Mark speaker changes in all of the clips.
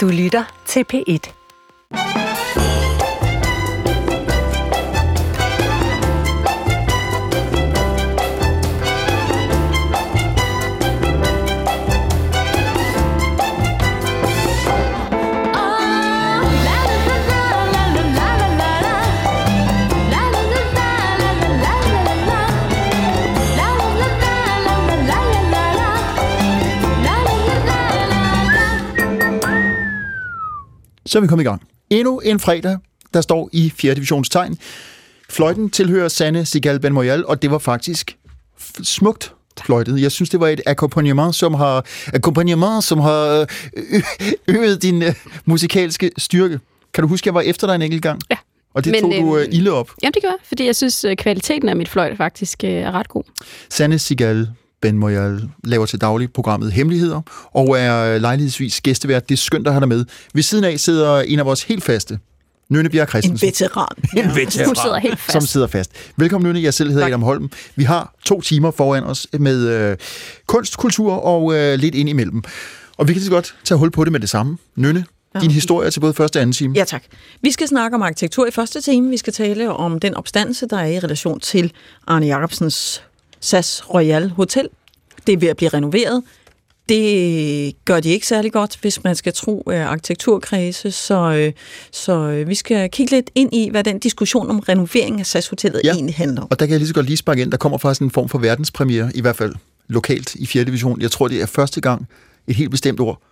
Speaker 1: Du lytter til P1.
Speaker 2: Så er vi kommet i gang. Endnu en fredag, der står i 4. divisionstegn. Fløjten tilhører Sanne Sigal Ben Moyal, og det var faktisk smukt fløjtet. Jeg synes, det var et akkompagnement, som har, akkompagnement, som har øh, øget din øh, musikalske styrke. Kan du huske, jeg var efter dig en enkelt gang?
Speaker 3: Ja.
Speaker 2: Og det
Speaker 3: Men,
Speaker 2: tog du øh,
Speaker 3: øhm,
Speaker 2: ilde op.
Speaker 3: Jamen, det gør jeg, fordi jeg synes, øh, kvaliteten af mit fløjt faktisk øh, er ret god.
Speaker 2: Sanne Sigal Ben Moyal laver til daglig programmet Hemmeligheder, og er lejlighedsvis gæstevært. Det er skønt at have dig med. Ved siden af sidder en af vores helt faste, Nynne Bjerg
Speaker 4: En
Speaker 2: Christensen.
Speaker 4: veteran.
Speaker 2: En veteran.
Speaker 3: Hun sidder helt fast.
Speaker 2: Som sidder fast. Velkommen, Nynne. Jeg selv hedder
Speaker 4: Tak.
Speaker 2: Adam Holm. Vi har to timer foran os med øh, kunst, kultur og øh, lidt ind imellem. Og vi kan lige så godt tage hul på det med det samme. Nynne, din historie til både første og anden time.
Speaker 4: Ja, tak. Vi skal snakke om arkitektur i første time. Vi skal tale om den opstandelse, der er i relation til Arne Jacobsens SAS Royal Hotel. Det er ved at blive renoveret. Det gør de ikke særlig godt, hvis man skal tro uh, arkitekturkredse, så, øh, så øh, vi skal kigge lidt ind i, hvad den diskussion om renovering af SAS Hotellet
Speaker 2: Ja.
Speaker 4: ja. egentlig handler om.
Speaker 2: Og der kan jeg lige så godt lige sparke ind. Der kommer faktisk en form for verdenspremiere, i hvert fald lokalt i 4. division. Jeg tror, det er første gang et helt bestemt ord.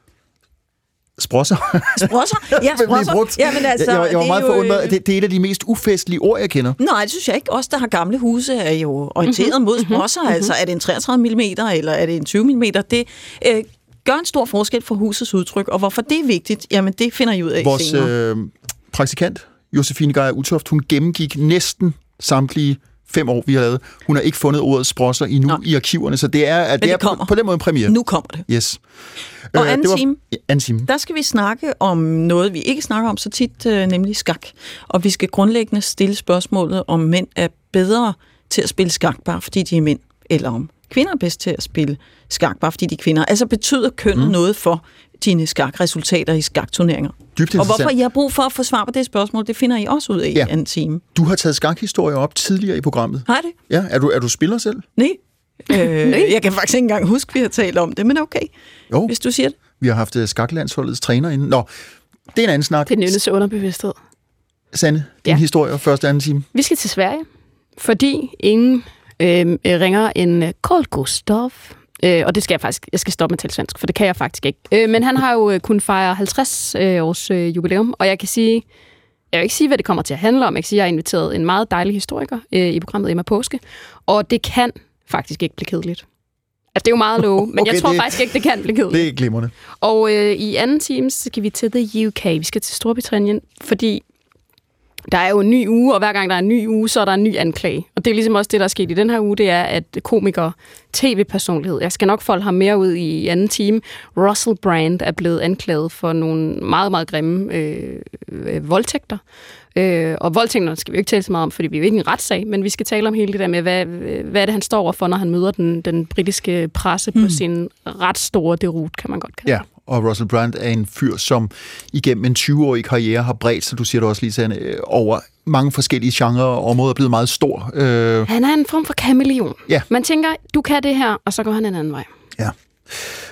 Speaker 2: Sprosser.
Speaker 4: Sprosser? Ja, sprosser.
Speaker 2: brugt.
Speaker 4: Jamen, altså,
Speaker 2: jeg, jeg, jeg var
Speaker 4: det er
Speaker 2: meget
Speaker 4: jo,
Speaker 2: forundret.
Speaker 4: øh,
Speaker 2: Det, det er et af de mest ufestlige ord, jeg kender.
Speaker 4: Nej, det synes jeg ikke. Os, der har gamle huse, er jo orienteret mm-hmm. mod sprosser. Mm-hmm. Altså, er det en 33 mm, eller er det en 20 mm? Det øh, gør en stor forskel for husets udtryk. Og hvorfor det er vigtigt, jamen det finder I ud af
Speaker 2: Vores
Speaker 4: senere.
Speaker 2: øh, praktikant, Josefine Geyer Utoft, hun gennemgik næsten samtlige fem år, vi har lavet. Hun har ikke fundet ordet sprosser endnu
Speaker 4: Nej.
Speaker 2: i arkiverne, så det er, at det
Speaker 4: det
Speaker 2: er på, på den måde en premiere.
Speaker 4: Nu kommer det.
Speaker 2: Yes.
Speaker 4: Og
Speaker 2: Øh,
Speaker 4: anden
Speaker 2: det var-
Speaker 4: time?
Speaker 2: Ja, anden time.
Speaker 4: Der skal vi snakke om noget, vi ikke snakker om så tit, øh, nemlig skak. Og vi skal grundlæggende stille spørgsmålet, om mænd er bedre til at spille skak, bare fordi de er mænd, eller om kvinder er bedst til at spille skak, bare fordi de er kvinder. Altså betyder kønnet mm. noget for dine skakresultater i skakturneringer?
Speaker 2: Dybt
Speaker 4: Og hvorfor. I har brug for at få svar på det spørgsmål, det finder I også ud af
Speaker 2: Ja.
Speaker 4: i anden time.
Speaker 2: Du har taget skakhistorier op tidligere i programmet.
Speaker 4: Har det?
Speaker 2: Ja, er du, er du spiller selv?
Speaker 4: Nej. Øh, jeg kan faktisk ikke engang huske, at vi har talt om det, men okay,
Speaker 2: Jo,
Speaker 4: hvis du siger det.
Speaker 2: vi har haft øh, skaklandsholdets træner inde. Nå, det er en anden snak.
Speaker 3: Det er underbevidsthed.
Speaker 2: Sande, din
Speaker 3: Ja.
Speaker 2: historie, første anden time.
Speaker 3: Vi skal til Sverige, fordi ingen øh, ringer en øh, Carl Gustav. Øh, og det skal jeg faktisk, jeg skal stoppe med at tale svensk, for det kan jeg faktisk ikke. Øh, men han har jo øh, kunnet fejre 50 øh, års øh, jubilæum, og jeg kan sige, jeg vil ikke sige, hvad det kommer til at handle om. Jeg kan sige, at jeg har inviteret en meget dejlig historiker øh, i programmet Emma Påske, og det kan faktisk ikke blive kedeligt. Altså, det er jo meget lov, men
Speaker 2: Okay,
Speaker 3: jeg tror
Speaker 2: det-
Speaker 3: faktisk ikke, det kan blive kedeligt.
Speaker 2: Det er glimrende.
Speaker 3: Og øh, i anden time, så skal vi til The UK. Vi skal til Storbritannien, fordi der er jo en ny uge, og hver gang der er en ny uge, så er der en ny anklage. Og det er ligesom også det, der er sket i den her uge, det er, at komiker, tv-personlighed, jeg skal nok folde ham mere ud i anden time, Russell Brand er blevet anklaget for nogle meget, meget grimme øh, øh, voldtægter. Øh, og voldtægterne skal vi jo ikke tale så meget om, fordi vi er jo ikke en retssag, men vi skal tale om hele det der med, hvad, hvad er det, han står overfor, når han møder den, den britiske presse på sin ret store derut, kan man godt kalde
Speaker 2: Ja, og Russell Brand er en fyr, som igennem en 20-årig karriere har bredt, så du siger det også lige, Sande, øh, over mange forskellige genrer og områder er blevet meget stor. Øh,
Speaker 3: Han er en form for kameleon.
Speaker 2: Ja.
Speaker 3: Man tænker, du kan det her, og så går han en anden vej.
Speaker 2: ja.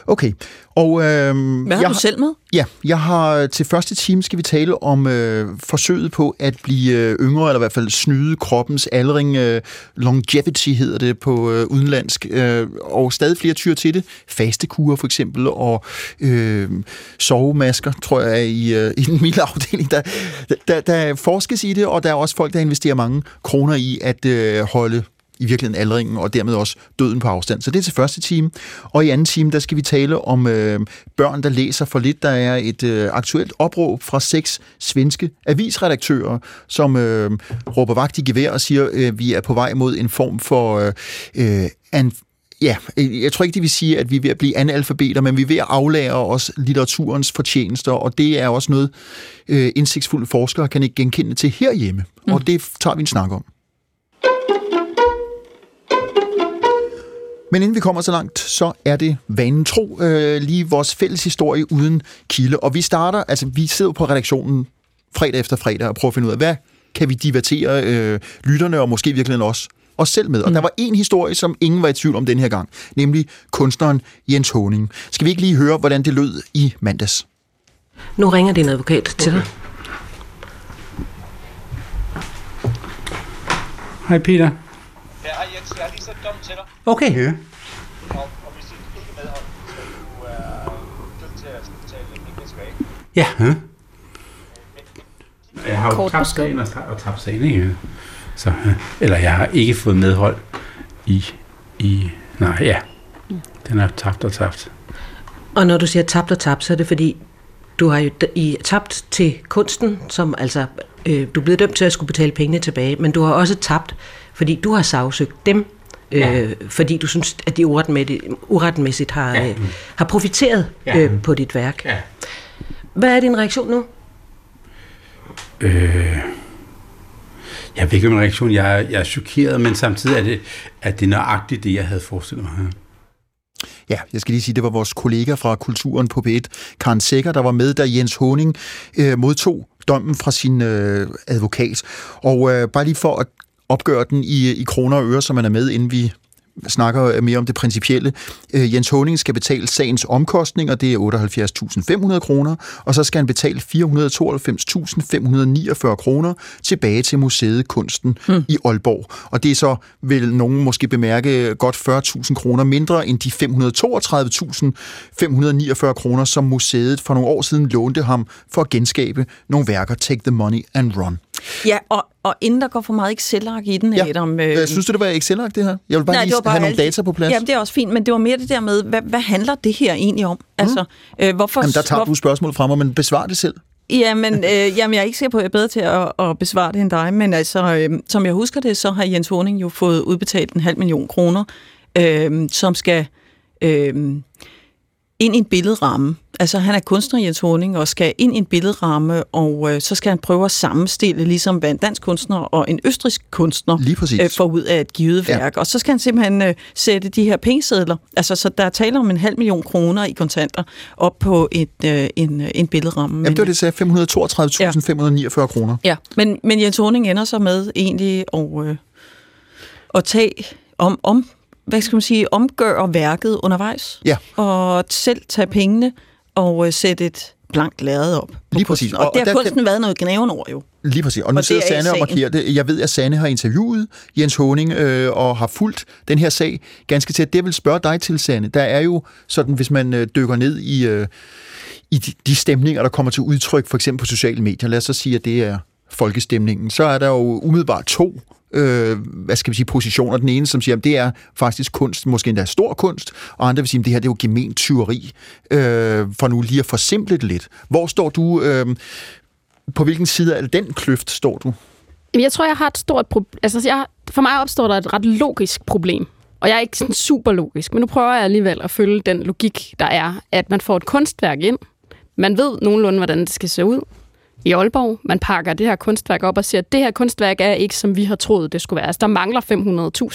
Speaker 2: Okay, og øh,
Speaker 4: Hvad har
Speaker 2: jeg,
Speaker 4: du selv med?
Speaker 2: ja, jeg har til første time skal vi tale om øh, forsøget på at blive øh, yngre, eller i hvert fald snyde kroppens aldring. Øh, longevity hedder det på øh, udenlandsk, øh, og stadig flere tyr til det. Fastekure for eksempel, og øh, sovemasker, tror jeg, i, øh, i den milde afdeling. Der, der, der forskes i det, og der er også folk, der investerer mange kroner i at øh, holde i virkeligheden aldringen, og dermed også døden på afstand. Så det er til første time. Og i anden time, der skal vi tale om øh, børn, der læser for lidt. Der er et øh, aktuelt opråb fra seks svenske avisredaktører, som øh, råber vagt i gevær og siger, øh, vi er på vej mod en form for øh, øh, an, Ja, øh, jeg tror ikke, det vil sige, at vi er ved at blive analfabeter, men vi er ved at aflære os litteraturens fortjenester, og det er også noget, øh, indsigtsfulde forskere kan ikke genkende til herhjemme. Mm. Og det tager vi en snak om. Men inden vi kommer så langt, så er det vanen tro øh, lige vores fælles historie uden kilde. Og vi starter, altså vi sidder på redaktionen fredag efter fredag og prøver at finde ud af, hvad kan vi divertere øh, lytterne og måske virkelig også os selv med. Og mm. der var en historie, som ingen var i tvivl om den her gang, nemlig kunstneren Jens Honing. Skal vi ikke lige høre, hvordan det lød i mandags?
Speaker 1: Nu ringer din advokat til dig.
Speaker 5: Hej Peter.
Speaker 6: Ja, hej Jens, jeg har lige
Speaker 5: Okay. Ja.
Speaker 6: og, og hvis du ikke medhold, så du dømt til at skulle betale penge tilbage.
Speaker 5: Ja. ja. Jeg har jo
Speaker 3: Kort
Speaker 5: tabt sagen og, og tabt sagen, ikke? Så, eller jeg har ikke fået medhold i, i nej, ja. Den er tabt og tabt.
Speaker 1: Og når du siger tabt og tabt, så er det fordi, du har jo i tabt til kunsten, som altså, øh, du er blevet dømt til at skulle betale pengene tilbage, men du har også tabt, fordi du har sagsøgt dem, øh,
Speaker 5: Ja.
Speaker 1: fordi du synes, at de uretmæssigt, uretmæssigt har,
Speaker 5: Ja.
Speaker 1: øh, har profiteret
Speaker 5: Ja.
Speaker 1: øh, på dit værk.
Speaker 5: Ja.
Speaker 1: Hvad er din reaktion nu?
Speaker 5: Øh, jeg ved ikke, om reaktion. Jeg, er- jeg er chokeret, men samtidig er det, at det er nøjagtigt det, jeg havde forestillet mig.
Speaker 2: Ja, jeg skal lige sige, det var vores kollega fra Kulturen på P1, Karen Sækker, der var med, da Jens Honing øh, modtog dommen fra sin øh, advokat. Og øh, bare lige for at opgøre den i, i kroner og øre, så man er med, inden vi snakker mere om det principielle. Øh, Jens Honing skal betale sagens omkostninger, det er 78.500 kroner, og så skal han betale 492.549 kroner tilbage til museet Kunsten hmm. i Aalborg. Og det er så, vil nogen måske bemærke, godt 40.000 kroner mindre end de 532.549 kroner, som museet for nogle år siden lånte ham for at genskabe nogle værker Take the Money and Run.
Speaker 4: Ja, og, og inden der går for meget Excel-ark i den,
Speaker 2: Ja.
Speaker 4: Adam... Øh,
Speaker 2: Øh, synes du, det var excel det her? Jeg vil bare
Speaker 4: Nej,
Speaker 2: lige
Speaker 4: bare
Speaker 2: have nogle data på plads.
Speaker 4: Jamen, det er også fint, men det var mere det der med, hvad, hvad handler det her egentlig om? Altså, øh, hvorfor...
Speaker 2: Jamen, der tager
Speaker 4: hvor,
Speaker 2: du spørgsmålet fra mig, men besvar det selv.
Speaker 4: Jamen, øh, jamen, jeg er ikke sikker på, at jeg er bedre til at, at besvare det end dig, men altså, øh, som jeg husker det, så har Jens Honing jo fået udbetalt en halv million kroner, øh, som skal øh, ind i en billedramme. Altså, han er kunstner, Jens Honing, og skal ind i en billedramme, og øh, så skal han prøve at sammenstille, ligesom hvad en dansk kunstner og en østrisk kunstner
Speaker 2: Lige præcis.
Speaker 4: øh, får ud af et givet
Speaker 2: Ja.
Speaker 4: værk. Og så skal han simpelthen øh, sætte de her pengesedler, altså så der er tale om en halv million kroner i kontanter, op på et, øh, en, øh, en billeramme.
Speaker 2: Jamen, det var det, sagde. 532.549 kroner.
Speaker 4: Ja, men, men Jens Honing ender så med egentlig at, øh, at tage om, om, hvad skal man sige, omgøre værket undervejs.
Speaker 2: Ja.
Speaker 4: Og selv tage pengene og øh, sætte et blankt lærred op. på
Speaker 2: Lige præcis.
Speaker 4: Og,
Speaker 2: Og-
Speaker 4: og det har
Speaker 2: der
Speaker 4: kunsten været noget gnaven over jo.
Speaker 2: Lige præcis. Og nu
Speaker 4: Og
Speaker 2: sidder
Speaker 4: er
Speaker 2: Sanne og markerer det. Jeg ved, at Sanne har interviewet Jens Honing øh, og har fulgt den her sag ganske tæt. Det vil spørge dig til, Sanne. Der er jo sådan, hvis man øh, dykker ned i, øh, i de, de stemninger, der kommer til udtryk, for eksempel på sociale medier. Lad os så sige, at det er folkestemningen. Så er der jo umiddelbart to øh, hvad skal vi sige, positioner. Den ene, som siger, at det er faktisk kunst, måske endda stor kunst, og andre vil sige, at det her det er jo gement tyveri, øh, for nu lige at forsimple det lidt. Hvor står du, øh, på hvilken side af den kløft står du?
Speaker 3: Jamen, Jeg tror, jeg har et stort problem. Altså, jeg, for mig opstår der et ret logisk problem. Og jeg er ikke sådan super logisk, men nu prøver jeg alligevel at følge den logik, der er, at man får et kunstværk ind. Man ved nogenlunde, hvordan det skal se ud i Aalborg. Man pakker det her kunstværk op og siger, at det her kunstværk er ikke, som vi har troet, det skulle være. Altså, der mangler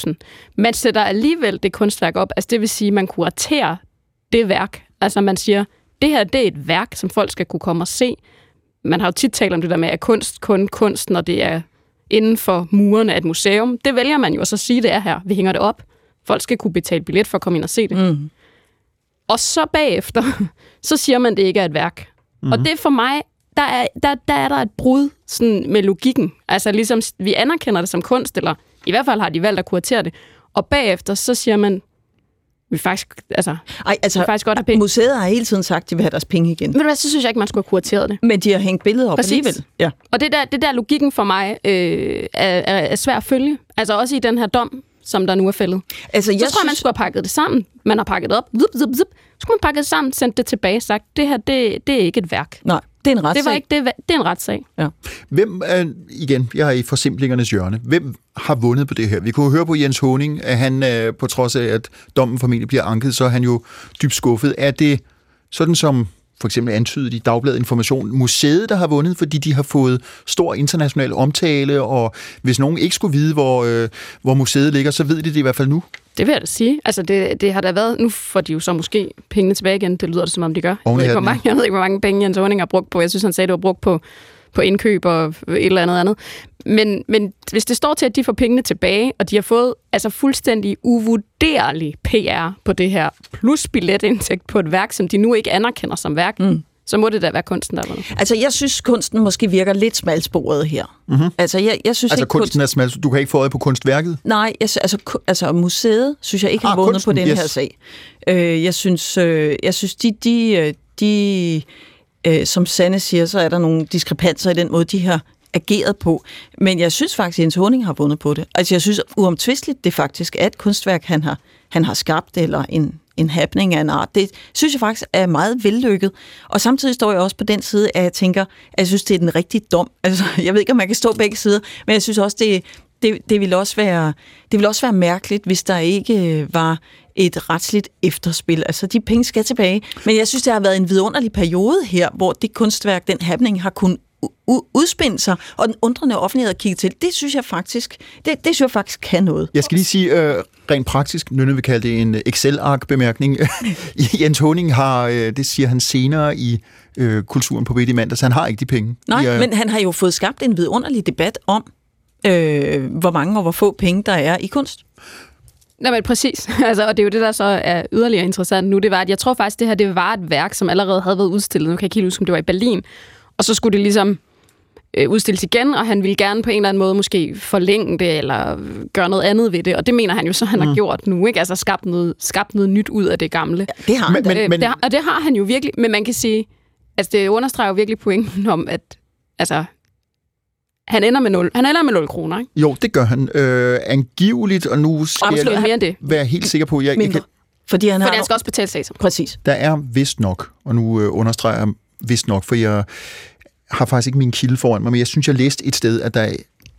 Speaker 3: 500.000. Man sætter alligevel det kunstværk op. Altså, det vil sige, at man kuraterer det værk. Altså, man siger, det her det er et værk, som folk skal kunne komme og se. Man har jo tit talt om det der med, at kunst kun kunst, når det er inden for murene af et museum. Det vælger man jo at så sige, det er her. Vi hænger det op. Folk skal kunne betale billet for at komme ind og se det.
Speaker 4: Mm.
Speaker 3: Og så bagefter, så siger man, det ikke er et værk. Mm-hmm. Og det er for mig, der er, der, der er der et brud sådan, med logikken. Altså ligesom, vi anerkender det som kunst, eller i hvert fald har de valgt at kuratere det. Og bagefter, så siger man, vi faktisk, altså,
Speaker 4: Ej, altså,
Speaker 3: vi faktisk godt have penge.
Speaker 4: museet har hele tiden sagt, at de vil have deres penge igen.
Speaker 3: Hvad, så synes jeg ikke, man skulle have kurateret det.
Speaker 4: Men de har hængt billedet op
Speaker 3: Præcis.
Speaker 4: alligevel. Ja.
Speaker 3: Og det der, det der logikken for mig øh, er, er, svær at følge. Altså også i den her dom, som der nu er fældet.
Speaker 4: Altså,
Speaker 3: Jeg så tror jeg, man skulle have pakket det sammen. Man har pakket det op. Zup, zup, zup. Så skulle man pakke det sammen, sendt det tilbage og sagt, det her, det, det er ikke et værk.
Speaker 4: Nej, det er en retssag.
Speaker 3: Det, var ikke, det, det er en retssag.
Speaker 2: Hvem, er, igen, jeg er i forsimplingernes hjørne. Hvem har vundet på det her? Vi kunne høre på Jens Honing, at han øh, på trods af, at dommen formentlig bliver anket, så er han jo dybt skuffet. Er det sådan som for eksempel antydet i Dagbladet Information, museet, der har vundet, fordi de har fået stor international omtale, og hvis nogen ikke skulle vide, hvor, øh, hvor museet ligger, så ved de det i hvert fald nu.
Speaker 3: Det vil jeg da sige. Altså, det, det har da været... Nu får de jo så måske pengene tilbage igen. Det lyder det, som om de gør. Jeg ved, ikke, hvor mange, jeg ved ikke, hvor mange penge Jens Horning har brugt på. Jeg synes, han sagde, det var brugt på, på indkøb og et eller andet andet. Men, men hvis det står til, at de får pengene tilbage, og de har fået altså fuldstændig uvurderlig PR på det her, plus billetindtægt på et værk, som de nu ikke anerkender som værk, mm. så må det da være kunsten, der er vundet.
Speaker 4: Altså, jeg synes, kunsten måske virker lidt smalsporet her. Mm-hmm. Altså, jeg, jeg synes
Speaker 2: Altså
Speaker 4: ikke, kunst...
Speaker 2: kunsten er smal, du kan ikke få øje på kunstværket.
Speaker 4: Nej, jeg, altså, ku- altså museet synes jeg ikke har
Speaker 2: Ah,
Speaker 4: vundet
Speaker 2: kunsten,
Speaker 4: på den
Speaker 2: yes.
Speaker 4: her sag. Øh, jeg synes, øh, jeg synes de, de, øh, de øh, som Sanne siger, så er der nogle diskrepanser i den måde, de har ageret på. Men jeg synes faktisk, at Jens Honing har vundet på det. Altså, jeg synes uomtvisteligt, det faktisk er et kunstværk, han har, han har skabt, eller en, en happening af en art. Det synes jeg faktisk er meget vellykket. Og samtidig står jeg også på den side, at jeg tænker, at jeg synes, det er den rigtige dom. Altså, jeg ved ikke, om man kan stå begge sider, men jeg synes også, det, det, det, vil også være, det vil også være mærkeligt, hvis der ikke øh, var et retsligt efterspil. Altså, de penge skal tilbage. Men jeg synes, det har været en vidunderlig periode her, hvor det kunstværk, den happening, har kunnet udspinde sig, og den undrende offentlighed har kigget til. Det synes jeg faktisk, det, det synes jeg faktisk kan noget.
Speaker 2: Jeg skal lige sige, øh, rent praktisk, Nynne vil kalde det en Excel-ark-bemærkning. Jens Honing har, øh, det siger han senere i øh, Kulturen på Bitte Mandags, han har ikke de penge.
Speaker 4: Nej,
Speaker 2: de,
Speaker 4: men han har jo fået skabt en vidunderlig debat om, øh, hvor mange og hvor få penge der er i kunst.
Speaker 3: Nej, men præcis. Altså, og det er jo det, der så er yderligere interessant nu. Det var, at jeg tror faktisk, det her det var et værk, som allerede havde været udstillet. Nu kan jeg ikke helt huske, om det var i Berlin. Og så skulle det ligesom øh, udstilles igen, og han ville gerne på en eller anden måde måske forlænge det, eller gøre noget andet ved det. Og det mener han jo så, han mm. har gjort nu. ikke? Altså skabt noget, skabt noget nyt ud af det gamle.
Speaker 4: Det har
Speaker 2: Men-
Speaker 4: han da.
Speaker 3: Øh, det, har- og det har han jo virkelig. Men man kan sige, altså det understreger jo virkelig pointen om, at altså, han ender med 0, han ender med 0 kroner. Ikke?
Speaker 2: Jo, det gør han. Øh, angiveligt, og nu skal
Speaker 3: Absolut
Speaker 2: jeg
Speaker 3: mere end det.
Speaker 2: være helt sikker på, jeg, jeg
Speaker 4: mindre.
Speaker 2: kan,
Speaker 4: Fordi han har...
Speaker 3: han skal også betale stater.
Speaker 4: Præcis.
Speaker 2: der er vist nok, og nu øh, understreger jeg vist nok, for jeg har faktisk ikke min kilde foran mig, men jeg synes, jeg læste et sted, at der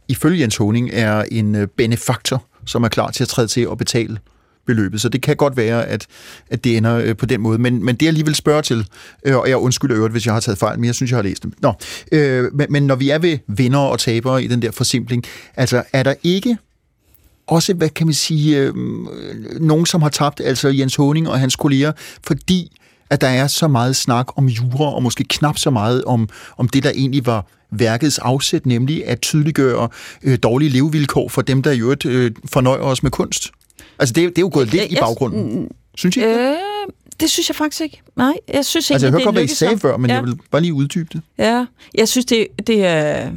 Speaker 2: ifølge Jens Honing er en øh, benefaktor, som er klar til at træde til og betale beløbet. Så det kan godt være, at, at det ender øh, på den måde. Men, men det jeg alligevel spørge til, øh, og jeg undskylder øvrigt, hvis jeg har taget fejl, men jeg synes, jeg har læst det. Nå, øh, men, men når vi er ved vinder og tabere i den der forsimpling, altså er der ikke også, hvad kan man sige, øh, nogen, som har tabt, altså Jens Honing og hans kolleger, fordi at der er så meget snak om jura, og måske knap så meget om, om det, der egentlig var værkets afsæt, nemlig at tydeliggøre øh, dårlige levevilkår for dem, der i øvrigt øh, fornøjer os med kunst. Altså, det, er- det er jo gået lidt i
Speaker 4: jeg-
Speaker 2: baggrunden. Synes I ikke? det?
Speaker 4: Øh, det synes jeg faktisk ikke. Nej, jeg synes ikke,
Speaker 2: Altså, jeg hørte godt, hvad I sagde før, men
Speaker 4: ja.
Speaker 2: jeg vil bare lige uddybe det.
Speaker 4: Ja, jeg synes, det, det er...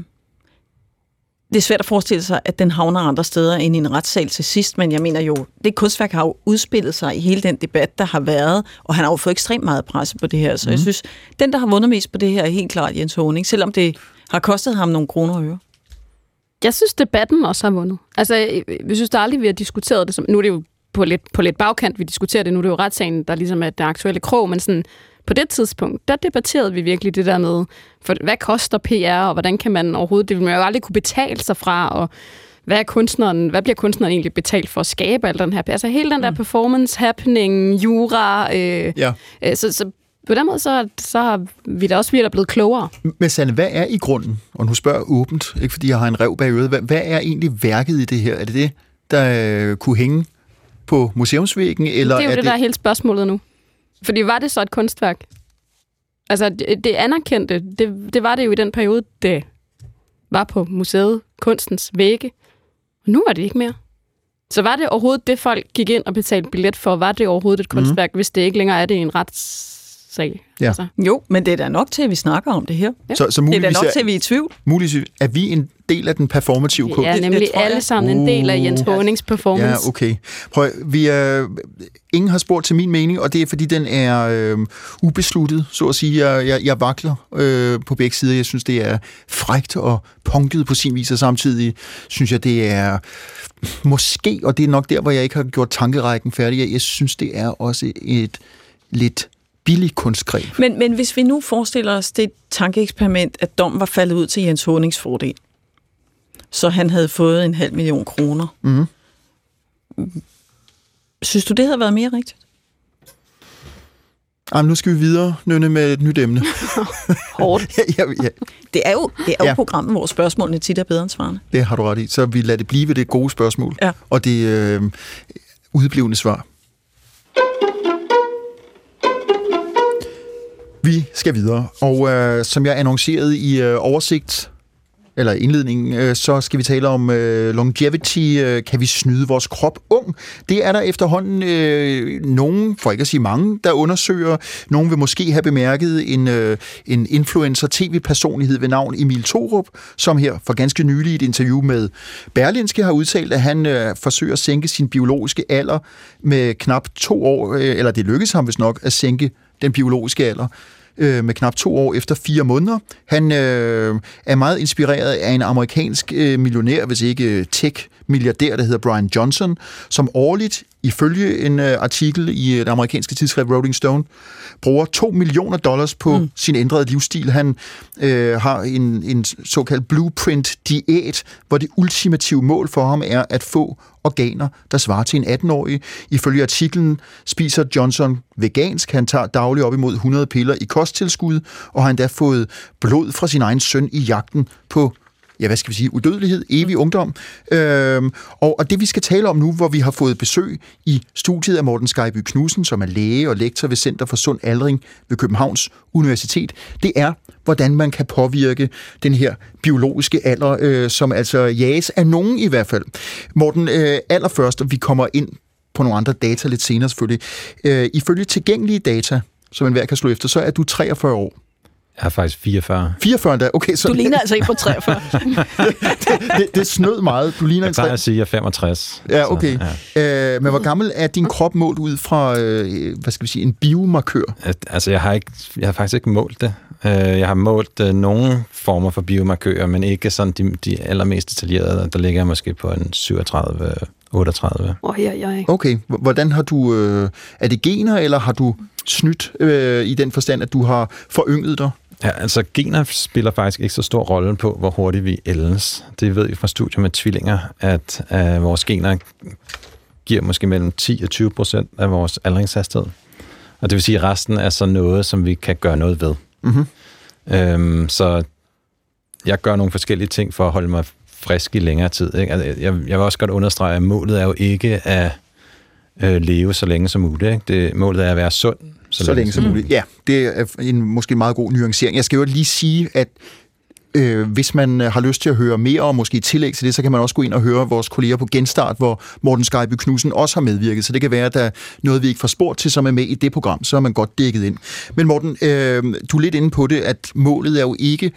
Speaker 4: Det er svært at forestille sig, at den havner andre steder end i en retssal til sidst, men jeg mener jo, det kunstværk har jo udspillet sig i hele den debat, der har været, og han har jo fået ekstremt meget presse på det her, så mm. jeg synes, den, der har vundet mest på det her, er helt klart Jens Honing, selvom det har kostet ham nogle kroner og øre.
Speaker 3: Jeg synes, debatten også har vundet. Altså, jeg jeg synes der aldrig, vi har diskuteret det. Som, nu er det jo på lidt, på lidt bagkant, vi diskuterer det. Nu er det jo retssagen, der ligesom er det aktuelle krog, men sådan, på det tidspunkt, der debatterede vi virkelig det der med, for hvad koster PR, og hvordan kan man overhovedet, det vil man jo aldrig kunne betale sig fra, og hvad, er kunstneren, hvad bliver kunstneren egentlig betalt for at skabe al den her, altså hele den der performance, happening, jura, øh,
Speaker 2: Ja.
Speaker 3: øh, så, så på den måde, så, så har vi da også virkelig blevet klogere.
Speaker 2: Men Sanne, hvad er i grunden, og nu spørger jeg åbent, ikke fordi jeg har en rev bag øret, hvad, hvad er egentlig værket i det her? Er det det, der øh, kunne hænge på museumsvæggen? Eller
Speaker 3: det er jo
Speaker 2: er
Speaker 3: det, der er hele spørgsmålet nu. Fordi var det så et kunstværk? Altså, det, det anerkendte, det, det var det jo i den periode, det var på museet, kunstens vægge. Og nu var det ikke mere. Så var det overhovedet det, folk gik ind og betalte billet for? Var det overhovedet et kunstværk, mm. hvis det ikke længere er det i en retssal?
Speaker 2: Ja.
Speaker 3: Altså,
Speaker 4: Jo, men det er da nok til, at vi snakker om det her.
Speaker 2: Så, så
Speaker 4: Det er da nok
Speaker 2: er,
Speaker 4: til, at vi er i tvivl.
Speaker 2: muligvis er vi en del af den performative kunst?
Speaker 3: ja,
Speaker 4: det
Speaker 3: nemlig alle sammen en del af Jens
Speaker 2: Uh.
Speaker 3: Honings performance.
Speaker 2: Ja, okay. Prøv, vi er, ingen har spurgt til min mening, og det er, fordi den er øh, ubesluttet, så at sige. Jeg, jeg, jeg vakler øh, på begge sider. Jeg synes, det er frægt og punket på sin vis, og samtidig synes jeg, det er måske, og det er nok der, hvor jeg ikke har gjort tankerækken færdig, jeg, jeg synes, det er også et lidt billigt kunstgreb.
Speaker 4: Men, men hvis vi nu forestiller os det tankeeksperiment, at dommen var faldet ud til Jens Honings fordel, så han havde fået en halv million kroner.
Speaker 2: Mhm.
Speaker 4: Synes du, det havde været mere rigtigt?
Speaker 2: Jamen, nu skal vi videre, Nynne, med et nyt emne.
Speaker 3: Hårdt.
Speaker 2: ja, ja, ja,
Speaker 4: Det er jo, det er jo
Speaker 2: Ja.
Speaker 4: ja. programmet, hvor spørgsmålene tit er bedre end svarene.
Speaker 2: det har du ret i. Så vi lader det blive ved det gode spørgsmål.
Speaker 4: Ja.
Speaker 2: Og det øh, udeblivende svar. Vi skal videre, og øh, som jeg annoncerede i øh, oversigt, eller indledningen, øh, så skal vi tale om øh, longevity. Øh, kan vi snyde vores krop ung? Det er der efterhånden øh, nogen, for ikke at sige mange, der undersøger. Nogen vil måske have bemærket en, øh, en influencer-tv-personlighed ved navn Emil Thorup, som her for ganske nylig i et interview med Berlinske har udtalt, at han øh, forsøger at sænke sin biologiske alder med knap to år, øh, eller det lykkedes ham vist nok at sænke den biologiske alder øh, med knap to år efter fire måneder. Han øh, er meget inspireret af en amerikansk øh, millionær, hvis ikke øh, tech tech-milliardær, der hedder Brian Johnson, som årligt, ifølge en øh, artikel i det amerikanske tidsskrift Rolling Stone, bruger 2 millioner dollars på mm. sin ændrede livsstil. Han øh, har en, en såkaldt blueprint-diæt, hvor det ultimative mål for ham er at få organer, der svarer til en 18-årig. Ifølge artiklen spiser Johnson vegansk. Han tager dagligt op imod 100 piller i kosttilskud, og har endda fået blod fra sin egen søn i jagten på ja, hvad skal vi sige, udødelighed, evig ungdom. Øhm, og, og det vi skal tale om nu, hvor vi har fået besøg i studiet af Morten Skyby Knudsen, som er læge og lektor ved Center for Sund Aldring ved Københavns Universitet, det er, hvordan man kan påvirke den her biologiske alder, øh, som altså jages af nogen i hvert fald. Morten, øh, allerførst, og vi kommer ind på nogle andre data lidt senere selvfølgelig. Øh, ifølge tilgængelige data, som enhver kan slå efter, så er du 43 år.
Speaker 7: Jeg er faktisk 44.
Speaker 2: 44 da, okay, så
Speaker 4: Du ligner altså en på 43.
Speaker 2: det, det snød meget. Du ligner
Speaker 7: Jeg
Speaker 2: en
Speaker 7: at sige, at jeg er 65.
Speaker 2: Ja, okay.
Speaker 7: Så, ja.
Speaker 2: Øh, men hvor gammel er din krop målt ud fra, øh, hvad skal vi sige, en biomarkør?
Speaker 7: Altså, jeg har, ikke, jeg har faktisk ikke målt det. Øh, Jeg har målt øh, nogle former for biomarkører, men ikke sådan de, de allermest detaljerede. Der ligger jeg måske på en 37, 38.
Speaker 3: Åh, ja, ja.
Speaker 2: Okay, H- hvordan har du, øh, er det gener, eller har du snydt øh, i den forstand, at du har forynget dig?
Speaker 7: Ja, altså gener spiller faktisk ikke så stor rolle på, hvor hurtigt vi ældes. Det ved vi fra studier med tvillinger, at uh, vores gener giver måske mellem 10 og 20 procent af vores aldringshastighed. Og det vil sige, at resten er så noget, som vi kan gøre noget ved.
Speaker 2: Mhm.
Speaker 7: Øhm, så jeg gør nogle forskellige ting for at holde mig frisk i længere tid. Ikke? Altså, jeg, jeg vil også godt understrege, at målet er jo ikke at øh, leve så længe som muligt. Ikke? Det, målet er at være sund
Speaker 2: Så, så længe som muligt. Ja, det er en måske meget god nuancering. Jeg skal jo lige sige, at øh, hvis man øh, har lyst til at høre mere, og måske i tillæg til det, så kan man også gå ind og høre vores kolleger på Genstart, hvor Morten Skejby Knudsen også har medvirket. Så det kan være, at der er noget, vi ikke får spurgt til, som er med i det program. Så er man godt dækket ind. Men Morten, øh, du er lidt inde på det, at målet er jo ikke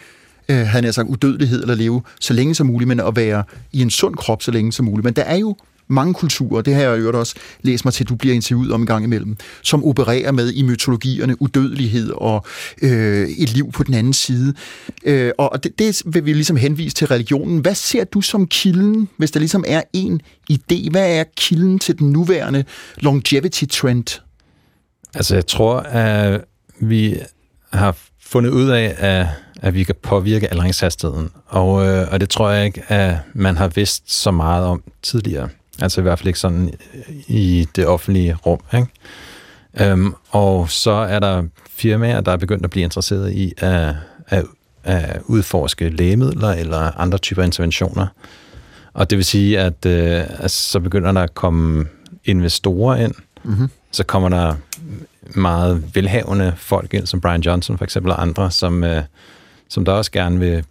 Speaker 2: øh, havde jeg sagt, udødelighed eller leve så længe som muligt, men at være i en sund krop så længe som muligt. Men der er jo mange kulturer, det har jeg jo også læst mig til, at du bliver interviewet om en gang imellem, som opererer med i mytologierne udødelighed og øh, et liv på den anden side. Øh, og det, det vil vi ligesom henvise til religionen. Hvad ser du som kilden, hvis der ligesom er en idé? Hvad er kilden til den nuværende longevity-trend?
Speaker 7: Altså, jeg tror, at vi har fundet ud af, at, at vi kan påvirke aldringshastigheden. Og, øh, og det tror jeg ikke, at man har vidst så meget om tidligere. Altså i hvert fald ikke sådan i det offentlige rum. Ikke? Øhm, og så er der firmaer, der er begyndt at blive interesseret i at, at, at udforske lægemidler eller andre typer interventioner. Og det vil sige, at, øh, at så begynder der at komme investorer ind.
Speaker 2: Mm-hmm.
Speaker 7: Så kommer der meget velhavende folk ind, som Brian Johnson for eksempel, og andre, som, øh, som der også gerne vil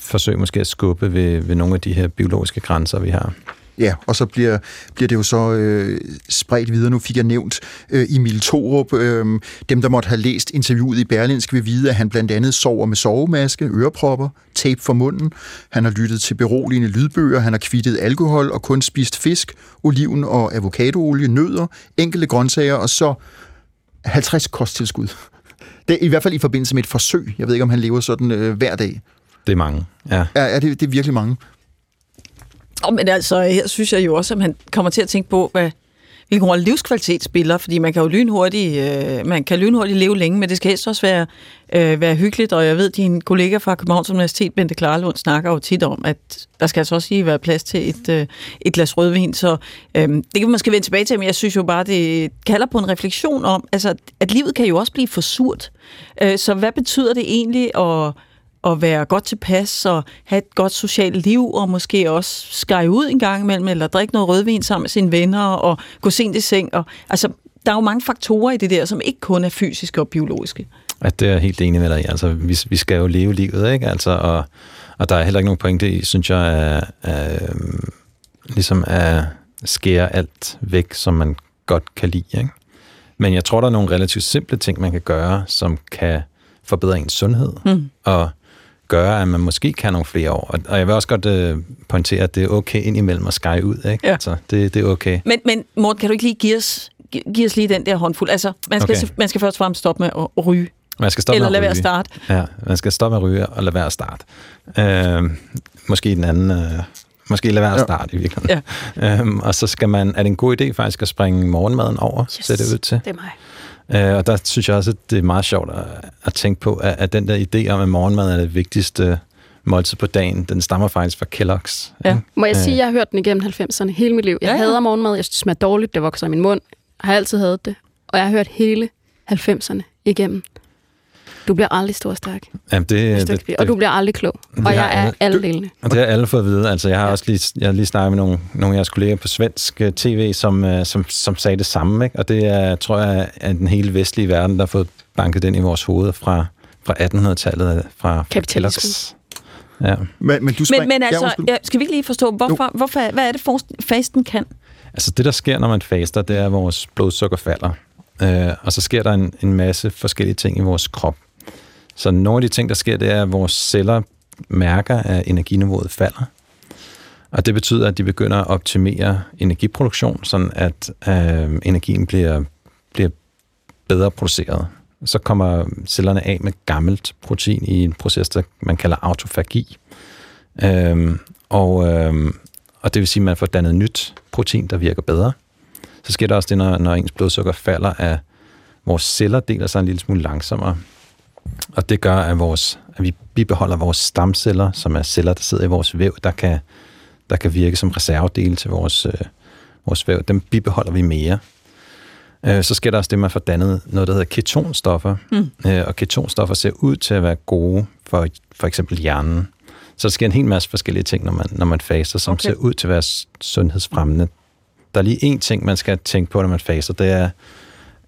Speaker 7: forsøge måske at skubbe ved, ved nogle af de her biologiske grænser, vi har.
Speaker 2: Ja, og så bliver, bliver det jo så øh, spredt videre. Nu fik jeg nævnt øh, Emil Thorup. Øh, dem, der måtte have læst interviewet i Berlinsk, vil vide, at han blandt andet sover med sovemaske, ørepropper, tape for munden. Han har lyttet til beroligende lydbøger, han har kvittet alkohol og kun spist fisk, oliven og avocadoolie, nødder, enkelte grøntsager og så 50 kosttilskud. Det er i hvert fald i forbindelse med et forsøg. Jeg ved ikke, om han lever sådan øh, hver dag.
Speaker 7: Det er mange, ja.
Speaker 2: Ja, ja det, det er virkelig mange.
Speaker 4: Oh, men altså, her synes jeg jo også, at man kommer til at tænke på, hvad, hvilken rolle livskvalitet spiller, fordi man kan jo lynhurtigt, øh, man kan lynhurtigt leve længe, men det skal helst også være, øh, være hyggeligt, og jeg ved, at din kollega fra Københavns Universitet, Bente Klarlund, snakker jo tit om, at der skal altså også lige være plads til et, øh, et glas rødvin, så øh, det kan vi måske vende tilbage til, men jeg synes jo bare, det kalder på en refleksion om, altså, at livet kan jo også blive for surt. Øh, så hvad betyder det egentlig at at være godt tilpas og have et godt socialt liv, og måske også skære ud en gang imellem, eller drikke noget rødvin sammen med sine venner, og gå sent i seng. Og, altså, der er jo mange faktorer i det der, som ikke kun er fysiske og biologiske.
Speaker 7: At det er jeg helt enig med dig i. Altså, vi, vi skal jo leve livet, ikke? Altså, og, og der er heller ikke nogen pointe i, synes jeg, at, at, ligesom at skære alt væk, som man godt kan lide, ikke? Men jeg tror, der er nogle relativt simple ting, man kan gøre, som kan forbedre ens sundhed, mm. og gøre, at man måske kan nogle flere år. Og, og jeg vil også godt øh, pointere, at det er okay indimellem at skære ud. Ikke?
Speaker 4: Ja.
Speaker 7: Altså, det, det er okay.
Speaker 4: Men, men Morten, kan du ikke lige give os, gi- give os lige den der håndfuld? Altså, man skal,
Speaker 7: Okay.
Speaker 4: man skal først og fremmest stoppe med at, ryge,
Speaker 7: Man skal stoppe
Speaker 4: eller
Speaker 7: med
Speaker 4: lade
Speaker 7: at
Speaker 4: være at
Speaker 7: ryge.
Speaker 4: starte.
Speaker 7: Ja, man skal stoppe med at ryge og lade være at starte. Øh, måske den anden... Øh, måske lade være at
Speaker 2: Ja.
Speaker 7: starte i virkeligheden. Ja. Øhm, og så skal man... Er det en god idé faktisk at springe morgenmaden over, yes. ser det ud til?
Speaker 3: Det er mig.
Speaker 7: Øh, og der synes jeg også, at det er meget sjovt at, at tænke på, at, at den der idé om, at morgenmad er det vigtigste måltid på dagen, den stammer faktisk fra Kellogg's.
Speaker 4: Ja.
Speaker 7: ikke?
Speaker 3: Må jeg
Speaker 7: Øh.
Speaker 3: sige, at jeg har hørt den igennem 90'erne hele mit liv. Jeg
Speaker 4: ja.
Speaker 3: hader morgenmad. Jeg synes, det smager dårligt. Det vokser i min mund. Jeg har altid hadet det. Og jeg har hørt hele 90'erne igennem. Du bliver aldrig stor og stærk,
Speaker 7: Jamen, det, det, det.
Speaker 3: Og du bliver aldrig klog. Og jeg er
Speaker 7: alle-
Speaker 3: delene.
Speaker 7: Og det har alle fået at vide. Altså, jeg har også lige, jeg har lige snakket med nogle, nogle af jeres kolleger på svensk øh, tv, som, øh, som, som sagde det samme. Ikke? Og det er, tror jeg, er den hele vestlige verden, der har fået banket ind i vores hoveder fra, fra 1800-tallet, fra, fra
Speaker 3: Kapitalismen.
Speaker 7: Ja.
Speaker 2: Men, men du spring...
Speaker 4: Men, men
Speaker 2: ja,
Speaker 4: altså,
Speaker 2: undskyld.
Speaker 4: ja, skal vi ikke lige forstå, hvorfor, hvorfor, hvad er det, for- fasten kan?
Speaker 7: Altså det, der sker, når man faster, det er, at vores blodsukker falder. Øh, og så sker der en, en masse forskellige ting i vores krop. Så nogle af de ting, der sker, det er, at vores celler mærker, at energiniveauet falder. Og det betyder, at de begynder at optimere energiproduktion, sådan at øh, energien bliver, bliver bedre produceret. Så kommer cellerne af med gammelt protein i en proces, der man kalder autofagi. Øh, og, øh, og det vil sige, at man får dannet nyt protein, der virker bedre. Så sker der også det, når, når ens blodsukker falder, at vores celler deler sig en lille smule langsommere. Og det gør, at, vores, at vi bibeholder vores stamceller, som er celler, der sidder i vores væv, der kan, der kan virke som reservedele til vores, øh, vores væv. Dem bibeholder vi mere. Øh, så sker der også det, man får dannet noget, der hedder ketonstoffer. Mm. Øh, og ketonstoffer ser ud til at være gode for for eksempel hjernen. Så der sker en hel masse forskellige ting, når man, når man faster, som
Speaker 4: Okay.
Speaker 7: ser ud til at være sundhedsfremmende. Der er lige én ting, man skal tænke på, når man faster, det er,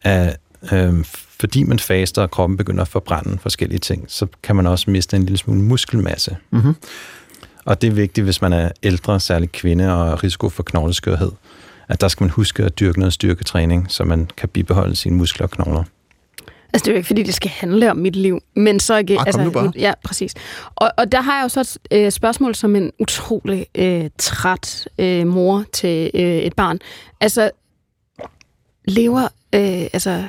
Speaker 7: at øh, fordi man faster, og kroppen begynder at forbrænde forskellige ting, så kan man også miste en lille smule muskelmasse.
Speaker 2: Mhm.
Speaker 7: Og det er vigtigt, hvis man er ældre, særligt kvinde og risiko for knogleskørhed, at der skal man huske at dyrke noget styrketræning, så man kan bibeholde sine muskler og knogler.
Speaker 3: Altså, det er jo ikke, fordi det skal handle om mit liv, men så ikke...
Speaker 2: Ah, kom
Speaker 3: altså,
Speaker 2: nu bare.
Speaker 3: Ja, præcis. Og, og der har jeg jo så et øh, spørgsmål som en utrolig øh, træt øh, mor til øh, et barn. Altså, lever... Øh, altså,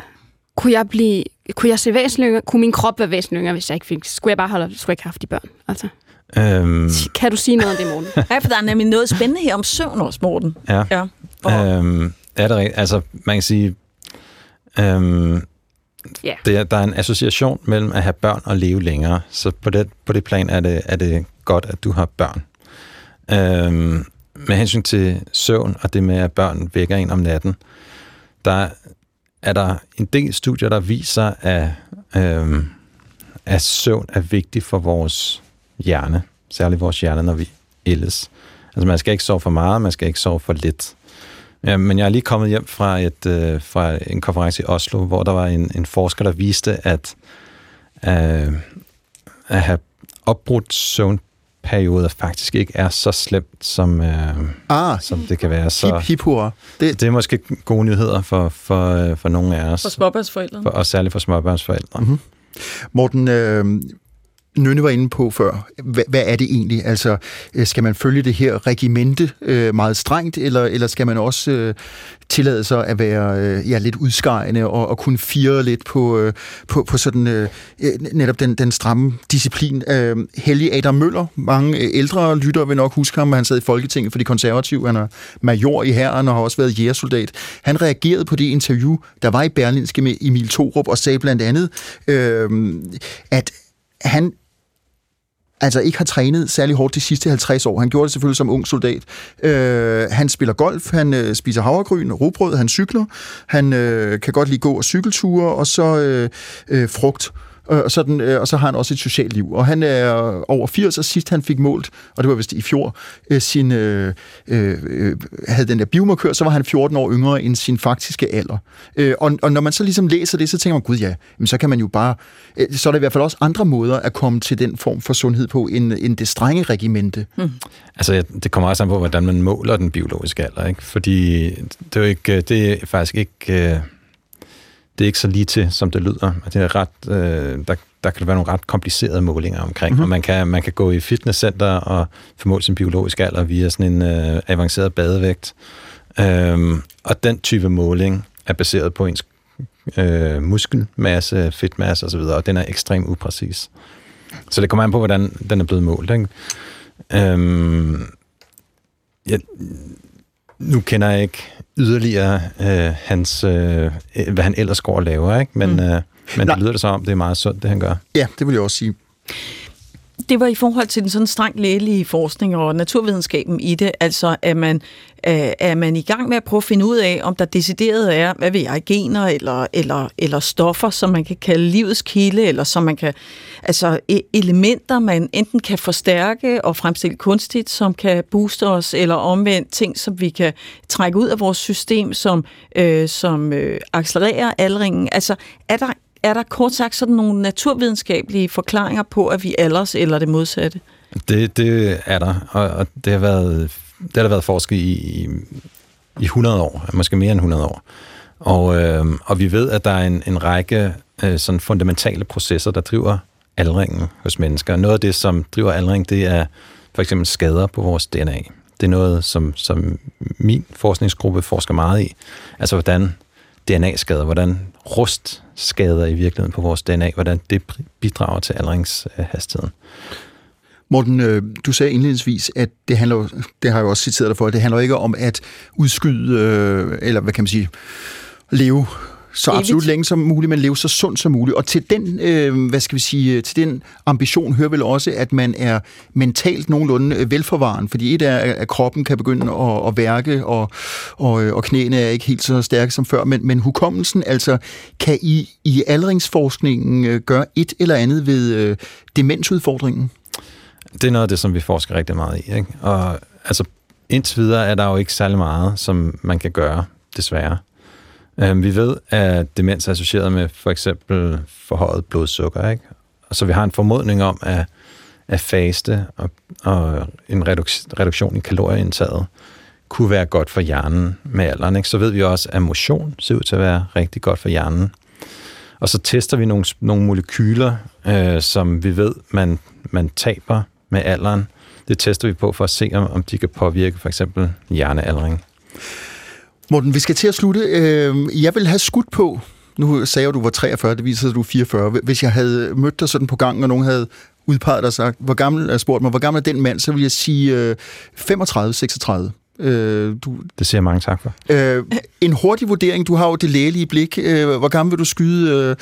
Speaker 3: kunne jeg blive... Kunne jeg se væsentligt yngre? Kunne min krop være væsentligt yngre, hvis jeg ikke fik... Skulle jeg bare holde... Skulle jeg ikke have haft de børn? Altså,
Speaker 7: Øhm,
Speaker 3: kan du sige noget om det, morgen?
Speaker 4: Ja, for der er nemlig noget spændende her om søvn også, Morten.
Speaker 7: ja.
Speaker 4: Ja. Og,
Speaker 7: Øhm, er det rigtigt? Altså, man kan sige, øhm,
Speaker 3: Ja.
Speaker 7: det er, der er en association mellem at have børn og leve længere. Så på det, på det plan er det, er det godt, at du har børn. Øhm, med hensyn til søvn og det med, at børn vækker en om natten, der er der en del studier, der viser, at, øh, at søvn er vigtig for vores hjerne. Særligt vores hjerne, når vi ældes. Altså man skal ikke sove for meget, man skal ikke sove for lidt. Ja, men jeg er lige kommet hjem fra, et, øh, fra en konference i Oslo, hvor der var en, en forsker, der viste, at, øh, at have opbrudt søvnperioder faktisk ikke er så slemt, som, øh,
Speaker 2: Ah,
Speaker 7: som det kan være. Så
Speaker 2: hip, hip, hurra. Det,
Speaker 7: det er måske gode nyheder for, for, øh, for nogle af os,
Speaker 4: for småbørnsforældrene.
Speaker 7: for, og særligt for småbørnsforældre.
Speaker 2: Mhm. Morten, øh, Nynne var inde på før, hvad, hvad er det egentlig? Altså, øh, skal man følge det her regimente øh, meget strengt, eller, eller skal man også øh, tillade sig at være øh, ja, lidt udskejende og, og kunne fire lidt på, øh, på, på sådan øh, øh netop den, den stramme disciplin? Øh, Helge Adam Møller, mange øh, ældre lyttere vil nok huske ham, han sad i Folketinget for de konservative, han er major i herren og har også været jægersoldat. Han reagerede på det interview, der var i Berlinske med Emil Thorup, og sagde blandt andet, øh, at han altså ikke har trænet særlig hårdt de sidste 50 år. Han gjorde det selvfølgelig som ung soldat. Øh, han spiller golf, han øh, spiser havregryn, rugbrød, han cykler, han øh, kan godt lide gå og cykelture, og så øh, øh, frugt. Og, sådan, øh, og så har han også et socialt liv. Og han er over 80, og sidst han fik målt, og det var vist i fjor, øh, sin, øh, øh, havde den der biomarkør, så var han 14 år yngre end sin faktiske alder. Øh, og, og når man så ligesom læser det, så tænker man, gud ja, men så kan man jo bare, øh, så er der i hvert fald også andre måder at komme til den form for sundhed på, end, end det strenge regimente. Mm.
Speaker 7: Altså, det kommer også an på, hvordan man måler den biologiske alder, ikke? Fordi det er, jo ikke, det er faktisk ikke... Det er ikke så lige til, som det lyder. Det er ret, øh, der, der kan være nogle ret komplicerede målinger omkring, mm-hmm. og man kan, man kan gå i fitnesscenter og få målt sin biologiske alder via sådan en øh, avanceret badevægt. Øhm, og den type måling er baseret på ens øh, muskelmasse, fedtmasse osv., og den er ekstremt upræcis. Så det kommer an på, hvordan den er blevet målt. Ikke? Øhm, jeg, nu kender jeg ikke yderligere øh, hans, øh, hvad han ellers går og laver, ikke? men, mm. øh, men det lyder det så om, det er meget sundt, det han gør.
Speaker 2: Ja, det vil jeg også sige.
Speaker 4: Det var i forhold til den sådan strengt lægelige forskning og naturvidenskaben i det, altså at man, øh, er man i gang med at prøve at finde ud af, om der decideret er, hvad ved jeg, gener eller, eller, eller stoffer, som man kan kalde livets kilde, eller som man kan, altså e, elementer, man enten kan forstærke og fremstille kunstigt, som kan booste os, eller omvendt ting, som vi kan trække ud af vores system, som, øh, som øh, accelererer aldringen. Altså er der er der kort sagt sådan nogle naturvidenskabelige forklaringer på, at vi alders eller det modsatte?
Speaker 7: Det, det er der, og, og det har været det har der været forsket i, i, i 100 år, måske mere end 100 år. Og, øh, og vi ved, at der er en, en række øh, sådan fundamentale processer, der driver aldringen hos mennesker. Noget af det, som driver aldring, det er for eksempel skader på vores DNA. Det er noget, som, som min forskningsgruppe forsker meget i. Altså, hvordan DNA-skader, hvordan rust skader i virkeligheden på vores DNA, hvordan det bidrager til aldringshastigheden.
Speaker 2: Morten, øh, du sagde indledningsvis, at det handler, det har jeg også citeret dig for, at det handler ikke om at udskyde, øh, eller hvad kan man sige, leve så Evigt. absolut længe som muligt, men leve så sundt som muligt. Og til den, øh, hvad skal vi sige, til den ambition hører vel også, at man er mentalt nogenlunde øh, velforvaren, fordi et er, at kroppen kan begynde at, at værke, og, og, og knæene er ikke helt så stærke som før, men, men hukommelsen, altså, kan I i aldringsforskningen øh, gøre et eller andet ved øh, demensudfordringen?
Speaker 7: Det er noget af det, som vi forsker rigtig meget i. Ikke? Og altså, indtil videre er der jo ikke særlig meget, som man kan gøre, desværre. Øhm, vi ved, at demens er associeret med for eksempel forhøjet blodsukker, ikke? Og så vi har en formodning om, at, at faste og, og en reduktion i kalorieindtaget kunne være godt for hjernen med alderen. Ikke? Så ved vi også, at motion ser ud til at være rigtig godt for hjernen. Og så tester vi nogle, nogle molekyler, øh, som vi ved, man, man taber med alderen. Det tester vi på for at se, om, om de kan påvirke for eksempel hjernealdring.
Speaker 2: Morten, vi skal til at slutte. Øh, jeg vil have skudt på, nu sagde jeg, at du var 43, det viser at du er 44. Hvis jeg havde mødt dig sådan på gangen, og nogen havde udpeget dig og sagt, hvor gammel, er spurgt mig, hvor gammel er den mand, så vil jeg sige 35-36.
Speaker 7: Øh, du, det siger jeg mange tak for.
Speaker 2: Øh, en hurtig vurdering, du har jo det lægelige blik. Øh, hvor gammel vil du skyde, øh,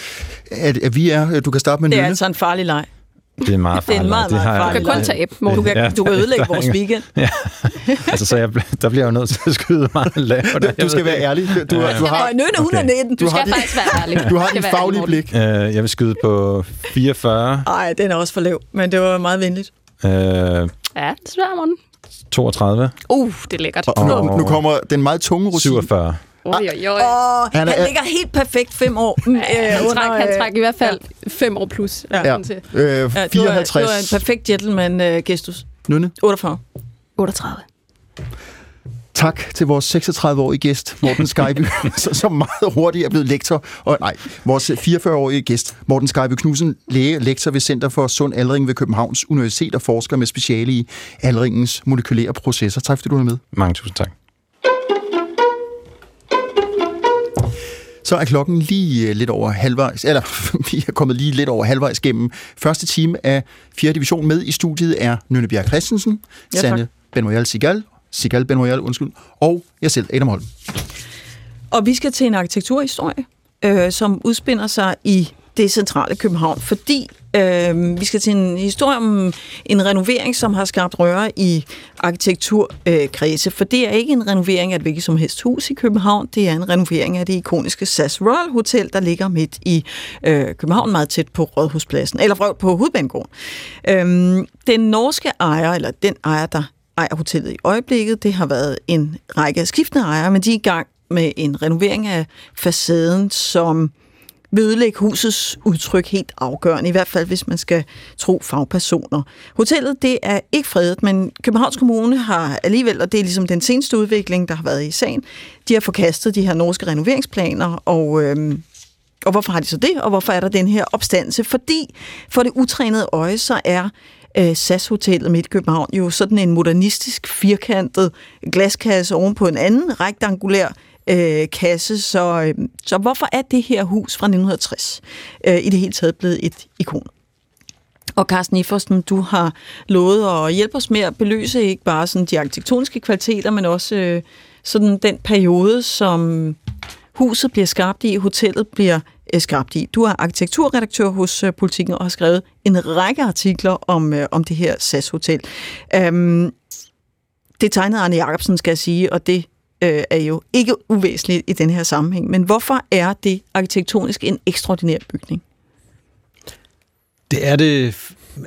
Speaker 2: at, at vi er? Du kan starte med
Speaker 4: Det er
Speaker 2: Nynne.
Speaker 4: altså en farlig leg.
Speaker 7: Det er meget farligt.
Speaker 4: Det er en meget, meget
Speaker 7: har
Speaker 4: farlig
Speaker 3: Du kan kun tabe, Morten.
Speaker 4: Du kan,
Speaker 7: Ja.
Speaker 4: du kan ødelægge vores weekend.
Speaker 7: Ja. altså, så jeg, der bliver jeg jo nødt til at skyde meget lavt.
Speaker 2: Du, du skal være ærlig. Du,
Speaker 7: Ja.
Speaker 2: du har,
Speaker 4: Og Nønne 119.
Speaker 3: Du
Speaker 2: har
Speaker 3: skal faktisk være ærlig.
Speaker 2: du har dit faglige blik.
Speaker 7: Øh, jeg vil skyde på 44,
Speaker 4: Nej, den er også for lav, men det var meget venligt.
Speaker 7: øh,
Speaker 3: Morten. Ja, desværre, Morten.
Speaker 7: 32
Speaker 3: Uh, det er lækkert.
Speaker 2: Og nu, nu kommer den meget tunge rosin.
Speaker 7: 47.
Speaker 3: Oj, oj, oj.
Speaker 4: Åh,
Speaker 2: Han
Speaker 4: han,
Speaker 2: er-
Speaker 4: han ligger helt perfekt fem år. mm,
Speaker 3: Ja, han,
Speaker 4: øh,
Speaker 3: træk, han træk i hvert fald fem år plus.
Speaker 4: Ja.
Speaker 2: Ja. Øh,
Speaker 4: Ja, det, var, det
Speaker 2: 54.
Speaker 4: var en perfekt gentleman-gestus.
Speaker 2: Nynne?
Speaker 4: 48.
Speaker 3: 38.
Speaker 2: Tak til vores 36-årige gæst, Morten Skejby, så, så meget hurtigt er blevet lektor. Og nej, vores 44-årige gæst, Morten Skejby Knudsen, læge, lektor ved Center for Sund Aldring ved Københavns Universitet og forsker med speciale i aldringens molekylære processer. Tak fordi du er med.
Speaker 7: Mange tusind tak.
Speaker 2: Så er klokken lige øh, lidt over halvvejs, eller vi er kommet lige lidt over halvvejs gennem første time af 4. division. Med i studiet er Nynne Bjerg Christensen,
Speaker 4: Ja, tak.
Speaker 2: Sanne Benoyal Sigal, Sigal Benoyal, undskyld, og jeg selv, Adam Holm.
Speaker 4: Og vi skal til en arkitekturhistorie, øh, som udspinder sig i det centrale København, fordi øh, vi skal til en historie om en renovering, som har skabt røre i arkitekturkredse. For det er ikke en renovering af et hvilket som helst hus i København, det er en renovering af det ikoniske SAS Royal Hotel, der ligger midt i øh, København, meget tæt på Rådhuspladsen, eller på Hovedbanegården. Øh, den norske ejer, eller den ejer, der ejer hotellet i øjeblikket, det har været en række skiftende ejere, men de er i gang med en renovering af facaden, som vil ødelægge husets udtryk helt afgørende, i hvert fald hvis man skal tro fagpersoner. Hotellet det er ikke fredet, men Københavns Kommune har alligevel, og det er ligesom den seneste udvikling, der har været i sagen, de har forkastet de her norske renoveringsplaner, og øhm, og hvorfor har de så det, og hvorfor er der den her opstandelse? Fordi for det utrænede øje, så er øh, SAS-hotellet midt i København jo sådan en modernistisk, firkantet glaskasse oven på en anden rektangulær øh, kasse. Så, øh, så hvorfor er det her hus fra 1960 øh, i det hele taget blevet et ikon? Og Carsten Iforsten, du har lovet at hjælpe os med at beløse ikke bare sådan de arkitektoniske kvaliteter, men også øh, sådan den periode, som huset bliver skabt i, hotellet bliver øh, skabt i. Du er arkitekturredaktør hos øh, Politiken og har skrevet en række artikler om, øh, om det her SAS-hotel. Øhm, det tegnede Arne Jacobsen, skal jeg sige, og det øh, er jo ikke uvæsentligt i den her sammenhæng. Men hvorfor er det arkitektonisk en ekstraordinær bygning?
Speaker 8: Det er det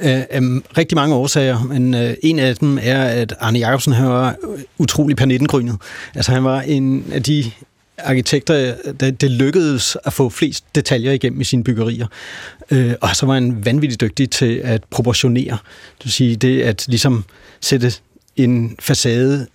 Speaker 8: af, af rigtig mange årsager, men øh, en af dem er, at Arne Jacobsen han var utrolig pernittengrynet. Altså han var en af de arkitekter, det, det lykkedes at få flest detaljer igennem i sine byggerier. Øh, og så var han vanvittigt dygtig til at proportionere. Det vil sige, det at ligesom sætte en facade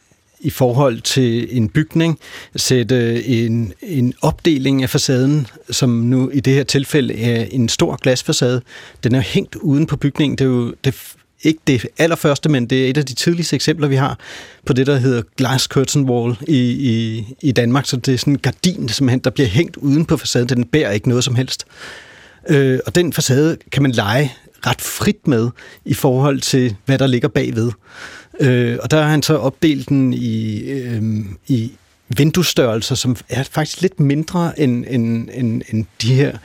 Speaker 8: i forhold til en bygning, sætte en, en opdeling af facaden, som nu i det her tilfælde er en stor glasfacade. Den er hængt uden på bygningen. Det er jo det, ikke det allerførste, men det er et af de tidligste eksempler, vi har på det, der hedder glass curtain wall i, i, i Danmark. Så det er sådan en gardin, simpelthen, der bliver hængt uden på facaden. Den bærer ikke noget som helst. Øh, og den facade kan man lege ret frit med i forhold til, hvad der ligger bagved. Øh, og der har han så opdelt den i, øh, i vinduesstørrelser, som er faktisk lidt mindre end, end, end, end de her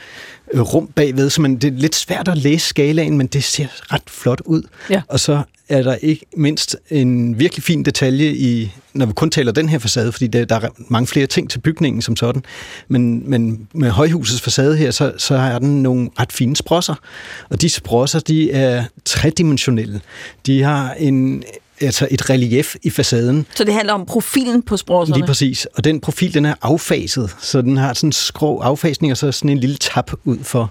Speaker 8: øh, rum bagved, så man, det er lidt svært at læse skalaen, men det ser ret flot ud.
Speaker 4: Ja.
Speaker 8: Og så er der ikke mindst en virkelig fin detalje i, når vi kun taler den her facade, fordi der, der er mange flere ting til bygningen som sådan, men, men med højhusets facade her, så, så har den nogle ret fine sprosser. Og de sprosser, de er tredimensionelle. De har en, altså et relief i facaden,
Speaker 4: Så det handler om profilen på sprosserne?
Speaker 8: Lige præcis. Og den profil, den er affaset, så den har sådan en skrå affasning, og så sådan en lille tap ud for.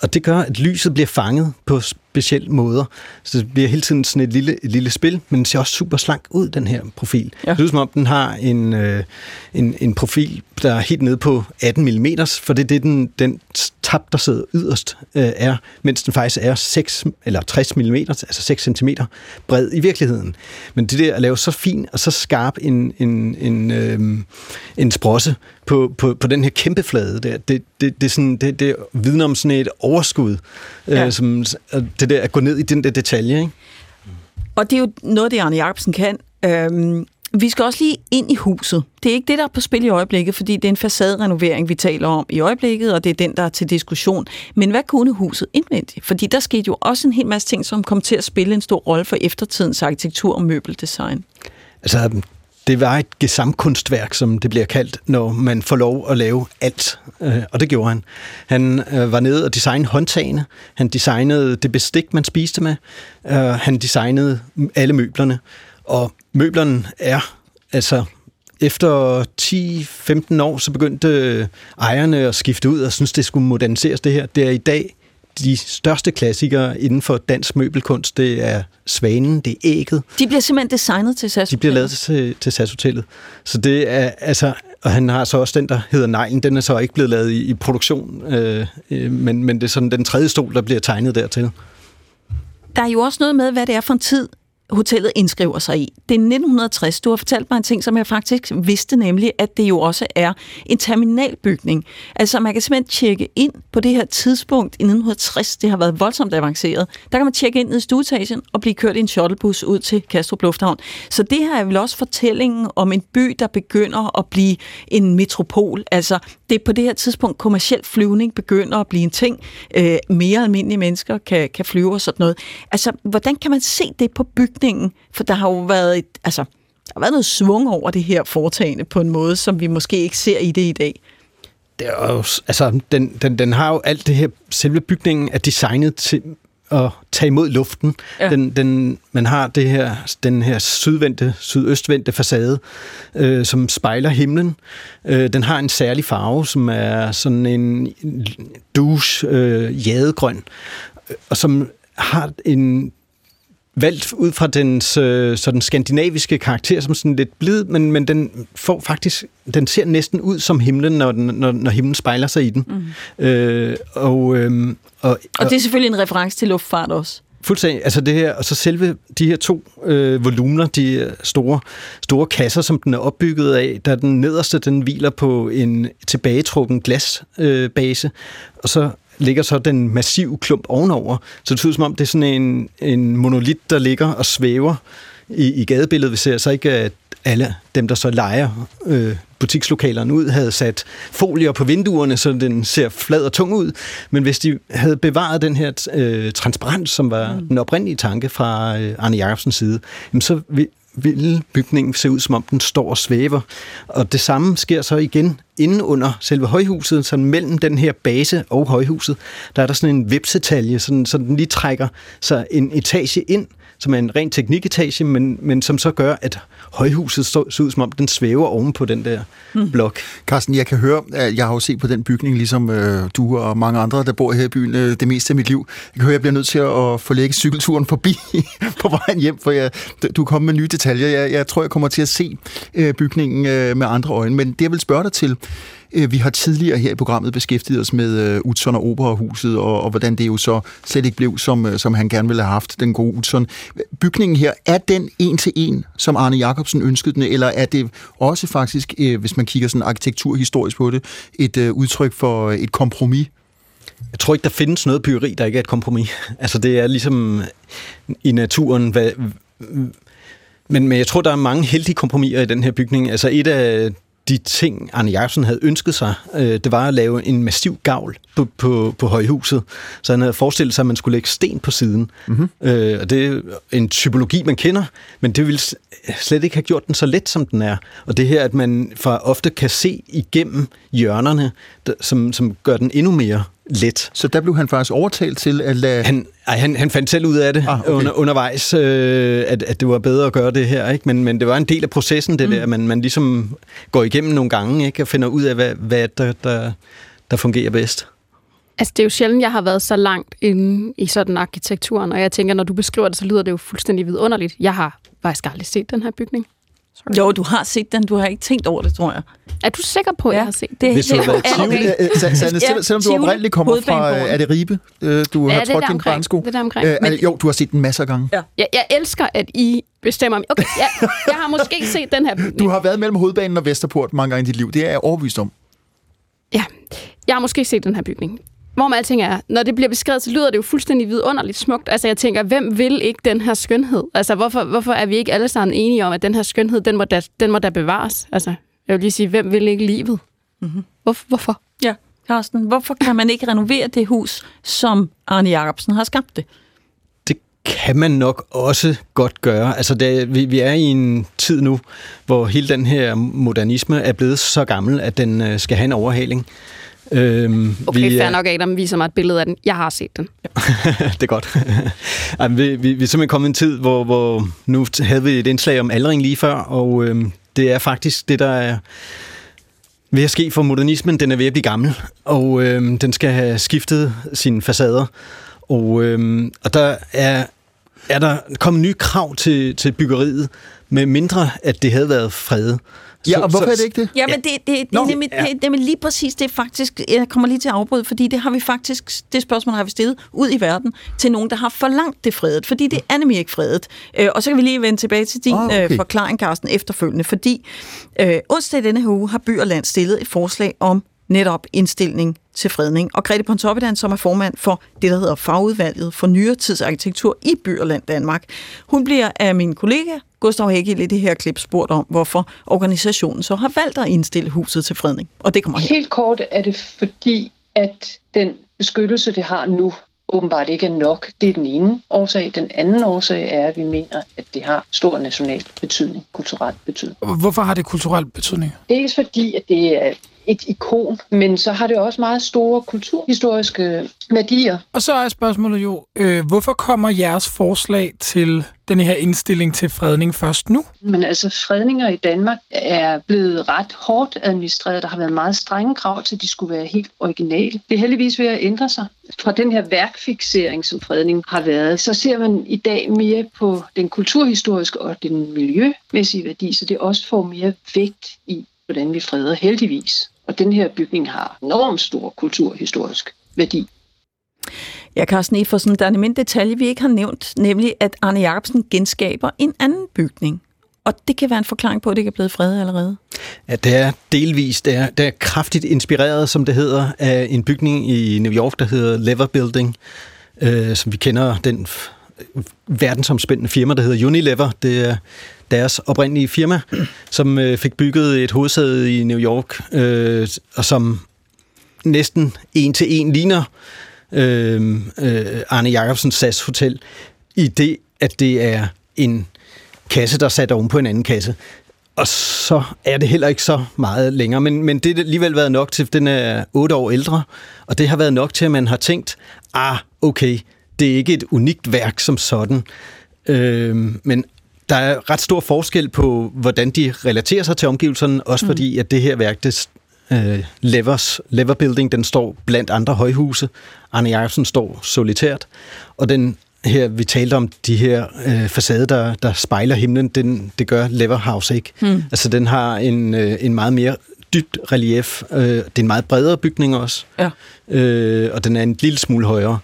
Speaker 8: Og det gør, at lyset bliver fanget på specielle måder. Så det bliver hele tiden sådan et lille, et lille spil, men den ser også super slank ud, den her profil.
Speaker 4: Ja.
Speaker 8: Det lyder som om, den har en, øh, en, en profil, der er helt nede på 18 mm, for det er det, den, den tab, der sidder yderst, øh, er, mens den faktisk er 6 eller 60 mm, altså 6 cm bred i virkeligheden. Men det der at lave så fin og så skarp en, en, en, øh, en sprosse på, på, på den her kæmpe flade der, det, det, det, er sådan, det, det vidner om sådan et overskud, øh,
Speaker 4: Ja.
Speaker 8: som, og det der at gå ned i den der detalje, ikke?
Speaker 4: Og det er jo noget, det Arne Jacobsen kan. Øhm, vi skal også lige ind i huset. Det er ikke det, der er på spil i øjeblikket, fordi det er en facaderenovering, vi taler om i øjeblikket, og det er den, der er til diskussion. Men hvad kunne huset indvendigt? Fordi der skete jo også en hel masse ting, som kom til at spille en stor rolle for eftertidens arkitektur og møbeldesign.
Speaker 8: Altså, det var et gesamtkunstværk, som det bliver kaldt, når man får lov at lave alt. Øh, og det gjorde han. Han øh, var nede og designede håndtagene. Han designede det bestik, man spiste med. Øh, han designede alle møblerne. Og møblerne er, altså, efter 10-15 år, så begyndte ejerne at skifte ud og synes, det skulle moderniseres det her. Det er i dag de største klassikere inden for dansk møbelkunst, det er Svanen, det er Ægget.
Speaker 4: De bliver simpelthen designet til SAS.
Speaker 8: De bliver lavet til, til SAS-hotellet. Så det er, altså, og han har så også den, der hedder Neglen, den er så ikke blevet lavet i, i produktion, øh, øh, men, men det er sådan den tredje stol, der bliver tegnet dertil.
Speaker 4: Der er jo også noget med, hvad det er for en tid, hotellet indskriver sig i. Det er 1960. Du har fortalt mig en ting, som jeg faktisk vidste, nemlig, at det jo også er en terminalbygning. Altså, man kan simpelthen tjekke ind på det her tidspunkt i 1960. Det har været voldsomt avanceret. Der kan man tjekke ind i stueetagen og blive kørt i en shuttlebus ud til Kastrup Lufthavn. Så det her er vel også fortællingen om en by, der begynder at blive en metropol. Altså, det er på det her tidspunkt kommersiel flyvning begynder at blive en ting. Øh, mere almindelige mennesker kan, kan flyve og sådan noget. Altså, hvordan kan man se det på bygningen? For der har jo været, et, altså, der har været noget svung over det her foretagende på en måde, som vi måske ikke ser i det i dag.
Speaker 8: Det er jo, altså, den, den, den har jo alt det her, selve bygningen er designet til at tage imod luften.
Speaker 4: Ja.
Speaker 8: Ja. Den, den, man har det her, den her sydvendte, sydøstvendte facade, øh, som spejler himlen. Øh, den har en særlig farve, som er sådan en douche øh, jadegrøn, øh, og som har en valgt ud fra dens øh, sådan skandinaviske karakter som sådan lidt blid, men, men den får faktisk, den ser næsten ud som himlen, når, den, når, når himlen spejler sig i den. Mm. Øh, og, øh, og,
Speaker 4: Og det er selvfølgelig en reference til luftfart også.
Speaker 8: Fuldstændig. Altså det her, og så selve de her to øh, volumener, de øh, store, store kasser, som den er opbygget af, der den nederste, den hviler på en tilbagetrukken glasbase, øh, base, og så ligger så den massive klump ovenover. Så det ud som om, det er sådan en, en monolit, der ligger og svæver i, i gadebilledet. Vi ser så ikke, at alle dem, der så leger øh, butikslokalerne ud, havde sat folier på vinduerne, så den ser flad og tung ud. Men hvis de havde bevaret den her øh, transparens, som var mm. den oprindelige tanke fra øh, Arne Jacobsens side, jamen så ville bygningen se ud, som om den står og svæver. Og det samme sker så igen inde under selve højhuset, så mellem den her base og højhuset, der er der sådan en vipsetalje, sådan, så den lige trækker sig en etage ind, som er en ren tekniketage, men, men som så gør, at højhuset står, ser ud, som om den svæver oven på den der mm. blok.
Speaker 2: Carsten, jeg kan høre, at jeg har jo set på den bygning, ligesom øh, du og mange andre, der bor her i byen øh, det meste af mit liv. Jeg kan høre, at jeg bliver nødt til at forlægge cykelturen forbi på vejen hjem, for jeg, du er kommet med nye detaljer. Jeg, jeg tror, jeg kommer til at se øh, bygningen øh, med andre øjne. Men det, jeg vil spørge dig til, Øh, vi har tidligere her i programmet beskæftiget os med øh, Utzon og Operahuset, og, og hvordan det jo så slet ikke blev, som, øh, som han gerne ville have haft, den gode Utzon. Bygningen her, er den en til en, som Arne Jacobsen ønskede den, eller er det også faktisk, hvis man kigger sådan arkitekturhistorisk på det, et udtryk for et kompromis?
Speaker 8: Jeg tror ikke, der findes noget byggeri, der ikke er et kompromis. Altså det er ligesom i naturen, hvad, men, men jeg tror, der er mange heldige kompromiser i den her bygning. Altså et af de ting, Arne Jacobsen havde ønsket sig, øh, det var at lave en massiv gavl på, på, på højhuset. Så han havde forestillet sig, at man skulle lægge sten på siden. Mm-hmm. Øh, og det er en typologi, man kender, men det ville slet ikke have gjort den så let, som den er. Og det her, at man for ofte kan se igennem hjørnerne, som, som gør den endnu mere let.
Speaker 2: Så der blev han faktisk overtalt til at lade...
Speaker 8: Han, ej, han, han fandt selv ud af det
Speaker 2: Ah, okay.
Speaker 8: under, undervejs, øh, at, at det var bedre at gøre det her. Ikke? Men, men det var en del af processen, det mm. der, at man, man ligesom går igennem nogle gange ikke? og finder ud af, hvad, hvad der, der, der fungerer bedst.
Speaker 3: Altså, det er jo sjældent, jeg har været så langt inde i sådan arkitekturen, og jeg tænker, når du beskriver det, så lyder det jo fuldstændig vidunderligt. Jeg har faktisk aldrig set den her bygning. Sorry.
Speaker 4: Jo, du har set den, du har ikke tænkt over det, tror jeg.
Speaker 3: Er du sikker på, at
Speaker 4: Ja.
Speaker 3: jeg har set
Speaker 4: Det
Speaker 8: Hvis du har været. Tivoli,
Speaker 2: Øh, øh, Sande, Sande,
Speaker 4: Ja,
Speaker 2: selv- selvom du oprindeligt kommer fra,
Speaker 4: hovedbanegården.
Speaker 2: er det Ribe, øh, du
Speaker 3: Ja,
Speaker 2: har
Speaker 3: det er
Speaker 2: trådt din grænsko?
Speaker 3: Det er der omkring.
Speaker 2: Øh,
Speaker 3: Men-
Speaker 2: det- jo, du har set den masser af gange.
Speaker 4: Ja.
Speaker 3: Jeg, jeg elsker, at I bestemmer mig. Okay, jeg, jeg har måske set den her bygning.
Speaker 2: Du har været mellem hovedbanen og Vesterport mange gange i dit liv. Det er jeg overbevist om.
Speaker 3: Ja, jeg har måske set den her bygning. Hvor man alting er, når det bliver beskrevet, så lyder det jo fuldstændig vidunderligt smukt. Altså jeg tænker, hvem vil ikke den her skønhed? Altså hvorfor, hvorfor er vi ikke alle sammen enige om, at den her skønhed, den må da, den må da bevares? Altså, jeg vil lige sige, hvem vil ikke livet? Mm-hmm. Hvor, hvorfor?
Speaker 4: Ja, Carsten, hvorfor kan man ikke renovere det hus, som Arne Jacobsen har skabt det?
Speaker 8: Det kan man nok også godt gøre. Altså, det, vi, vi er i en tid nu, hvor hele den her modernisme er blevet så gammel, at den øh, skal have en overhaling. Øhm,
Speaker 3: Okay,
Speaker 8: vi,
Speaker 3: fair nok, Adam viser mig et billede af den. Jeg har set den.
Speaker 8: det er godt. Ej, men vi, vi, vi er simpelthen kommet i en tid, hvor, hvor nu havde vi et indslag om aldring lige før, og øhm, det er faktisk det, der er... ved at ske for modernismen. Den er ved at blive gammel, og øh, den skal have skiftet sine facader. Og, øh, og der er, er der kommet nye krav til, til byggeriet, med mindre at det havde været fredet.
Speaker 2: Ja, og hvorfor er det ikke det?
Speaker 4: Jamen, det, det, det,
Speaker 8: Nå,
Speaker 4: er nemlig,
Speaker 8: ja.
Speaker 4: det, det er lige præcis det er faktisk, jeg kommer lige til at afbryde, fordi det har vi faktisk, det spørgsmål har vi stillet ud i verden til nogen, der har forlangt det fredet, fordi det er nemlig ikke fredet. Øh, og så kan vi lige vende tilbage til din
Speaker 2: Ah, okay.
Speaker 4: øh, forklaring, Carsten, efterfølgende, fordi øh, onsdag i denne her uge har By og Land stillet et forslag om netop indstilling til fredning. Og Grete Pontoppidan, som er formand for det, der hedder Fagudvalget for Nyere Tids Arkitektur i By og Land Danmark, hun bliver af min kollega Gustav Hækkel i det her klip spurgt om, hvorfor organisationen så har valgt at indstille huset til fredning. Og det kommer her.
Speaker 9: Helt kort er det fordi, at den beskyttelse, det har nu, åbenbart ikke er nok. Det er den ene årsag. Den anden årsag er, at vi mener, at det har stor national betydning, kulturel betydning.
Speaker 10: Hvorfor har det kulturel betydning?
Speaker 9: Dels fordi, at det er et ikon, men så har det også meget store kulturhistoriske værdier.
Speaker 10: Og så er spørgsmålet jo, øh, hvorfor kommer jeres forslag til den her indstilling til fredning først nu?
Speaker 9: Men altså, fredninger i Danmark er blevet ret hårdt administreret. Der har været meget strenge krav til, at de skulle være helt originale. Det er heldigvis ved at ændre sig. Fra den her værkfixering, som fredning har været, så ser man i dag mere på den kulturhistoriske og den miljømæssige værdi, så det også får mere vægt i, hvordan vi freder heldigvis. Og den her bygning har enormt stor kulturhistorisk værdi.
Speaker 4: Ja, Carsten Efersen, der er nemlig en detalje, vi ikke har nævnt, nemlig at Arne Jacobsen genskaber en anden bygning. Og det kan være en forklaring på, at det ikke er blevet fredet allerede.
Speaker 8: Ja, det er delvist. Det er, det er kraftigt inspireret, som det hedder, af en bygning i New York, der hedder Lever Building, øh, som vi kender den verdensomspændende firma, der hedder Unilever. Det er deres oprindelige firma, som øh, fik bygget et hovedsæde i New York, øh, og som næsten en til en ligner øh, øh, Arne Jacobsens SAS Hotel, i det, at det er en kasse, der er sat oven på en anden kasse. Og så er det heller ikke så meget længere, men, men det har alligevel været nok til, den er otte år ældre, og det har været nok til, at man har tænkt, ah, okay, det er ikke et unikt værk som sådan, øh, men der er ret stor forskel på, hvordan de relaterer sig til omgivelserne, også fordi, at det her værk, det øh, Levers, Lever Building, den står blandt andre højhuse. Arne Jacobsen står solitært, og den her, vi talte om de her øh, facade, der, der spejler himlen, den, det gør Lever House ikke.
Speaker 4: Hmm.
Speaker 8: Altså, den har en, øh, en meget mere dybt relief. Øh, det er en meget bredere bygning også,
Speaker 4: Ja.
Speaker 8: øh, og den er en lille smule højere.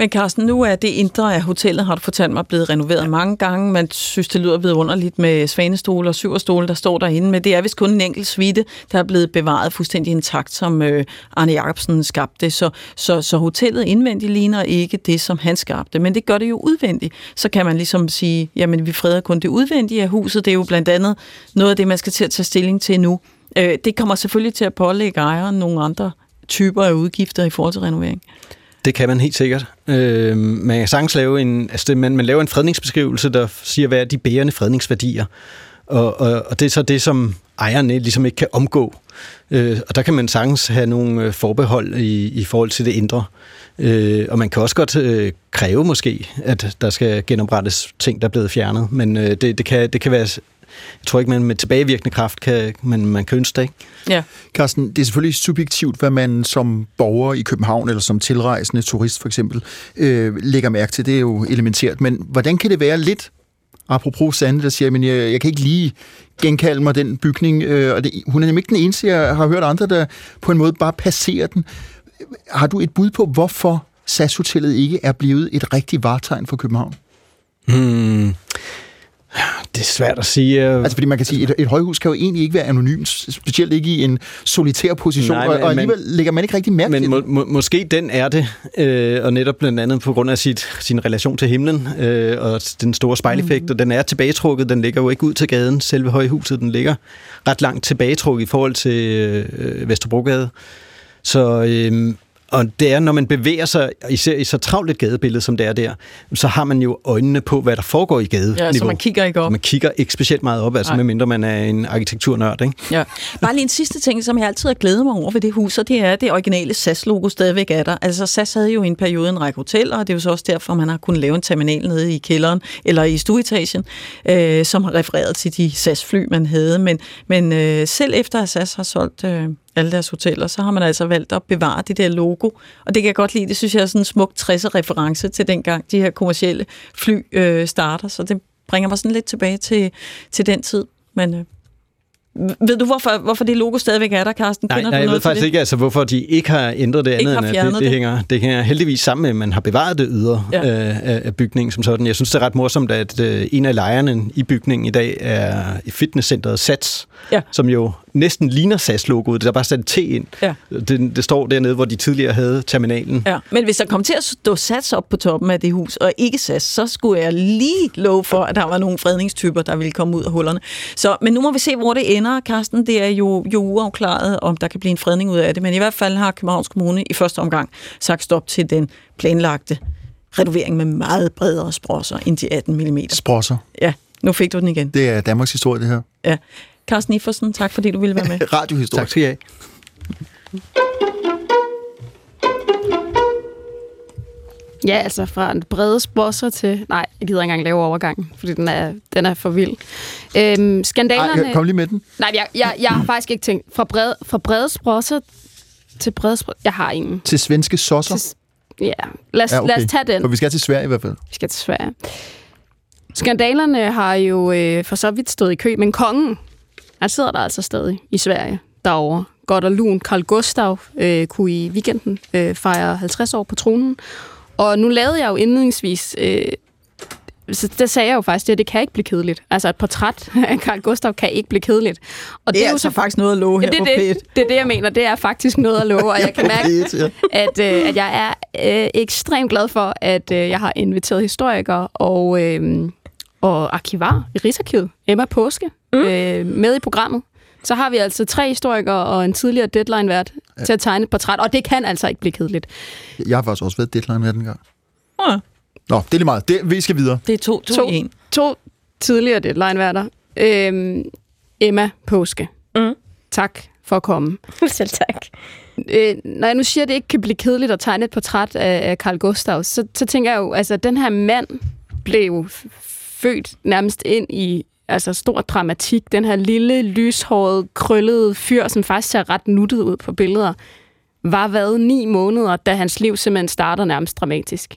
Speaker 4: Men Carsten, nu er det indre af hotellet, har du fortalt mig, blevet renoveret mange gange. Man synes, det lyder vidunderligt med svanestole og syverstole, der står derinde. Men det er vist kun en enkelt suite, der er blevet bevaret fuldstændig intakt, som øh, Arne Jacobsen skabte. Så, så, så hotellet indvendigt ligner ikke det, som han skabte. Men det gør det jo udvendigt. Så kan man ligesom sige, jamen vi freder kun det udvendige af huset. Det er jo blandt andet noget af det, man skal til at tage stilling til nu. Øh, det kommer selvfølgelig til at pålægge ejeren nogle andre typer af udgifter i forhold til renovering.
Speaker 8: Det kan man helt sikkert. Øh, man kan sagtens lave en, altså det, man, man laver en fredningsbeskrivelse, der siger, hvad er de bærende fredningsværdier. Og, og, og det er så det, som ejerne ligesom ikke kan omgå. Øh, og der kan man sagtens have nogle øh, forbehold i, i forhold til det indre. Øh, og man kan også godt øh, kræve måske, at der skal genoprettes ting, der er blevet fjernet. Men øh, det, det, kan, det kan være... Jeg tror ikke, man med tilbagevirkende kraft kan, man, man kan ønske det, ikke?
Speaker 4: Ja.
Speaker 2: Carsten, det er selvfølgelig subjektivt, hvad man som borger i København eller som tilrejsende turist for eksempel øh, lægger mærke til. Det er jo elementært. Men hvordan kan det være lidt, apropos Sande, der siger, men jeg, jeg kan ikke lige genkalde mig den bygning, øh, og det, hun er nemlig ikke den eneste, jeg har hørt andre, der på en måde bare passerer den. Har du et bud på, hvorfor SAS-hotellet ikke er blevet et rigtigt vartegn for København?
Speaker 8: Hmm. Det er svært at sige.
Speaker 2: Altså, fordi man kan sige, et, et højhus kan jo egentlig ikke være anonymt, specielt ikke i en solitær position,
Speaker 8: Nej, men-
Speaker 2: og, og alligevel lægger man ikke rigtig mærke til
Speaker 8: Men
Speaker 2: det.
Speaker 8: må, må, måske den er det, øh, og netop blandt andet på grund af sit, sin relation til himlen øh, og den store spejleffekt, mm. og den er tilbagetrukket, den ligger jo ikke ud til gaden, selve højhuset, den ligger ret langt tilbagetrukket i forhold til øh, Vesterbrogade. Så, øh, og det er, når man bevæger sig, især i så travlt et gadebillede, som det er der, så har man jo øjnene på, hvad der foregår i gade.
Speaker 4: Ja, så man kigger ikke op.
Speaker 8: Man kigger ikke specielt meget op, altså
Speaker 4: Nej.
Speaker 8: medmindre man er en arkitekturnørd, ikke?
Speaker 4: Ja. Bare lige en sidste ting, som jeg altid har glædet mig over ved det hus, og det er, at det originale SAS-logo stadigvæk er der. Altså SAS havde jo i en periode en række hoteller, og det er jo så også derfor, man har kunnet lave en terminal nede i kælderen, eller i stueetagen, øh, som har refereret til de SAS-fly, man havde. Men, men øh, selv efter at SAS har solgt øh, alle deres hoteller, så har man altså valgt at bevare det der logo. Og det kan jeg godt lide. Det synes jeg er sådan en smuk 60'er-reference til dengang de her kommercielle fly øh, starter. Så det bringer mig sådan lidt tilbage til, til den tid. Men øh, ved du, hvorfor, hvorfor det logo stadigvæk er der, Carsten?
Speaker 8: Nej,
Speaker 4: Kender
Speaker 8: nej
Speaker 4: du
Speaker 8: jeg ved faktisk
Speaker 4: det?
Speaker 8: ikke, altså, hvorfor de ikke har ændret det andet, end at det, det,
Speaker 4: det.
Speaker 8: hænger, det hænger heldigvis sammen med, at man har bevaret det ydre
Speaker 4: Ja.
Speaker 8: øh, af, bygningen som sådan. Jeg synes, det er ret morsomt, at øh, en af lejerne i bygningen i dag er i fitnesscenteret Sats,
Speaker 4: Ja.
Speaker 8: som jo næsten ligner SAS-logoet. Der er bare sat T ind.
Speaker 4: Ja.
Speaker 8: Det, det står dernede, hvor de tidligere havde terminalen.
Speaker 4: Ja, men hvis der kom til at stå sats op på toppen af det hus, og ikke sats, så skulle jeg lige love for, at der var nogle fredningstyper, der ville komme ud af hullerne. Så, men nu må vi se, hvor det ender, Carsten. Det er jo, jo uafklaret, om der kan blive en fredning ud af det. Men i hvert fald har Københavns Kommune i første omgang sagt stop til den planlagte renovering med meget bredere sprosser end de 18 mm.
Speaker 2: Sprosser.
Speaker 4: Ja, nu fik du den igen.
Speaker 2: Det er Danmarks historie, det her.
Speaker 4: Ja. Carsten Iffersen, tak fordi du ville være med.
Speaker 2: Radiohistorie.
Speaker 8: Tak skal I have.
Speaker 3: Ja, altså fra en brede sprosser til... Nej, jeg gider ikke engang lave overgangen, fordi den er, den er for vild. Øhm, skandalerne...
Speaker 2: Ej, kom lige med den.
Speaker 3: Nej, jeg, jeg, jeg har faktisk ikke tænkt... Fra brede, fra brede sprosser til brede sprosser... Jeg har ingen.
Speaker 2: Til svenske sosser.
Speaker 3: Til, ja, lad os,
Speaker 2: Ja,
Speaker 3: okay. lad os tage den.
Speaker 2: For vi skal til Sverige i hvert fald.
Speaker 3: Vi skal til Sverige. Skandalerne har jo øh, for så vidt stået i kø, men kongen, han sidder der altså stadig i Sverige derovre. Godt og lun. Carl Gustav øh, kunne i weekenden øh, fejre 50 år på tronen. Og nu lavede jeg jo indledningsvis... Øh, så der sagde jeg jo faktisk, at det kan ikke blive kedeligt. Altså et portræt af Carl Gustav kan ikke blive kedeligt. Og
Speaker 4: Det er
Speaker 3: jo
Speaker 4: altså faktisk noget at love her
Speaker 3: det,
Speaker 4: på
Speaker 3: det,
Speaker 4: P1.
Speaker 3: det er det, jeg mener. Det er faktisk noget at love, og jeg kan mærke,
Speaker 2: P1, ja.
Speaker 3: at, øh, at jeg er øh, ekstremt glad for, at øh, jeg har inviteret historikere og, øh, og arkivar i Rigsarkivet, Emma Påske, mm. øh, med i programmet. Så har vi altså tre historikere og en tidligere deadline-vært ja. til at tegne et portræt, og det kan altså ikke blive kedeligt.
Speaker 2: Jeg har faktisk også været deadline med den gang.
Speaker 4: Ja.
Speaker 2: Nå, det er lige meget. Det, vi skal videre.
Speaker 4: Det er to, to,
Speaker 3: To.
Speaker 4: en.
Speaker 3: To tidligere deadline-værter. Øh, Emma Påske.
Speaker 11: Mm.
Speaker 3: Tak for at komme.
Speaker 11: Selv tak.
Speaker 3: øh, når jeg nu siger, at det ikke kan blive kedeligt at tegne et portræt af, af Carl Gustav, så, så tænker jeg jo, altså den her mand blev født nærmest ind i altså stor dramatik. Den her lille, lyshårede, krøllede fyr, som faktisk ser ret nuttet ud på billeder, var hvad, ni måneder, da hans liv simpelthen starter nærmest dramatisk.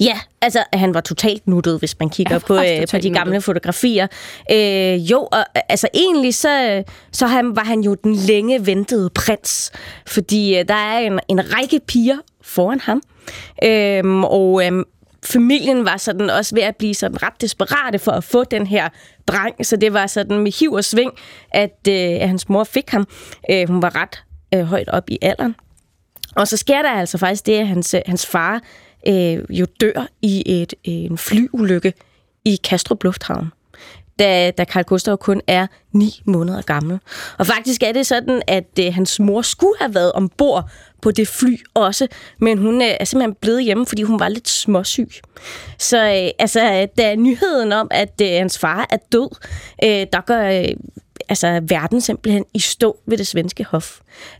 Speaker 11: Ja, altså han var totalt nuttet, hvis man kigger på, øh, på de gamle
Speaker 3: nuttet.
Speaker 11: fotografier. Øh, jo, og øh, altså egentlig så, så han, var han jo den længe ventede prins, fordi øh, der er en, en række piger foran ham, øhm, og øhm, familien var sådan også ved at blive sådan ret desperate for at få den her dreng, så det var sådan med hiv og sving, at, øh, at hans mor fik ham. Øh, hun var ret øh, højt op i alderen. Og så sker der altså faktisk det, at hans, øh, hans far øh, jo dør i et, en flyulykke i Kastrup Lufthavn, da, da Carl Gustav kun er ni måneder gammel. Og faktisk er det sådan, at øh, hans mor skulle have været ombord på det fly også, men hun øh, er simpelthen blevet hjemme, fordi hun var lidt småsyg. Så øh, altså, da nyheden om, at øh, hans far er død, øh, der gør... Øh, altså verden simpelthen i stå ved det svenske hof.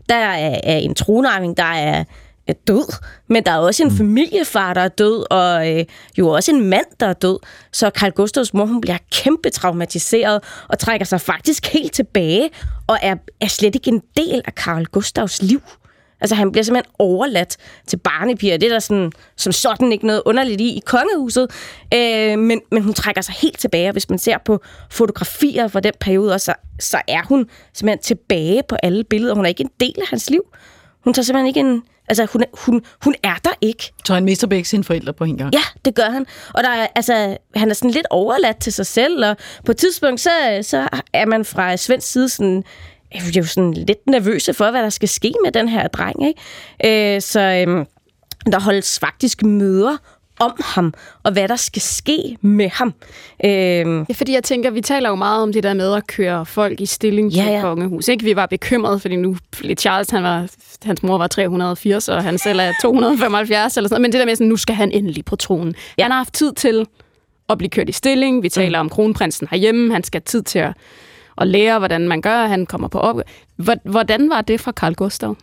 Speaker 11: Der er, er en tronarving, der er er død, men der er også en familiefar, der er død, og øh, jo også en mand, der er død. Så Carl Gustavs mor, hun bliver kæmpe traumatiseret og trækker sig faktisk helt tilbage, og er, er slet ikke en del af Carl Gustavs liv. Altså, han bliver simpelthen overladt til barnepiger. Det er der sådan, som sådan ikke noget underligt i i kongehuset. Øh, men, men hun trækker sig helt tilbage, og hvis man ser på fotografier fra den periode, også, så, så er hun simpelthen tilbage på alle billeder. Hun er ikke en del af hans liv. Hun tager simpelthen ikke en... Altså, hun, hun, hun er der ikke.
Speaker 4: Så han mister begge sine forældre på en gang.
Speaker 11: Ja, det gør han. Og der er, altså, han er sådan lidt overladt til sig selv, og på et tidspunkt, så, så er man fra svensk side sådan, er jo sådan lidt nervøse for, hvad der skal ske med den her dreng. Ikke? Øh, så øhm, der holdes faktisk møder om ham, og hvad der skal ske med ham. Øhm,
Speaker 3: Ja, fordi jeg tænker, vi taler jo meget om det der med at køre folk i stilling
Speaker 11: Ja,
Speaker 3: til
Speaker 11: ja.
Speaker 3: kongehus. Ikke? Vi var bekymrede, fordi nu Charles, han var, hans mor var 380, og han selv er 275 eller sådan noget. Men det der med, sådan, nu skal han endelig på tronen. Ja. Han har haft tid til at blive kørt i stilling. Vi taler mm. om kronprinsen herhjemme. Han skal have tid til at, at lære, hvordan man gør. Han kommer på op. Hvordan var det fra Carl Gustav?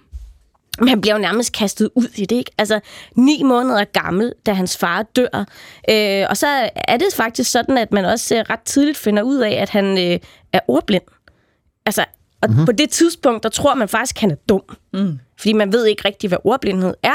Speaker 11: Men han bliver jo nærmest kastet ud i det, ikke? Altså, ni måneder gammel, da hans far dør. Øh, og så er det faktisk sådan, at man også øh, ret tidligt finder ud af, at han øh, er ordblind. Altså, og mm-hmm. på det tidspunkt, der tror man faktisk, at han er dum. Mm. Fordi man ved ikke rigtig, hvad ordblindhed er.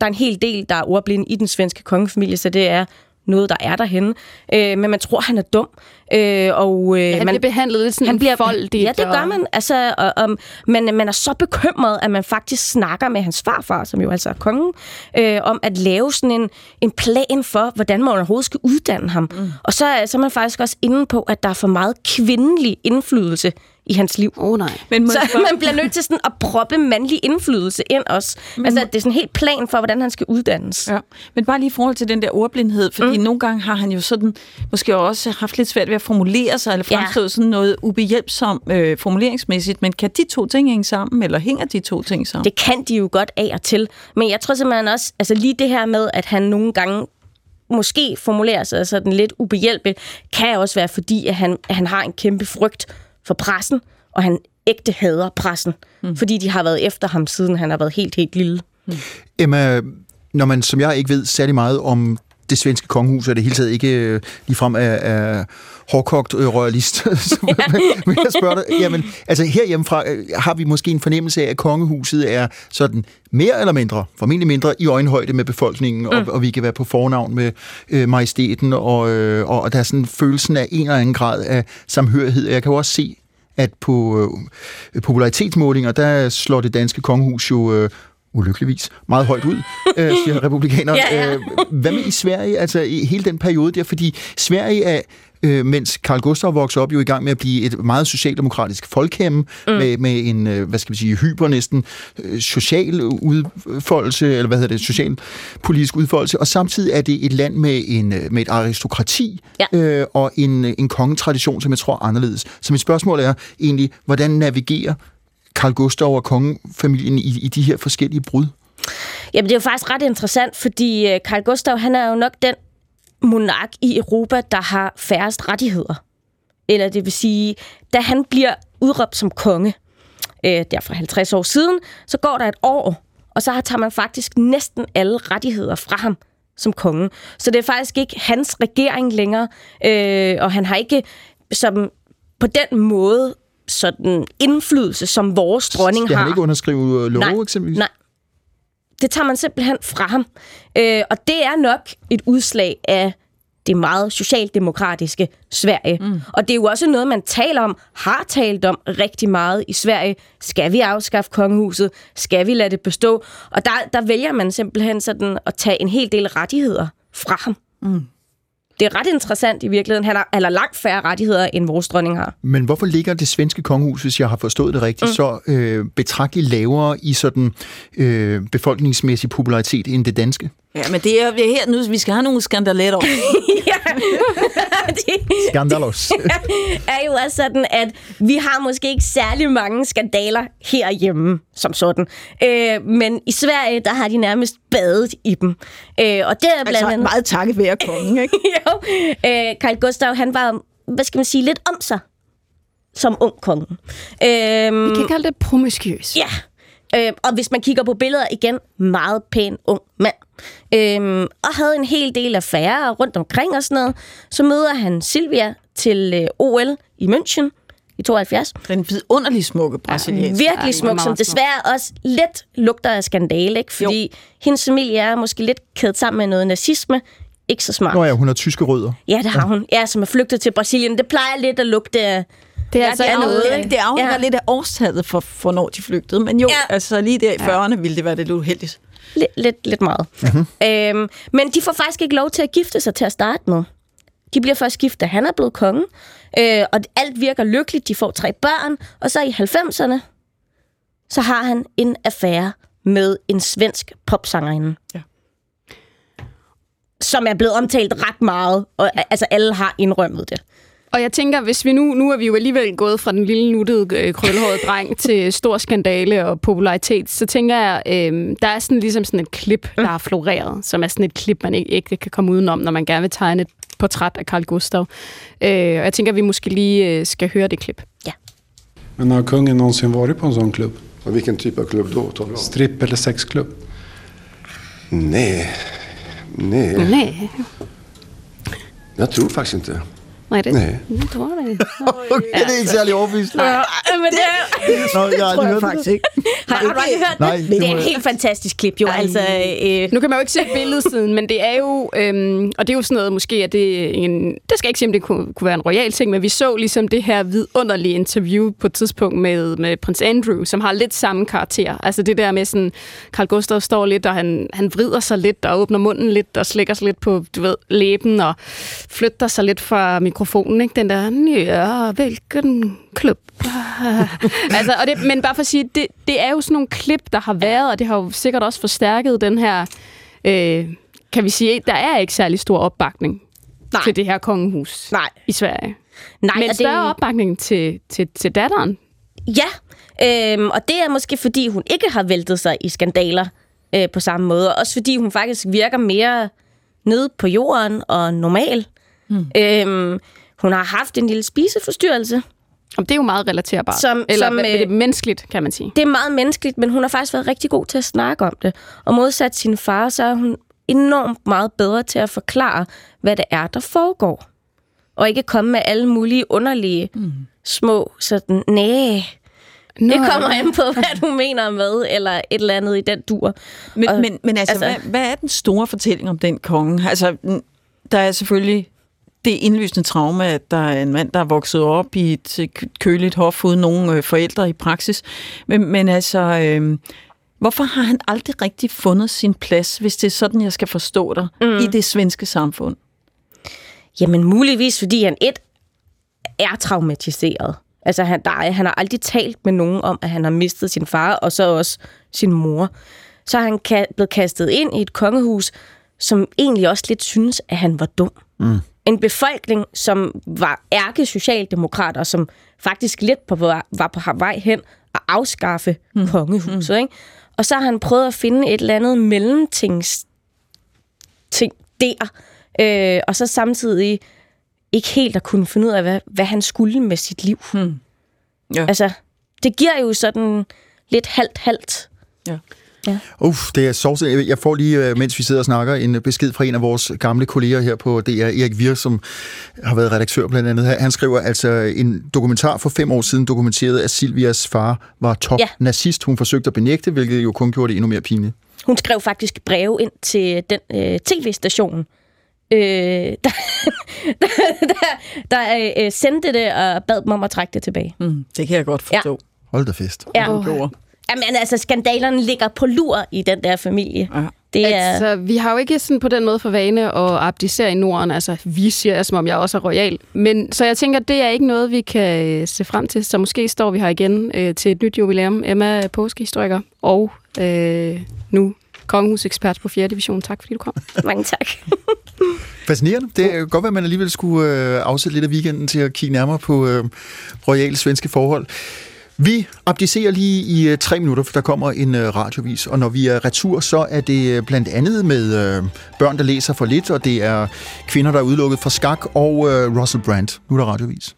Speaker 11: Der er en hel del, der er ordblinde i den svenske kongefamilie, så det er noget, der er derhenne. Øh, men man tror, han er dum. Øh, og, øh,
Speaker 3: Ja, han
Speaker 11: man,
Speaker 3: bliver behandlet lidt sådan
Speaker 11: han bliver,
Speaker 3: foldigt,
Speaker 11: Ja, det gør man. Altså, og, og, man, man er så bekymret, at man faktisk snakker med hans farfar, som jo altså er kongen, øh, om at lave sådan en, en plan for, hvordan man overhovedet skal uddanne ham. Mm. Og så, så er man faktisk også inde på, at der er for meget kvindelig indflydelse i hans liv.
Speaker 3: Oh, nej.
Speaker 4: Men
Speaker 11: Så
Speaker 4: spørge-
Speaker 11: man bliver nødt til sådan at proppe mandlig indflydelse ind også. Altså, at det er sådan en helt plan for, hvordan han skal uddannes.
Speaker 4: Ja, men bare lige i forhold til den der ordblindhed, fordi mm. nogle gange har han jo sådan, måske også haft lidt svært ved at formulere sig, eller
Speaker 11: Ja.
Speaker 4: fremskrive sådan noget ubehjælpsomt øh, formuleringsmæssigt, men kan de to ting hænge sammen, eller hænger de to ting sammen?
Speaker 11: Det kan de jo godt af og til. Men jeg tror simpelthen også, altså lige det her med, at han nogle gange måske formulerer sig sådan lidt ubehjælpeligt, kan også være fordi, at han, at han har en kæmpe frygt for pressen, og han ægte hader pressen, mm. fordi de har været efter ham, siden han har været helt, helt lille.
Speaker 2: Emma, når man som jeg ikke ved særlig meget om det svenske kongehus, og det hele taget ikke øh, ligefrem er, er hårdkogt øh, royalist, vil jeg spørge dig, jamen, altså herhjemmefra øh, har vi måske en fornemmelse af, at kongehuset er sådan mere eller mindre, formentlig mindre, i øjenhøjde med befolkningen, mm. og, og vi kan være på fornavn med øh, majestæten, og, øh, og der er sådan følelsen af en eller anden grad af samhørighed. Jeg kan jo også se, at på øh, popularitetsmålinger, der slår det danske kongehus jo øh, ulykkeligvis meget højt ud, øh, siger republikanere.
Speaker 11: Ja, ja.
Speaker 2: Øh, hvad med i Sverige, altså i hele den periode der? Fordi Sverige er, øh, mens Carl Gustav vokser op, jo i gang med at blive et meget socialdemokratisk folkhemme, mm. med, med en, øh, hvad skal vi sige, hyper næsten øh, social udfoldelse, eller hvad hedder det, socialpolitisk udfoldelse, og samtidig er det et land med, en, øh, med et aristokrati
Speaker 11: Ja.
Speaker 2: øh, og en, en kongetradition, som jeg tror er anderledes. Så mit spørgsmål er egentlig, hvordan navigerer Carl Gustav og kongefamilien i, i de her forskellige brud?
Speaker 11: Jamen, det er jo faktisk ret interessant, fordi Karl Carl Gustav, han er jo nok den monark i Europa, der har færrest rettigheder. Eller det vil sige, da han bliver udråbt som konge, øh, der for 50 år siden, så går der et år, og så tager man faktisk næsten alle rettigheder fra ham som konge. Så det er faktisk ikke hans regering længere, øh, og han har ikke som på den måde sådan indflydelse, som vores dronning
Speaker 2: Skal
Speaker 11: har.
Speaker 2: han ikke underskrive øh, love,
Speaker 11: Nej,
Speaker 2: eksempelvis?
Speaker 11: Nej. Det tager man simpelthen fra ham. Øh, og det er nok et udslag af det meget socialdemokratiske Sverige. Mm. Og det er jo også noget, man taler om, har talt om rigtig meget i Sverige. Skal vi afskaffe kongehuset? Skal vi lade det bestå? Og der, der vælger man simpelthen sådan at tage en hel del rettigheder fra ham. Mm. Det er ret interessant i virkeligheden. Han har, han har langt færre rettigheder, end vores dronning har.
Speaker 2: Men hvorfor ligger det svenske kongehus, hvis jeg har forstået det rigtigt, mm. så øh, betragteligt lavere i sådan øh, befolkningsmæssig popularitet end det danske?
Speaker 4: Ja, men det er, vi er her nu, vi skal have nogle skandaletter.
Speaker 2: Skandalos.
Speaker 11: er jo også sådan, at vi har måske ikke særlig mange skandaler herhjemme som sådan. Øh, men i Sverige, der har de nærmest badet i dem. Øh, og det er blandt
Speaker 4: altså
Speaker 11: andet...
Speaker 4: meget takket være kongen, ikke?
Speaker 11: jo. Øh, Carl Gustav, han var, hvad skal man sige, lidt om sig som ung konge. Øh,
Speaker 3: Vi kan kalde det promiskuøs.
Speaker 11: Ja. Øh, og hvis man kigger på billeder igen, meget pæn ung mand. Øhm, og havde en hel del affærer rundt omkring og sådan noget. Så møder han Silvia til øh, OL i München i 72.
Speaker 4: Den vidunderlig smukke brasiliansk.
Speaker 11: Virkelig
Speaker 3: Ja,
Speaker 11: smuk,
Speaker 3: meget
Speaker 11: som
Speaker 3: smuk.
Speaker 11: desværre også lidt lugter af skandale, ikke? Fordi jo. hendes familie er måske lidt kædet sammen med noget nazisme. Ikke så smart.
Speaker 2: Nå ja, hun har tyske rødder.
Speaker 11: Ja, det har hun. Ja, som er flygtet til Brasilien. Det plejer lidt at lugte af...
Speaker 3: Det er
Speaker 11: Ja,
Speaker 3: altså
Speaker 11: det er noget, ikke?
Speaker 4: Det afhænger
Speaker 11: Ja.
Speaker 4: ja. lidt af årstallet for, for når de flygtede. Men jo,
Speaker 11: Ja.
Speaker 4: ja. altså lige der i 40'erne ville det være lidt uheldigt.
Speaker 11: Lidt, lidt, lidt meget. Mm-hmm. Øhm, men de får faktisk ikke lov til at gifte sig til at starte med. De bliver først gift, da han er blevet konge. Øh, og alt virker lykkeligt. De får tre børn. Og så i 90'erne, så har han en affære med en svensk popsangerinde.
Speaker 4: Ja.
Speaker 11: som er blevet omtalt ret meget, og altså alle har indrømmet det.
Speaker 3: Og jeg tænker, hvis vi nu, nu er vi jo alligevel gået fra den lille nuttede øh, krølhårede dreng til stor skandale og popularitet, så tænker jeg, øh, der er sådan ligesom sådan et klip, der er floreret, som er sådan et klip, man ikke, ikke kan komme udenom, når man gerne vil tegne et portræt af Carl Gustav. Øh, og jeg tænker, at vi måske lige øh, skal høre det klip.
Speaker 11: Ja.
Speaker 12: Men har kungen någonsin varit på en sån klubb?
Speaker 13: Och vilken typ av klubb då?
Speaker 12: Stripp eller sexklubb?
Speaker 13: Nej. Nej.
Speaker 3: Nej.
Speaker 13: Jag tror faktiskt inte.
Speaker 3: Nej, det,
Speaker 13: Nej.
Speaker 3: det tror jeg ikke.
Speaker 2: Okay, det er ikke særlig overbevist.
Speaker 11: Ja, men det,
Speaker 2: Nå, jeg har aldrig hørt det.
Speaker 4: ikke.
Speaker 11: har du aldrig hørt
Speaker 2: Nej,
Speaker 11: det?
Speaker 2: det
Speaker 11: Det er et helt fantastisk klip, jo. Altså, øh,
Speaker 3: Nu kan man jo ikke se billedsiden, men det er jo, øhm, og det er jo sådan noget måske, at det er en, det skal ikke sige, om det kunne, kunne være en royal ting, men vi så ligesom det her vidunderlige interview på et tidspunkt med, med prins Andrew, som har lidt samme karakter. Altså det der med sådan, Carl Gustav står lidt, og han, han vrider sig lidt, og åbner munden lidt, og slikker sig lidt på, du ved, læben, og flytter sig lidt fra mikrofonen, ikke? Den der, ja, hvilken klub? altså, og det, men bare for at sige, det, det er jo sådan nogle klip, der har været, og det har jo sikkert også forstærket den her, øh, kan vi sige, der er ikke særlig stor opbakning
Speaker 11: Nej.
Speaker 3: til det her kongehus
Speaker 11: Nej.
Speaker 3: i Sverige.
Speaker 11: nej,
Speaker 3: Men større opbakning til, til, til datteren.
Speaker 11: Ja, øhm, og det er måske fordi, hun ikke har væltet sig i skandaler øh, på samme måde. og Også fordi hun faktisk virker mere nede på jorden og normal. Mm. Øhm, hun har haft en lille spiseforstyrrelse.
Speaker 3: Og det er jo meget relaterbart.
Speaker 11: Som-
Speaker 3: Eller
Speaker 11: som, øh,
Speaker 3: det er menneskeligt, kan man sige.
Speaker 11: Det er meget menneskeligt, men hun har faktisk været rigtig god til at snakke om det. Og modsat sin far, så er hun enormt meget bedre til at forklare, hvad det er, der foregår. Og ikke komme med alle mulige underlige mm. små sådan, næh,
Speaker 3: Nå,
Speaker 11: det kommer an på, hvad du mener med, eller et eller andet i den dur.
Speaker 4: Men,
Speaker 11: Og-
Speaker 4: men, men altså,
Speaker 11: altså-
Speaker 4: hvad, hvad er den store fortælling om den konge? Altså, der er selvfølgelig det indlysende traume, at der er en mand, der er vokset op i et kø- køligt hof uden nogen øh, forældre i praksis. Men, men altså, øh, hvorfor har han aldrig rigtig fundet sin plads, hvis det er sådan, jeg skal forstå dig, mm. i det svenske samfund?
Speaker 11: Jamen muligvis, fordi han et er traumatiseret. Altså han, der, er- han har aldrig talt med nogen om, at han har mistet sin far, og så også sin mor. Så er han ka- blevet kastet ind i et kongehus, som egentlig også lidt synes, at han var dum. Mm. En befolkning, som var ærke socialdemokrater, som faktisk lidt på, var på vej hen at afskaffe mm. kongehuset. Mm. Ikke? Og så har han prøvet at finde et eller andet mellemtings ting der, øh, og så samtidig ikke helt at kunne finde ud af, hvad, hvad han skulle med sit liv.
Speaker 4: Hmm. Ja.
Speaker 11: Altså, det giver jo sådan lidt halvt-halvt.
Speaker 2: Uff, det er sovs. Jeg får lige, øh, mens vi sidder og snakker, en besked fra en af vores gamle kolleger her på DR, Erik Vir, som har været redaktør blandt andet. Han skriver altså, en dokumentar for fem år siden dokumenterede, at Silvias far var top-nazist. Hun forsøgte at benægte, hvilket jo kun gjorde det endnu mere pinligt.
Speaker 11: Hun skrev faktisk breve ind til den øh, tv-station, øh, der, der, der, der øh, sendte det og bad dem om at trække det tilbage.
Speaker 4: Mm, det kan jeg godt forstå.
Speaker 2: Hold da fest.
Speaker 11: Ja.
Speaker 4: Oh.
Speaker 11: Jamen altså, skandalerne ligger på lur i den der familie.
Speaker 4: Ja.
Speaker 11: Det er...
Speaker 3: Altså, vi har jo ikke sådan på den måde for vane at abdicere i Norden. Altså, vi siger, som om jeg også er royal. Men, så jeg tænker, det er ikke noget, vi kan øh, se frem til. Så måske står vi her igen øh, til et nyt jubilæum. Emma er påskehistoriker og øh, nu kongehusekspert på 4. division. Tak fordi du kom.
Speaker 11: Mange tak.
Speaker 2: Fascinerende. Det kan godt være, at man alligevel skulle øh, afsætte lidt af weekenden til at kigge nærmere på øh, royale svenske forhold. Vi abdicerer lige i øh, tre minutter, for der kommer en øh, radiovis, og når vi er retur, så er det øh, blandt andet med øh, børn, der læser for lidt, og det er kvinder, der er udelukket fra skak, og øh, Russell Brand. Nu er der radiovis.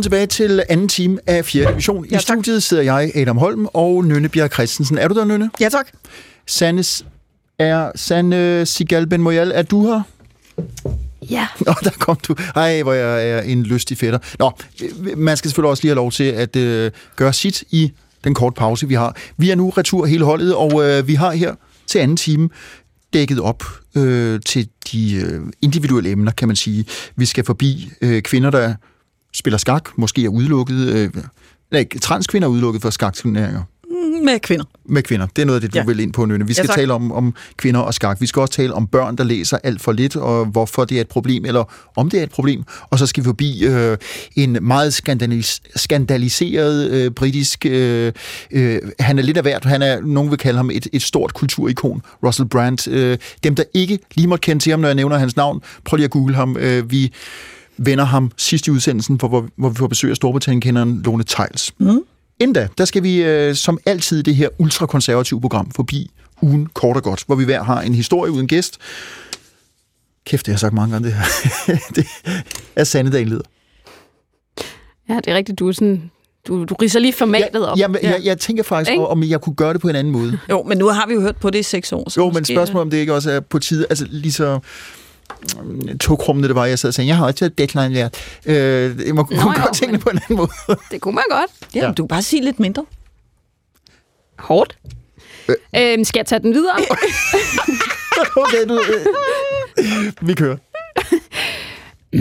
Speaker 2: Velkommen tilbage til anden time af 4. division. I
Speaker 4: Ja, tak.
Speaker 2: studiet sidder jeg, Adam Holm, og Nynne Bjerg Christensen. Er du der, Nynne?
Speaker 4: Ja, tak.
Speaker 2: Sannes er Sanne Sigal Ben Moyal, er du her?
Speaker 3: Ja.
Speaker 2: Nå, der kom du. Ej, hvor jeg er en lystig fætter. Nå, man skal selvfølgelig også lige have lov til at øh, gøre sit i den korte pause, vi har. Vi er nu retur hele holdet, og øh, vi har her til anden time dækket op øh, til de øh, individuelle emner, kan man sige. Vi skal forbi øh, kvinder, der spiller skak, måske er udelukket. Øh, nej, transkvinder er udelukket for skakturneringer
Speaker 4: Mm, Med kvinder.
Speaker 2: med kvinder. Det er noget af det, du ja.
Speaker 4: Ja.
Speaker 2: vil ind på, Nynne. Vi skal
Speaker 4: Ja, tak.
Speaker 2: tale om, om kvinder og skak. Vi skal også tale om børn, der læser alt for lidt, og hvorfor det er et problem, eller om det er et problem. Og så skal vi forbi øh, en meget skandalis- skandaliseret øh, britisk... Øh, øh, han er lidt af hvert. Han er, nogen vil kalde ham et, et stort kulturikon. Russell Brand. Øh, dem, der ikke lige måtte kende til ham, når jeg nævner hans navn, prøv lige at google ham. Øh, vi vender ham sidst i udsendelsen, hvor, hvor, hvor vi får besøg af Storbritannien-kenderen Lone Tejls.
Speaker 4: Mm.
Speaker 2: Inden da, der skal vi øh, som altid det her ultrakonservative program forbi ugen kort og godt, hvor vi hver har en historie uden gæst. Kæft, det har jeg sagt mange gange, det her. det er Sandedal leder.
Speaker 3: Ja, det er rigtigt. Du, er sådan, du, du riser lige formatet op.
Speaker 2: Jamen, jeg, jeg tænker faktisk,
Speaker 3: Ikke?
Speaker 2: om jeg kunne gøre det på en anden måde.
Speaker 4: Jo, men nu har vi jo hørt på det i seks år. Så
Speaker 2: Jo, men spørgsmålet om det ikke også er på tide, altså lige så togkrummende det var, jeg sad og sagde, jeg har også et deadline lært. Øh, jeg må kunne
Speaker 3: Nå, jo,
Speaker 2: gøre tingene på en anden måde.
Speaker 3: Det kunne man godt.
Speaker 4: Ja,
Speaker 2: Ja.
Speaker 4: du kan bare sige lidt mindre.
Speaker 3: Hårdt. Øhm, skal jeg tage den videre?
Speaker 2: okay, du, øh, vi kører.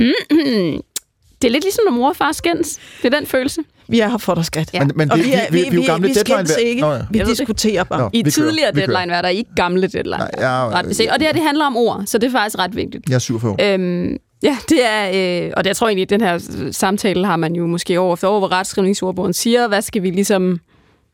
Speaker 3: det er lidt ligesom, når mor og far skændes. Det er den følelse.
Speaker 4: Vi er her for dig, skat.
Speaker 3: Ja.
Speaker 2: Men, men
Speaker 4: Og
Speaker 2: det,
Speaker 4: vi, er, vi, vi, vi, vi,
Speaker 2: gamle
Speaker 4: vi
Speaker 2: deadline.
Speaker 4: skændes ikke.
Speaker 2: Nå, ja.
Speaker 4: Vi diskuterer bare.
Speaker 2: Nå,
Speaker 3: I
Speaker 2: vi
Speaker 3: tidligere
Speaker 2: vi kører.
Speaker 3: deadline var der ikke gamle deadline.
Speaker 2: Nej, jeg,
Speaker 3: Ret beset. Og det her, det handler om ord, så det er faktisk ret vigtigt.
Speaker 2: jeg er 47 år.
Speaker 3: Øhm, ja, det er, øh, og det, jeg tror egentlig, at den her samtale har man jo måske over for over, hvor retskrivningsordbogen siger, hvad skal vi ligesom,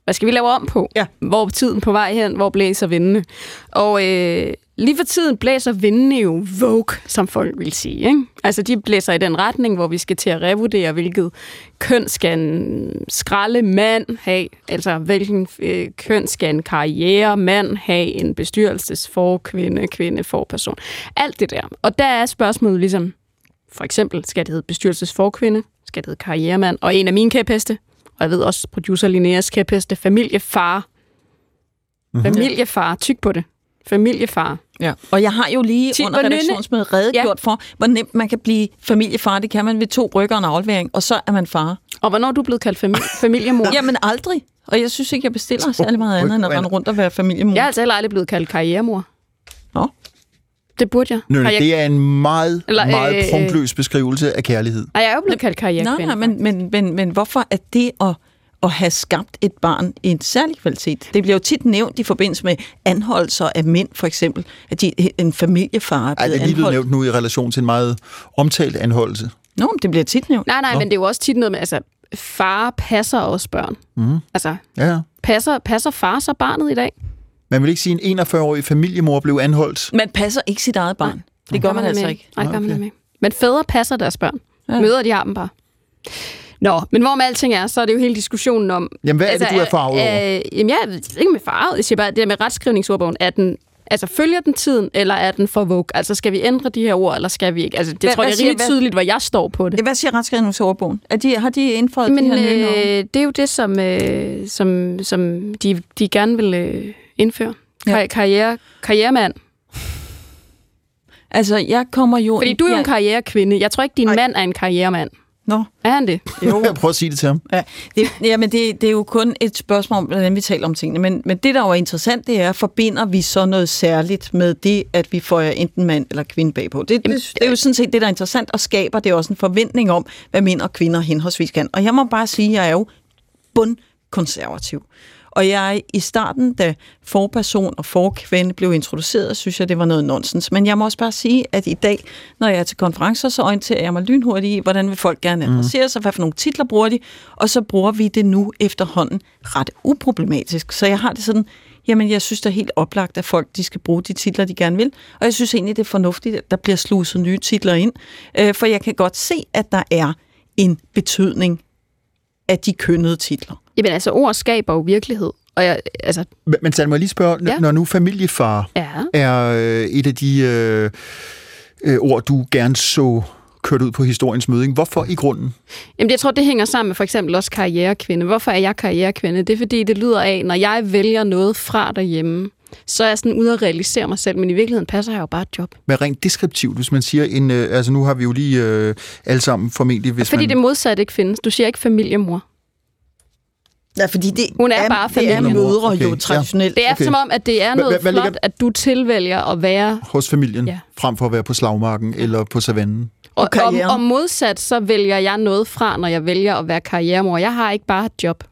Speaker 3: hvad skal vi lave om på?
Speaker 4: Ja.
Speaker 3: Hvor er tiden på vej hen? Hvor blæser vindene? Og øh, lige for tiden blæser vindene jo Vogue, som folk vil sige. Ikke? Altså, de blæser i den retning, hvor vi skal til at revurdere, hvilket køn skal en skralde mand have, altså hvilken øh, køn skal en karriere mand have, en bestyrelsesfor kvinde, kvinde for person. Alt det der. Og der er spørgsmålet ligesom, for eksempel, skal det hedde bestyrelsesforkvinde? Skal det hedde karrieremand? Og en af mine kæpheste, og jeg ved også producer Linneas kæpheste, familiefar. Mm-hmm. Familiefar, tyk på det. Familiefar.
Speaker 4: Ja. Og jeg har jo lige
Speaker 3: Ti-
Speaker 4: under redaktionsmødet redegjort ja. for, hvor nemt man kan blive familiefar. Det kan man ved to rykker og en aflevering, og så er man far.
Speaker 3: Og hvornår er du blevet kaldt fami- familiemor?
Speaker 4: Jamen aldrig. Og jeg synes ikke, jeg bestiller særlig meget andet, end at rende rundt og være familiemor.
Speaker 3: Jeg er altså heller aldrig blevet kaldt karrieremor.
Speaker 4: Nå.
Speaker 3: Det burde jeg.
Speaker 2: Nø,
Speaker 3: jeg...
Speaker 2: det er en meget,
Speaker 3: Eller,
Speaker 2: Eller, meget
Speaker 3: øh,
Speaker 2: prunkløs beskrivelse af kærlighed.
Speaker 3: Nej, jeg er jo blevet kaldt karrierekvinde.
Speaker 4: Nej, nej, men, men, men, men hvorfor er det at, at have skabt et barn i en særlig kvalitet? Det bliver jo tit nævnt i forbindelse med anholdelser af mænd, for eksempel, at de, en familiefar er
Speaker 2: Ej,
Speaker 4: blevet
Speaker 2: det er lige blevet nævnt nu i relation til en meget omtalt anholdelse.
Speaker 4: Nå, men det bliver tit nævnt.
Speaker 3: Nej, nej,
Speaker 2: Nå.
Speaker 3: men det er jo også tit noget med, altså, far passer også børn.
Speaker 2: Mm.
Speaker 3: Altså,
Speaker 2: Ja, ja.
Speaker 3: passer, passer far så barnet i dag?
Speaker 2: Man vil ikke sige, at en 41-årig familiemor blev anholdt.
Speaker 4: Man passer ikke sit eget barn. Det gør man altså
Speaker 3: med.
Speaker 4: ikke.
Speaker 3: Nej, det gør man
Speaker 2: Okay.
Speaker 3: okay. med. Men fædre passer deres børn.
Speaker 4: Ja.
Speaker 3: Møder, de har dem bare. Nå, men hvor med alting er, så er det jo hele diskussionen om...
Speaker 2: Jamen, hvad er det, du er farvet over?
Speaker 3: Øh, jamen, jeg er ikke med farvet. Jeg siger bare, det der med retskrivningsordbogen, er den... Altså, følger den tiden, eller er den for vogue? Altså, skal vi ændre de her ord, eller skal vi ikke? Altså, det
Speaker 4: Hvad-
Speaker 3: tror jeg er rimelig
Speaker 4: hvad-
Speaker 3: tydeligt, hvor jeg står på det.
Speaker 4: Hvad siger retskrivningsordbogen? Er de, har de indføjet
Speaker 3: Men
Speaker 4: de her nye
Speaker 3: øh, det er jo det, som, øh, som, som de, de gerne vil øh, indføre. Kar-
Speaker 4: Ja.
Speaker 3: karriere, karrieremand.
Speaker 4: Altså, jeg kommer jo...
Speaker 3: Fordi du er jo en karrierekvinde. Jeg tror ikke, din mand er en karrieremand.
Speaker 4: Nå,
Speaker 3: Er han det?
Speaker 4: jo.
Speaker 2: Jeg prøver at sige det til ham.
Speaker 4: Ja, det, jamen det, det er jo kun et spørgsmål om, hvordan vi taler om tingene. Men, men det, der jo er interessant, det er, forbinder vi så noget særligt med det, at vi får enten mand eller kvinde bagpå? Det, det, det er jo sådan set det, der er interessant, og skaber det også en forventning om, hvad mænd og kvinder henholdsvis kan. Og jeg må bare sige, at jeg er jo bundkonservativ. Og jeg i starten, da forperson og forkvinde blev introduceret, synes jeg, det var noget nonsens. Men jeg må også bare sige, at i dag, når jeg er til konferencer, så orienterer jeg mig lynhurtigt i, hvordan vil folk gerne adressere sig, hvad for nogle titler bruger de, og så bruger vi det nu efterhånden ret uproblematisk. Så jeg har det sådan, jamen jeg synes det er helt oplagt, at folk de skal bruge de titler, de gerne vil. Og jeg synes egentlig, det er fornuftigt, at der bliver sluset nye titler ind. Øh, for jeg kan godt se, at der er en betydning af de kønnede titler.
Speaker 3: Jamen altså, ord skaber jo virkelighed. Og jeg, altså,
Speaker 2: Men- Men Salma, lige spørge,
Speaker 3: Ja.
Speaker 2: når nu familiefar
Speaker 3: ja.
Speaker 2: er øh, et af de øh, øh, ord, du gerne så kørt ud på historiens møde, ikke? hvorfor i grunden?
Speaker 3: Jamen, jeg tror, det hænger sammen med for eksempel også karrierekvinde. Hvorfor er jeg karrierekvinde? Det er, fordi det lyder af, når jeg vælger noget fra derhjemme, så er jeg sådan ude at realisere mig selv, men i virkeligheden passer jeg jo bare et job.
Speaker 2: Men rent deskriptivt, hvis man siger, en, øh, altså nu har vi jo lige øh, alle sammen formentlig, hvis
Speaker 3: Fordi
Speaker 2: man...
Speaker 3: det modsatte ikke findes. Du siger ikke familiemor.
Speaker 4: Ja, fordi det
Speaker 3: Hun er,
Speaker 4: er-
Speaker 3: bare
Speaker 4: det er
Speaker 3: familie.
Speaker 4: mødre
Speaker 2: Okay,
Speaker 4: jo
Speaker 2: ja.
Speaker 4: traditionelt.
Speaker 3: Det er
Speaker 2: Okay.
Speaker 3: som om, at det er
Speaker 2: Hvad-
Speaker 3: noget
Speaker 2: hvad- hvad
Speaker 3: flot, at du tilvælger at være...
Speaker 2: Hos familien,
Speaker 3: Ja.
Speaker 2: ja. frem for at være på slagmarken eller på savannen.
Speaker 3: Og, og, og modsat, så vælger jeg noget fra, når jeg vælger at være karrieremor. Jeg har ikke bare et job.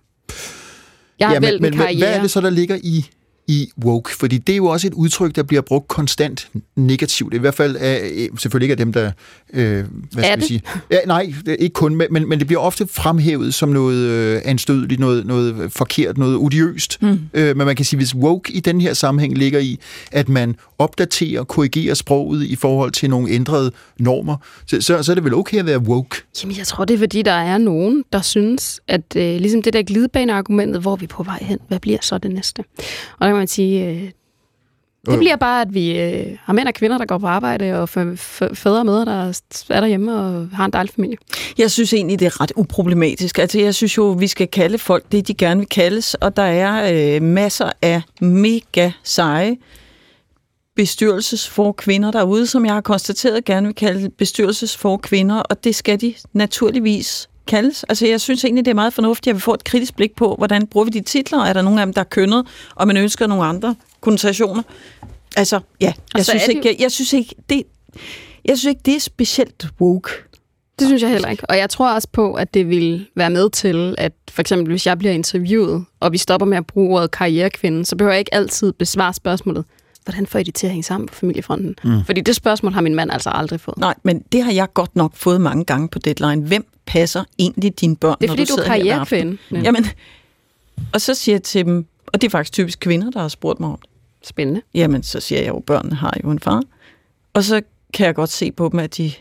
Speaker 3: Jeg har
Speaker 2: Ja,
Speaker 3: valgt
Speaker 2: men,
Speaker 3: en
Speaker 2: men hvad-
Speaker 3: karriere.
Speaker 2: hvad er det så, der ligger i, i woke? Fordi det er jo også et udtryk, der bliver brugt konstant negativt. I hvert fald af, øh, selvfølgelig ikke af dem, der... Øh, hvad
Speaker 3: Er
Speaker 2: skal vi sige? Ja, nej, er ikke kun, men, men, det bliver ofte fremhævet som noget øh, anstødeligt, noget, noget forkert, noget odiøst. Mm. Øh, men man kan sige, hvis woke i den her sammenhæng ligger i, at man opdaterer, korrigerer sproget i forhold til nogle ændrede normer, så, så, så er det vel okay at være woke?
Speaker 3: Jamen, jeg tror, det er, fordi der er nogen, der synes, at øh, ligesom det der glidebaneargumentet, hvor er vi på vej hen, hvad bliver så det næste? Og kan man sige, øh, det bliver bare, at vi øh, har mænd og kvinder, der går på arbejde, og fædre og mødre, der er derhjemme og har en dejlig familie.
Speaker 4: Jeg synes egentlig, det er ret uproblematisk. Altså, jeg synes jo, vi skal kalde folk det, de gerne vil kaldes, og der er øh, masser af mega seje bestyrelsesfor kvinder derude, som jeg har konstateret gerne vil kalde bestyrelsesfor kvinder, og det skal de naturligvis kaldes. Altså, jeg synes egentlig, det er meget fornuftigt, at vi får et kritisk blik på, hvordan bruger vi de titler, er der nogle af dem, der er kønnet, og man ønsker nogle andre konnotationer. Altså, ja, jeg synes, ikke, jeg, jeg synes ikke, det, jeg synes ikke, det er specielt woke.
Speaker 3: Det synes jeg heller ikke. Og jeg tror også på, at det vil være med til, at for eksempel hvis jeg bliver interviewet, og vi stopper med at bruge ordet karrierekvinde, så behøver jeg ikke altid besvare spørgsmålet, hvordan får I det til at hænge sammen på familiefronten? Mm. Fordi det spørgsmål har min mand altså aldrig fået.
Speaker 4: Nej, men det har jeg godt nok fået mange gange på deadline. Hvem passer egentlig dine børn,
Speaker 3: Det er
Speaker 4: når
Speaker 3: fordi,
Speaker 4: du
Speaker 3: du er
Speaker 4: sidder her aften?
Speaker 3: Ja.
Speaker 4: Jamen, og så siger jeg til dem, og det er faktisk typisk kvinder, der har spurgt mig om det.
Speaker 3: Spændende.
Speaker 4: Jamen, så siger jeg jo, at børnene har jo en far. Og så kan jeg godt se på dem, at de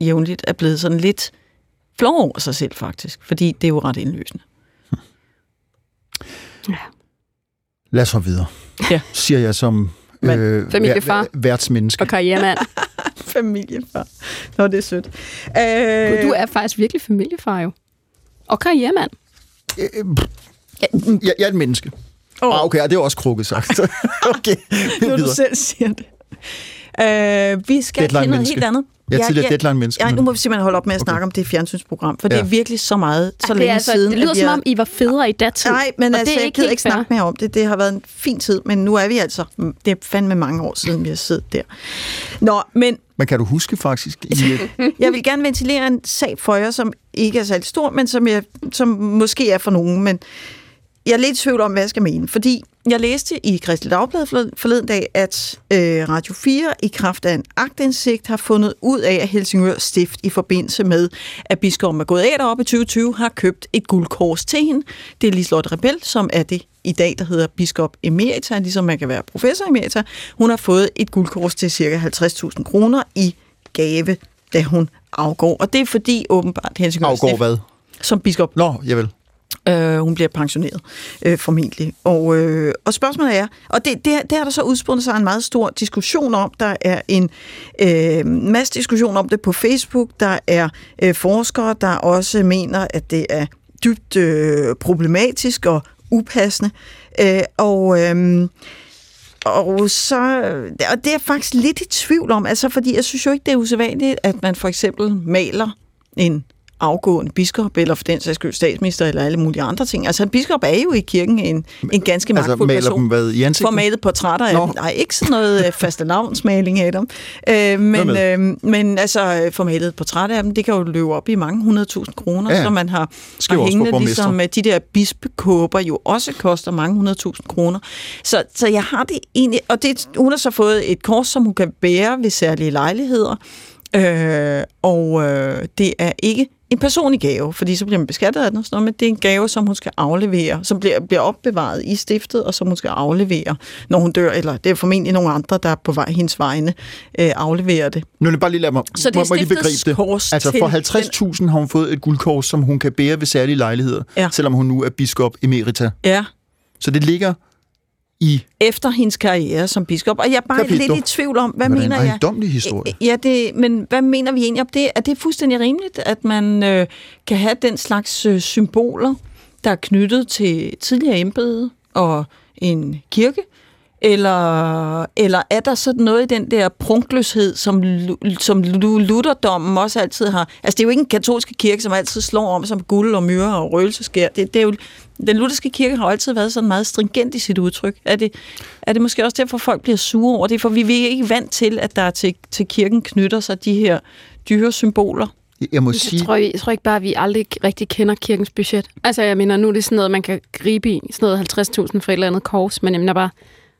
Speaker 4: jævnligt er blevet sådan lidt flove over sig selv, faktisk. Fordi det er jo ret indløsende.
Speaker 2: Lad os hoppe videre,
Speaker 4: Ja.
Speaker 2: siger jeg som øh,
Speaker 3: Familiefar.
Speaker 2: vær- værtsmenneske.
Speaker 3: Og karrieremand.
Speaker 4: Familiefar. Nå, det er sødt. Øh,
Speaker 3: Du er faktisk virkelig familiefar jo. Og karrieremand.
Speaker 2: Øh, Jeg, jeg er et menneske. Oh. Ah, okay, og det er også krukket sagt. okay,
Speaker 4: nu du selv siger det. Øh, vi skal til noget helt andet.
Speaker 2: Jeg er tidligere deadline-menneske,
Speaker 4: Ja, nu må vi simpelthen holde op med at snakke om det fjernsynsprogram, for ja. det er virkelig så meget, så
Speaker 3: Ej, det,
Speaker 4: længe
Speaker 3: er altså,
Speaker 4: siden.
Speaker 3: det lyder som
Speaker 4: har-
Speaker 3: om, I var federe i datid.
Speaker 4: Nej, men altså,
Speaker 3: det er
Speaker 4: jeg
Speaker 3: ikke
Speaker 4: gider ikke snakke mere om det. Det har været en fin tid, men nu er vi altså... Det er fandme mange år siden, vi har siddet der. Nå, men
Speaker 2: Men kan du huske faktisk? I,
Speaker 4: jeg vil gerne ventilere en sag for jer, som ikke er særlig stor, men som, jeg, som måske er for nogen. Men jeg er lidt i tvivl om, hvad jeg skal mene. Fordi jeg læste i Kristelig Dagblad forleden- dag, at øh, Radio 4 i kraft af en agtindsigt har fundet ud af, at Helsingør Stift i forbindelse med, at biskoppen er gået af deroppe i 2020, har købt et guldkors til hende. Det er Liselotte Rebel, som er det i dag, der hedder biskop emerita, ligesom man kan være professor emerita. Hun har fået et guldkors til ca. 50.000 kroner i gave, da hun afgår. Og det er fordi åbenbart Helsingør
Speaker 2: afgår
Speaker 4: Stift
Speaker 2: hvad?
Speaker 4: som biskop
Speaker 2: Nå, javel.
Speaker 4: Øh, hun bliver pensioneret, øh, formentlig. Og, øh, og spørgsmålet er, og det, det, det har der så udspundet sig en meget stor diskussion om. Der er en øh, masse diskussion om det på Facebook. Der er øh, forskere, der også mener, at det er dybt øh, problematisk og upassende. Øh, og... Øh, og så, og det er jeg faktisk lidt i tvivl om, altså fordi jeg synes jo ikke, det er usædvanligt, at man for eksempel maler en afgående biskop, eller for den sags skyld statsminister, eller alle mulige andre ting. Altså en biskop er jo i kirken en, en ganske
Speaker 2: Altså,
Speaker 4: magtfuld
Speaker 2: maler
Speaker 4: person.
Speaker 2: dem hvad, i ansigtet?
Speaker 4: For malet portrætter af
Speaker 2: Nå.
Speaker 4: dem. Nej, ikke sådan noget øh, faste navnsmaling af dem. Øh, men, øh, men altså, øh, for malet et portræt af dem, det kan jo løbe op i mange hundredtusind kroner,
Speaker 2: Ja,
Speaker 4: så man har, har hængende, ligesom øh, de der bispekåber jo også koster mange hundredtusind kroner. Så, så jeg har det egentlig, og det, hun har så fået et kors, som hun kan bære ved særlige lejligheder, øh, og øh, det er ikke en personlig gave, fordi så bliver man beskattet af den og sådan noget, men det er en gave, som hun skal aflevere, som bliver, bliver opbevaret i stiftet, og som hun skal aflevere, når hun dør, eller det er formentlig nogle andre, der på vej hendes vegne øh, afleverer det.
Speaker 2: Nu vil bare lige lade mig,
Speaker 4: Så det er
Speaker 2: må, må lige begribe det. Altså for 50.000 har hun fået et guldkors, som hun kan bære ved særlige lejligheder,
Speaker 4: Ja.
Speaker 2: selvom hun nu er biskop emerita.
Speaker 4: Ja,
Speaker 2: Så det ligger i...
Speaker 4: efter hendes karriere som biskop. Og jeg er bare
Speaker 2: Capito.
Speaker 4: lidt i tvivl om, hvad
Speaker 2: er
Speaker 4: mener
Speaker 2: en
Speaker 4: jeg?
Speaker 2: ejendommelig historie.
Speaker 4: Ja, det, men hvad mener vi egentlig om det? Er det fuldstændig rimeligt, at man øh, kan have den slags øh, symboler, der er knyttet til tidligere embede og en kirke? Eller, eller er der sådan noget i den der prunkløshed, som, som Lu- Lutherdommen også altid har... Altså, det er jo ikke en katolske kirke, som altid slår om som guld og myre og røgelseskær. Det, det er jo Den lutherske kirke har altid været sådan meget stringent i sit udtryk. Er det, er det måske også derfor, folk bliver sure over det? For vi er ikke vant til, at der til, til kirken knytter sig de her dyre symboler.
Speaker 2: Jeg må
Speaker 3: Jeg
Speaker 2: sige,
Speaker 3: tror, jeg, jeg tror ikke bare, at vi aldrig rigtig kender kirkens budget. Altså, jeg mener, nu er det sådan noget, man kan gribe i. Sådan noget 50.000 for et eller andet kors. Men jeg mener bare,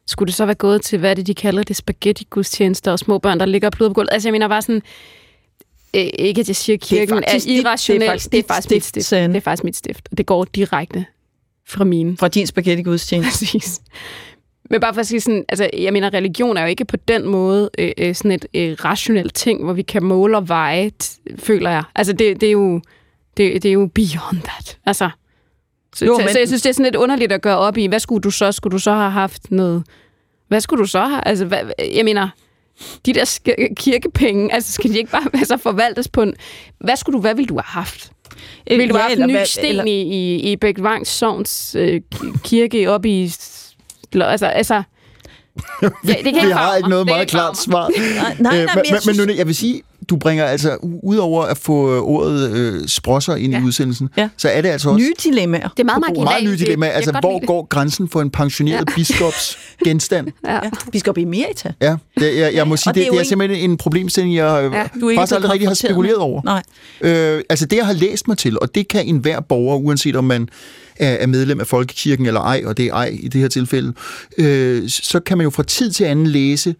Speaker 3: skulle det så være gået til, hvad er det, de kalder det, spaghetti-gudstjenester og små børn, der ligger og på gulvet? Altså, jeg mener bare sådan, øh, ikke at jeg siger, at kirken er,
Speaker 4: faktisk dit-
Speaker 3: irrationel.
Speaker 4: det er faktisk
Speaker 3: det er faktisk mit
Speaker 4: stift.
Speaker 3: Det er faktisk mit stift. Og det går direkte fra mine.
Speaker 4: Fra din spaghetti-gudstjeneste.
Speaker 3: Præcis. Men bare for at sige sådan, altså, jeg mener, religion er jo ikke på den måde øh, øh, sådan et øh, rationelt ting, hvor vi kan måle og veje, føler jeg. Altså, det, det, er jo, det, det er jo beyond that. Altså, så,
Speaker 4: Jo, men-
Speaker 3: så jeg synes, det er sådan lidt underligt at gøre op i, hvad skulle du så? Skulle du så have haft noget... Hvad skulle du så have? Altså, hvad, jeg mener, de der sk- kirkepenge, altså skal de ikke bare altså, forvaltes på en... Hvad skulle du, hvad ville du have haft? Vil du
Speaker 4: ja,
Speaker 3: have haft en ny
Speaker 4: hvad-
Speaker 3: sten
Speaker 4: eller-
Speaker 3: i, i, i Bækvang Sovns øh, ki- kirke op i... Altså, altså... Ja, det kan
Speaker 2: vi har ikke noget
Speaker 3: Det
Speaker 2: meget klart svar.
Speaker 4: Nej, nej,
Speaker 2: Øh,
Speaker 4: nej,
Speaker 2: men,
Speaker 4: men jeg
Speaker 2: men,
Speaker 4: synes-
Speaker 2: men nu, jeg vil sige, du bringer altså, udover at få øh, ordet øh, sprosser ind ja. i udsendelsen,
Speaker 4: Ja.
Speaker 2: så er det altså også
Speaker 4: Nye dilemmaer.
Speaker 3: Det er meget marginalt.
Speaker 2: meget nye dilemma.
Speaker 3: Jeg
Speaker 2: Altså, hvor går grænsen for en pensioneret ja. biskops genstand?
Speaker 3: Ja.
Speaker 4: Ja. Biskop Emerita.
Speaker 2: Ja, det, jeg, jeg må sige, det,
Speaker 4: det er
Speaker 2: det, er simpelthen en problemstilling, jeg ja,
Speaker 4: er ikke
Speaker 2: faktisk aldrig rigtig har spekuleret over.
Speaker 4: Nej.
Speaker 2: Øh, altså det, jeg har læst mig til, og det kan enhver borger, uanset om man er er medlem af Folkekirken eller ej, og det er ej i det her tilfælde, øh, så kan man jo fra tid til anden læse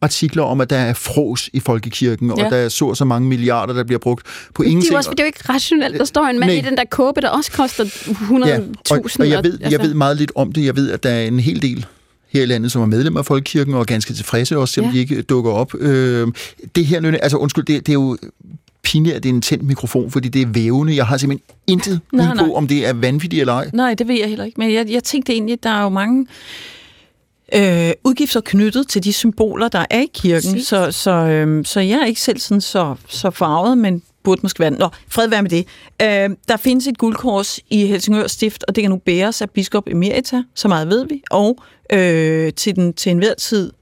Speaker 2: artikler om, at der er fros i Folkekirken, og
Speaker 4: Ja.
Speaker 2: der er så og så mange milliarder, der bliver brugt på
Speaker 3: Det er,
Speaker 2: ingenting.
Speaker 3: jo også, det er jo ikke rationelt. Der står en mand
Speaker 2: Nej.
Speaker 3: i den der kåbe, der også koster 100.000.
Speaker 2: Ja, og, og jeg, ved, jeg
Speaker 3: altså.
Speaker 2: ved meget lidt om det. Jeg ved, at der er en hel del her i landet, som er medlem af Folkekirken, og er ganske tilfredse også, selvom
Speaker 3: Ja.
Speaker 2: de ikke dukker op. Øh, det her, altså undskyld, det, det er jo pinligt, at det er en tændt mikrofon, fordi det er vævende. Jeg har simpelthen intet bud
Speaker 4: Nej, nej.
Speaker 2: på, om det er vanvittigt eller ej.
Speaker 4: Nej, det ved jeg heller ikke. Men jeg, jeg tænkte egentlig, at der er jo mange øh, udgifter knyttet til de symboler, der er i kirken. Så, så, øh, så jeg er ikke selv sådan så, så farvet, men burde måske være... Nå, fred være med det. Øh, der findes et guldkors i Helsingør Stift, og det kan nu bæres af biskop Emerita, så meget ved vi, og øh, til den til enhver tid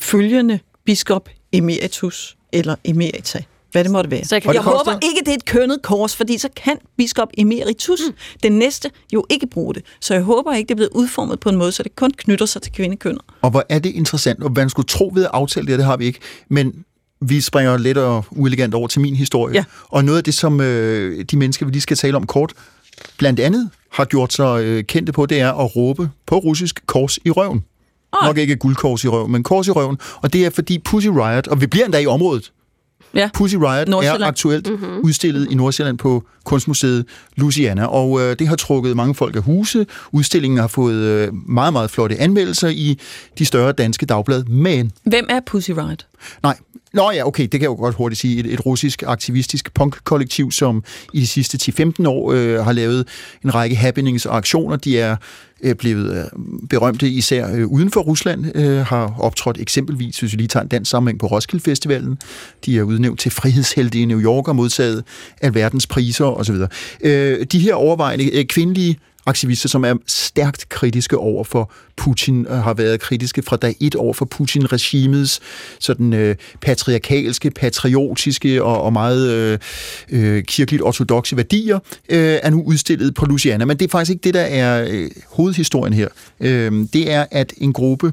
Speaker 4: følgende biskop Emeritus, eller Emerita, hvad det måtte være.
Speaker 3: Så jeg kan-
Speaker 4: jeg
Speaker 2: koster-
Speaker 4: håber ikke, det er et kønnet kors, fordi så kan biskop Emeritus, mm. den næste, jo ikke bruge det. Så jeg håber ikke, det er blevet udformet på en måde, så det kun knytter sig til kvindekønnet.
Speaker 2: Og hvor er det interessant, og man skulle tro ved at aftale det, det har vi ikke, men vi springer lidt og uelegant over til min historie.
Speaker 4: Ja.
Speaker 2: Og noget af det, som øh, de mennesker, vi lige skal tale om kort, blandt andet har gjort sig øh, kendte på, det er at råbe på russisk kors i røven.
Speaker 4: Ah.
Speaker 2: Nok ikke guldkors i røven, men kors i røven. Og det er fordi Pussy Riot, og vi bliver endda i området,
Speaker 4: Ja.
Speaker 2: Pussy Riot er aktuelt mm-hmm. udstillet i Nordsjælland på Kunstmuseet Louisiana, og øh, det har trukket mange folk af huse. Udstillingen har fået øh, meget, meget flotte anmeldelser i de større danske dagblad, men
Speaker 4: Hvem er Pussy Riot?
Speaker 2: Nej, Nå ja, okay, det kan jeg jo godt hurtigt sige. Et, et russisk aktivistisk punk-kollektiv, som i de sidste 10-15 år øh, har lavet en række happenings og aktioner. De er øh, blevet øh, berømte især øh, uden for Rusland, øh, har optrådt eksempelvis, hvis vi lige tager en dansk sammenhæng på Roskilde Festivalen. De er udnævnt til frihedshelte i New York og modtaget alverdens priser osv. Øh, de her overvejende øh, kvindelige aktivister, som er stærkt kritiske over for Putin, og har været kritiske fra dag et over for Putin-regimets sådan øh, patriarkalske, patriotiske og, og meget øh, øh, kirkeligt ortodoxe værdier, øh, er nu udstillet på Louisiana. Men det er faktisk ikke det, der er øh, hovedhistorien her. Øh, det er, at en gruppe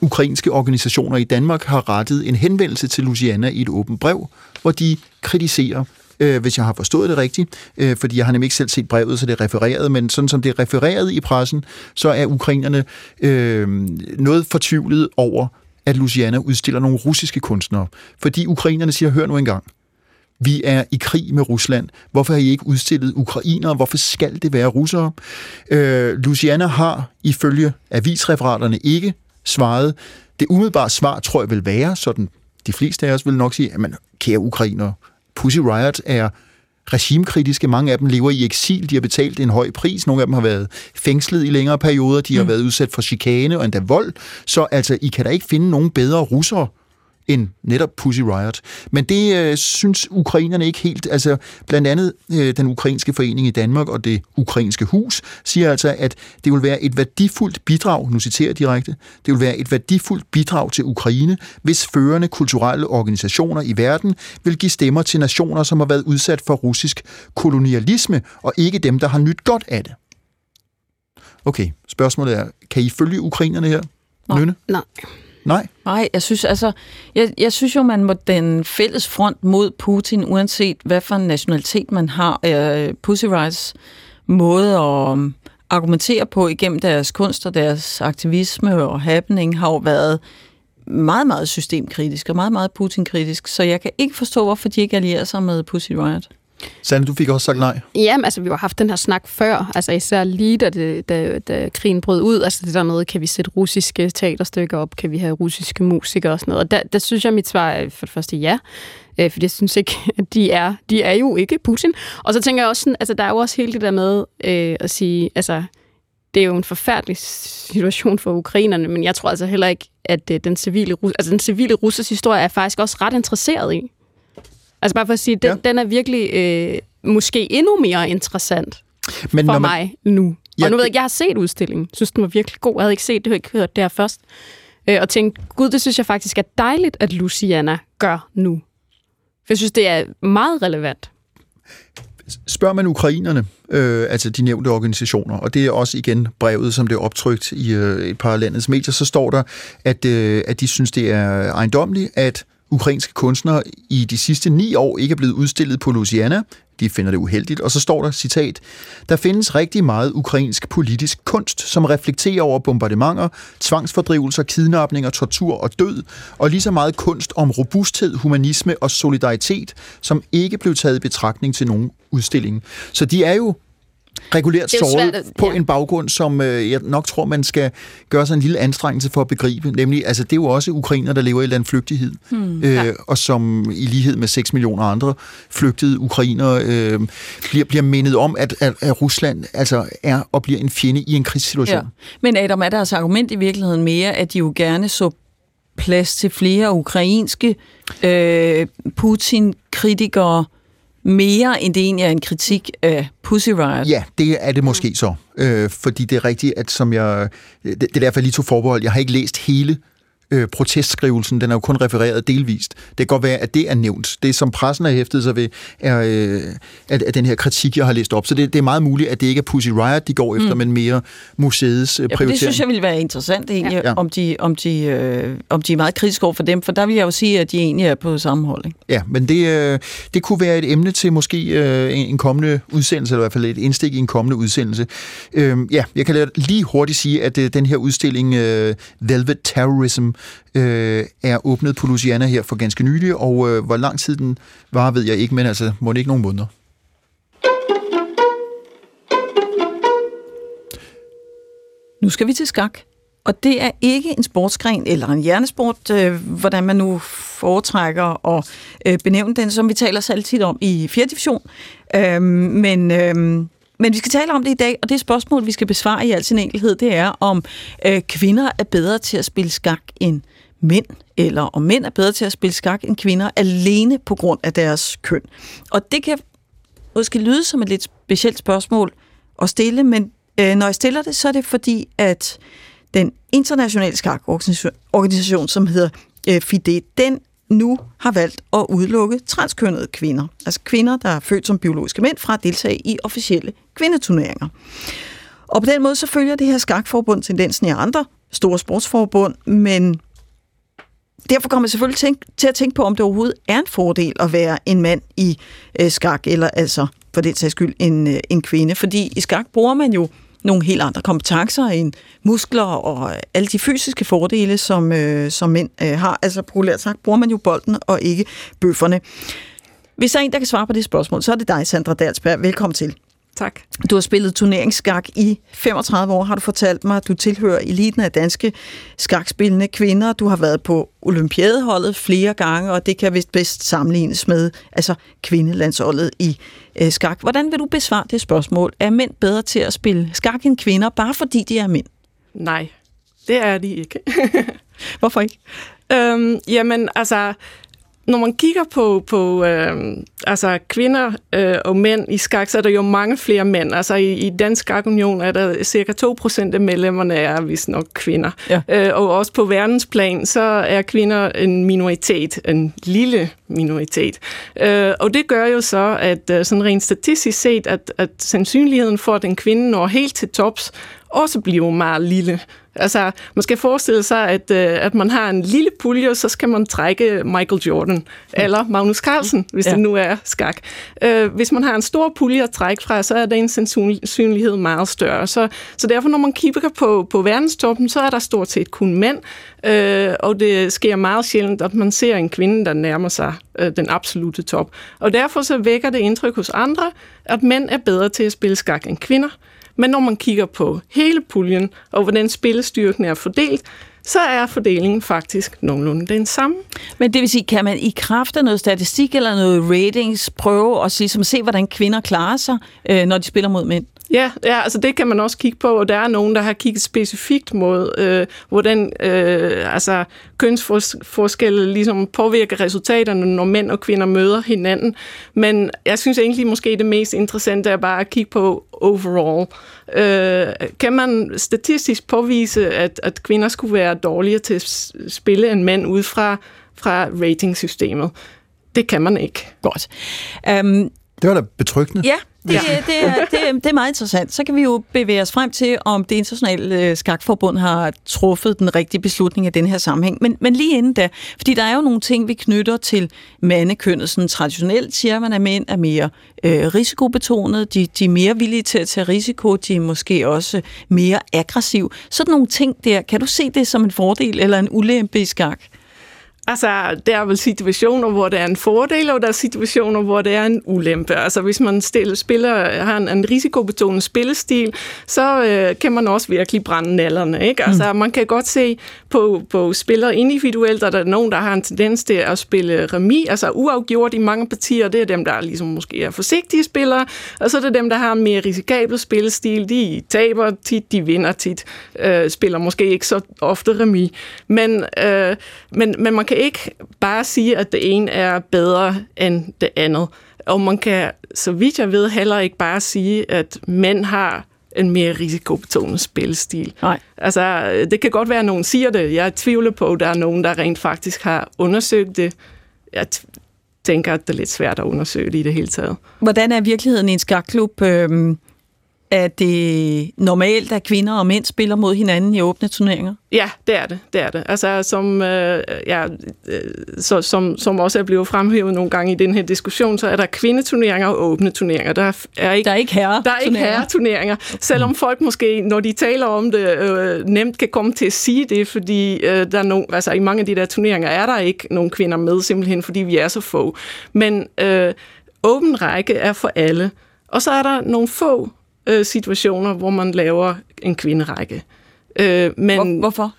Speaker 2: ukrainske organisationer i Danmark har rettet en henvendelse til Louisiana i et åbent brev, hvor de kritiserer øh, hvis jeg har forstået det rigtigt, øh, fordi jeg har nemlig ikke selv set brevet, så det er refereret, men sådan som det er refereret i pressen, så er ukrainerne øh, noget fortvivlet over, at Luciana udstiller nogle russiske kunstnere. Fordi ukrainerne siger, hør nu engang, vi er i krig med Rusland. Hvorfor har I ikke udstillet ukrainere? Hvorfor skal det være russere? Øh, Luciana har ifølge avisreferaterne ikke svaret. Det umiddelbare svar tror jeg vil være, sådan de fleste af os vil nok sige, at man, kære ukrainere, Pussy Riot er regimekritiske. Mange af dem lever i eksil. De har betalt en høj pris. Nogle af dem har været fængslet i længere perioder. De har mm. været udsat for chikane og endda vold. Så altså, I kan da ikke finde nogen bedre russere end netop Pussy Riot. Men det øh, synes ukrainerne ikke helt. Altså, blandt andet øh, den ukrainske forening i Danmark og det ukrainske hus siger altså, at det vil være et værdifuldt bidrag, nu citerer jeg direkte, det vil være et værdifuldt bidrag til Ukraine, hvis førende kulturelle organisationer i verden vil give stemmer til nationer, som har været udsat for russisk kolonialisme, og ikke dem, der har nyt godt af det. Okay, spørgsmålet er, kan I følge ukrainerne her?
Speaker 4: Nej.
Speaker 3: Nej.
Speaker 2: Nej?
Speaker 4: Nej, jeg synes altså, jeg, jeg synes jo, man må den fælles front mod Putin, uanset hvad for en nationalitet man har, øh, Pussy Rights måde at um, argumentere på igennem deres kunst og deres aktivisme og happening har jo været meget, meget systemkritisk og meget, meget Putin-kritisk, så jeg kan ikke forstå, hvorfor de ikke allierer sig med Pussy Riot.
Speaker 2: Sande, du fik også sagt nej.
Speaker 3: Jamen, altså, vi har haft den her snak før, altså især lige da, det, da, da krigen brød ud, altså det der med, kan vi sætte russiske teaterstykker op, kan vi have russiske musikere og sådan noget, og der, der synes jeg, mit svar er for det første ja, øh, for jeg synes ikke, at de er, de er jo ikke Putin. Og så tænker jeg også sådan, altså der er jo også hele det der med øh, at sige, altså det er jo en forfærdelig situation for ukrainerne, men jeg tror altså heller ikke, at øh, den civile, altså den civile russers historie er faktisk også ret interesseret i. Altså bare for at sige, den, ja. den er virkelig øh, måske endnu mere interessant
Speaker 2: Men
Speaker 3: for
Speaker 2: man-
Speaker 3: mig nu.
Speaker 2: Ja,
Speaker 3: Og nu ved jeg ikke, jeg har set udstillingen. synes, den var virkelig god. Jeg havde ikke set det, jeg havde ikke hørt det her først. Øh, og tænkte, gud, det synes jeg faktisk er dejligt, at Luciana gør nu. For jeg synes, det er meget relevant.
Speaker 2: Spørger man ukrainerne, øh, altså de nævnte organisationer, og det er også igen brevet, som det er optrykt i øh, et par landets medier, så står der, at, øh, at de synes, det er ejendommeligt, at ukrainske kunstnere i de sidste ni år ikke er blevet udstillet på Louisiana. De finder det uheldigt. Og så står der, citat, der findes rigtig meget ukrainsk politisk kunst, som reflekterer over bombardementer, tvangsfordrivelser, kidnapninger, tortur og død, og lige så meget kunst om robusthed, humanisme og solidaritet, som ikke blev taget i betragtning til nogen udstilling. Så de er jo regulært såret
Speaker 3: at-
Speaker 2: på
Speaker 3: ja.
Speaker 2: en baggrund, som øh, jeg nok tror, man skal gøre sig en lille anstrengelse for at begribe. Nemlig, altså det er jo også ukrainer, der lever i landflygtighed,
Speaker 3: Hmm.
Speaker 2: øh,
Speaker 3: Ja.
Speaker 2: og som i lighed med 6 millioner andre flygtede ukrainere øh, bliver, bliver mindet om, at, at, at Rusland altså er og bliver en fjende i en krigssituation.
Speaker 4: Ja. Men Adam, er deres argument i virkeligheden mere, at de jo gerne så plads til flere ukrainske øh, Putin-kritikere mere, end det egentlig er en kritik af Pussy Riot?
Speaker 2: Ja, det er det måske så. Øh, fordi det er rigtigt, at som jeg... Det, det er derfor, jeg lige tog forbehold. Jeg har ikke læst hele øh, protestskrivelsen. Den er jo kun refereret delvist. Det kan godt være, at det er nævnt. Det, som pressen har hæftet sig ved, er, øh, at, at den her kritik, jeg har læst op. Så det, det er meget muligt, at det ikke er Pussy Riot, de går efter,
Speaker 4: Mm.
Speaker 2: men mere museets øh,
Speaker 4: Ja,
Speaker 2: prioritering.
Speaker 4: det synes jeg ville være interessant egentlig,
Speaker 2: Ja.
Speaker 4: ja. om, de, om, de, øh, om de er meget kritiske over for dem, for der vil jeg jo sige, at de egentlig er på samme hold. Ikke?
Speaker 2: Ja, men det, øh, det kunne være et emne til måske øh, en en kommende udsendelse, eller i hvert fald et indstik i en kommende udsendelse. Øh, ja, jeg kan lige hurtigt sige, at øh, den her udstilling øh, Velvet Terrorism øh, er åbnet på Louisiana her for ganske nylig, og øh, hvor lang tid den var, ved jeg ikke, men altså må det ikke nogen måneder.
Speaker 4: Nu skal vi til skak. Og det er ikke en sportsgren eller en hjernesport, øh, hvordan man nu foretrækker at øh, benævne den, som vi taler så altid om i 4. division. Øh, men, øh, men vi skal tale om det i dag, og det spørgsmål, vi skal besvare i al sin enkelhed, det er, om øh, kvinder er bedre til at spille skak end mænd, eller om mænd er bedre til at spille skak end kvinder, alene på grund af deres køn. Og det kan måske lyde som et lidt specielt spørgsmål at stille, men øh, når jeg stiller det, så er det fordi, at den internationale skakorganisation, som hedder øh, FIDE, den nu har valgt at udelukke transkønnede kvinder. Altså kvinder, der er født som biologiske mænd, fra at deltage i officielle kvindeturneringer. Og på den måde så følger det her skakforbund tendensen i andre store sportsforbund, men derfor kommer jeg selvfølgelig tænk, til at tænke på, om det overhovedet er en fordel at være en mand i øh, skak, eller altså for den sags skyld en, øh, en kvinde. Fordi i skak bruger man jo nogle helt andre kompetencer end muskler og alle de fysiske fordele, som, øh, som mænd øh, har. Altså populært sagt bruger man jo bolden og ikke bøfferne. Hvis der er en, der kan svare på det spørgsmål, så er det dig, Sandra Dalsberg. Velkommen til.
Speaker 14: Tak.
Speaker 4: Du har spillet turneringsskak i 35 år, har du fortalt mig. Du tilhører eliten af danske skakspillende kvinder. Du har været på olympiadeholdet flere gange, og det kan vist bedst sammenlignes med altså kvindelandsholdet i øh, skak. Hvordan vil du besvare det spørgsmål? Er mænd bedre til at spille skak end kvinder, bare fordi de er mænd?
Speaker 14: Nej, det er de ikke.
Speaker 4: Hvorfor ikke?
Speaker 14: Øhm, jamen, altså, når man kigger på, på øhm, altså kvinder øh, og mænd i skak, så er der jo mange flere mænd. Altså i, i Dansk Skakunion er der cirka 2% af medlemmerne er vist nok kvinder.
Speaker 4: Ja.
Speaker 14: Øh, og også på verdensplan, så er kvinder en minoritet, en lille minoritet. Øh, og det gør jo så, at øh, sådan rent statistisk set, at, at sandsynligheden for, at en kvinde når helt til tops, også bliver meget lille. Altså, man skal forestille sig, at, øh, at man har en lille pulje, og så skal man trække Michael Jordan eller Magnus Carlsen, hvis
Speaker 4: Ja.
Speaker 14: det nu er skak. Øh, hvis man har en stor pulje at trække fra, så er den sandsynlighed meget større. Så, så derfor, når man kigger på, på verdenstoppen, så er der stort set kun mænd, øh, og det sker meget sjældent, at man ser en kvinde, der nærmer sig øh, den absolute top. Og derfor så vækker det indtryk hos andre, at mænd er bedre til at spille skak end kvinder. Men når man kigger på hele puljen, og hvordan spillestyrken er fordelt, så er fordelingen faktisk nogenlunde den samme.
Speaker 4: Men det vil sige, kan man i kraft af noget statistik eller noget ratings prøve at ligesom se, hvordan kvinder klarer sig, øh, når de spiller mod mænd?
Speaker 14: Ja, ja, altså det kan man også kigge på, og der er nogen, der har kigget specifikt mod, øh, hvordan øh, altså, kønsforskelle ligesom påvirker resultaterne, når mænd og kvinder møder hinanden. Men jeg synes egentlig måske det mest interessante er bare at kigge på overall. Øh, kan man statistisk påvise, at, at kvinder skulle være dårligere til at spille end mænd ud fra, fra ratingsystemet? Det kan man ikke.
Speaker 4: Godt. Um,
Speaker 2: Det var da betryggende.
Speaker 4: Ja, det, ja. Det, er, det, er, det er meget interessant. Så kan vi jo bevæge os frem til, om det internationale øh, skakforbund har truffet den rigtige beslutning i den her sammenhæng. Men, men lige inden da, fordi der er jo nogle ting, vi knytter til mandekønnet. Sådan traditionelt siger man, at mænd er mere øh, risikobetonet, de, de er mere villige til at tage risiko, de er måske også mere aggressiv. Sådan nogle ting der, kan du se det som en fordel eller en ulempe i skak?
Speaker 14: Altså, der er vel situationer, hvor det er en fordel, og der er situationer, hvor det er en ulempe. Altså, hvis man stille, spiller, har en, en risikobetonet spillestil, så øh, kan man også virkelig brænde nallerne. Ikke? Altså, man kan godt se på, på spillere individuelt, at der er nogen, der har en tendens til at spille remi, altså uafgjort i mange partier. Det er dem, der ligesom måske er forsigtige spillere, og så er det dem, der har en mere risikabel spillestil. De taber tit, de vinder tit, øh, spiller måske ikke så ofte remi. Men, øh, men, men man kan ikke bare sige, at det ene er bedre end det andet. Og man kan, så vidt jeg ved, heller ikke bare sige, at mænd har en mere risikobetonet spillestil.
Speaker 4: Nej.
Speaker 14: Altså, det kan godt være, at nogen siger det. Jeg tvivler på, at der er nogen, der rent faktisk har undersøgt det. Jeg tænker, at det er lidt svært at undersøge det i det hele taget.
Speaker 4: Hvordan er virkeligheden i en skakklub? Øhm, er det normalt, at kvinder og mænd spiller mod hinanden i åbne turneringer?
Speaker 14: Ja, det er det. Det er det. Altså, som, øh, ja, øh, så, som, som også er blevet fremhævet nogle gange i den her diskussion, så er der kvindeturneringer og åbne turneringer. Der er ikke,
Speaker 4: der er ikke herre
Speaker 14: der er ikke herreturneringer. Selvom folk måske, når de taler om det, øh, nemt kan komme til at sige det, fordi øh, der er nogen, altså, i mange af de der turneringer er der ikke nogen kvinder med, simpelthen fordi vi er så få. Men øh, åben række er for alle. Og så er der nogle få øh, situationer, hvor man laver en kvinderække. Øh, men,
Speaker 4: Hvor, hvorfor?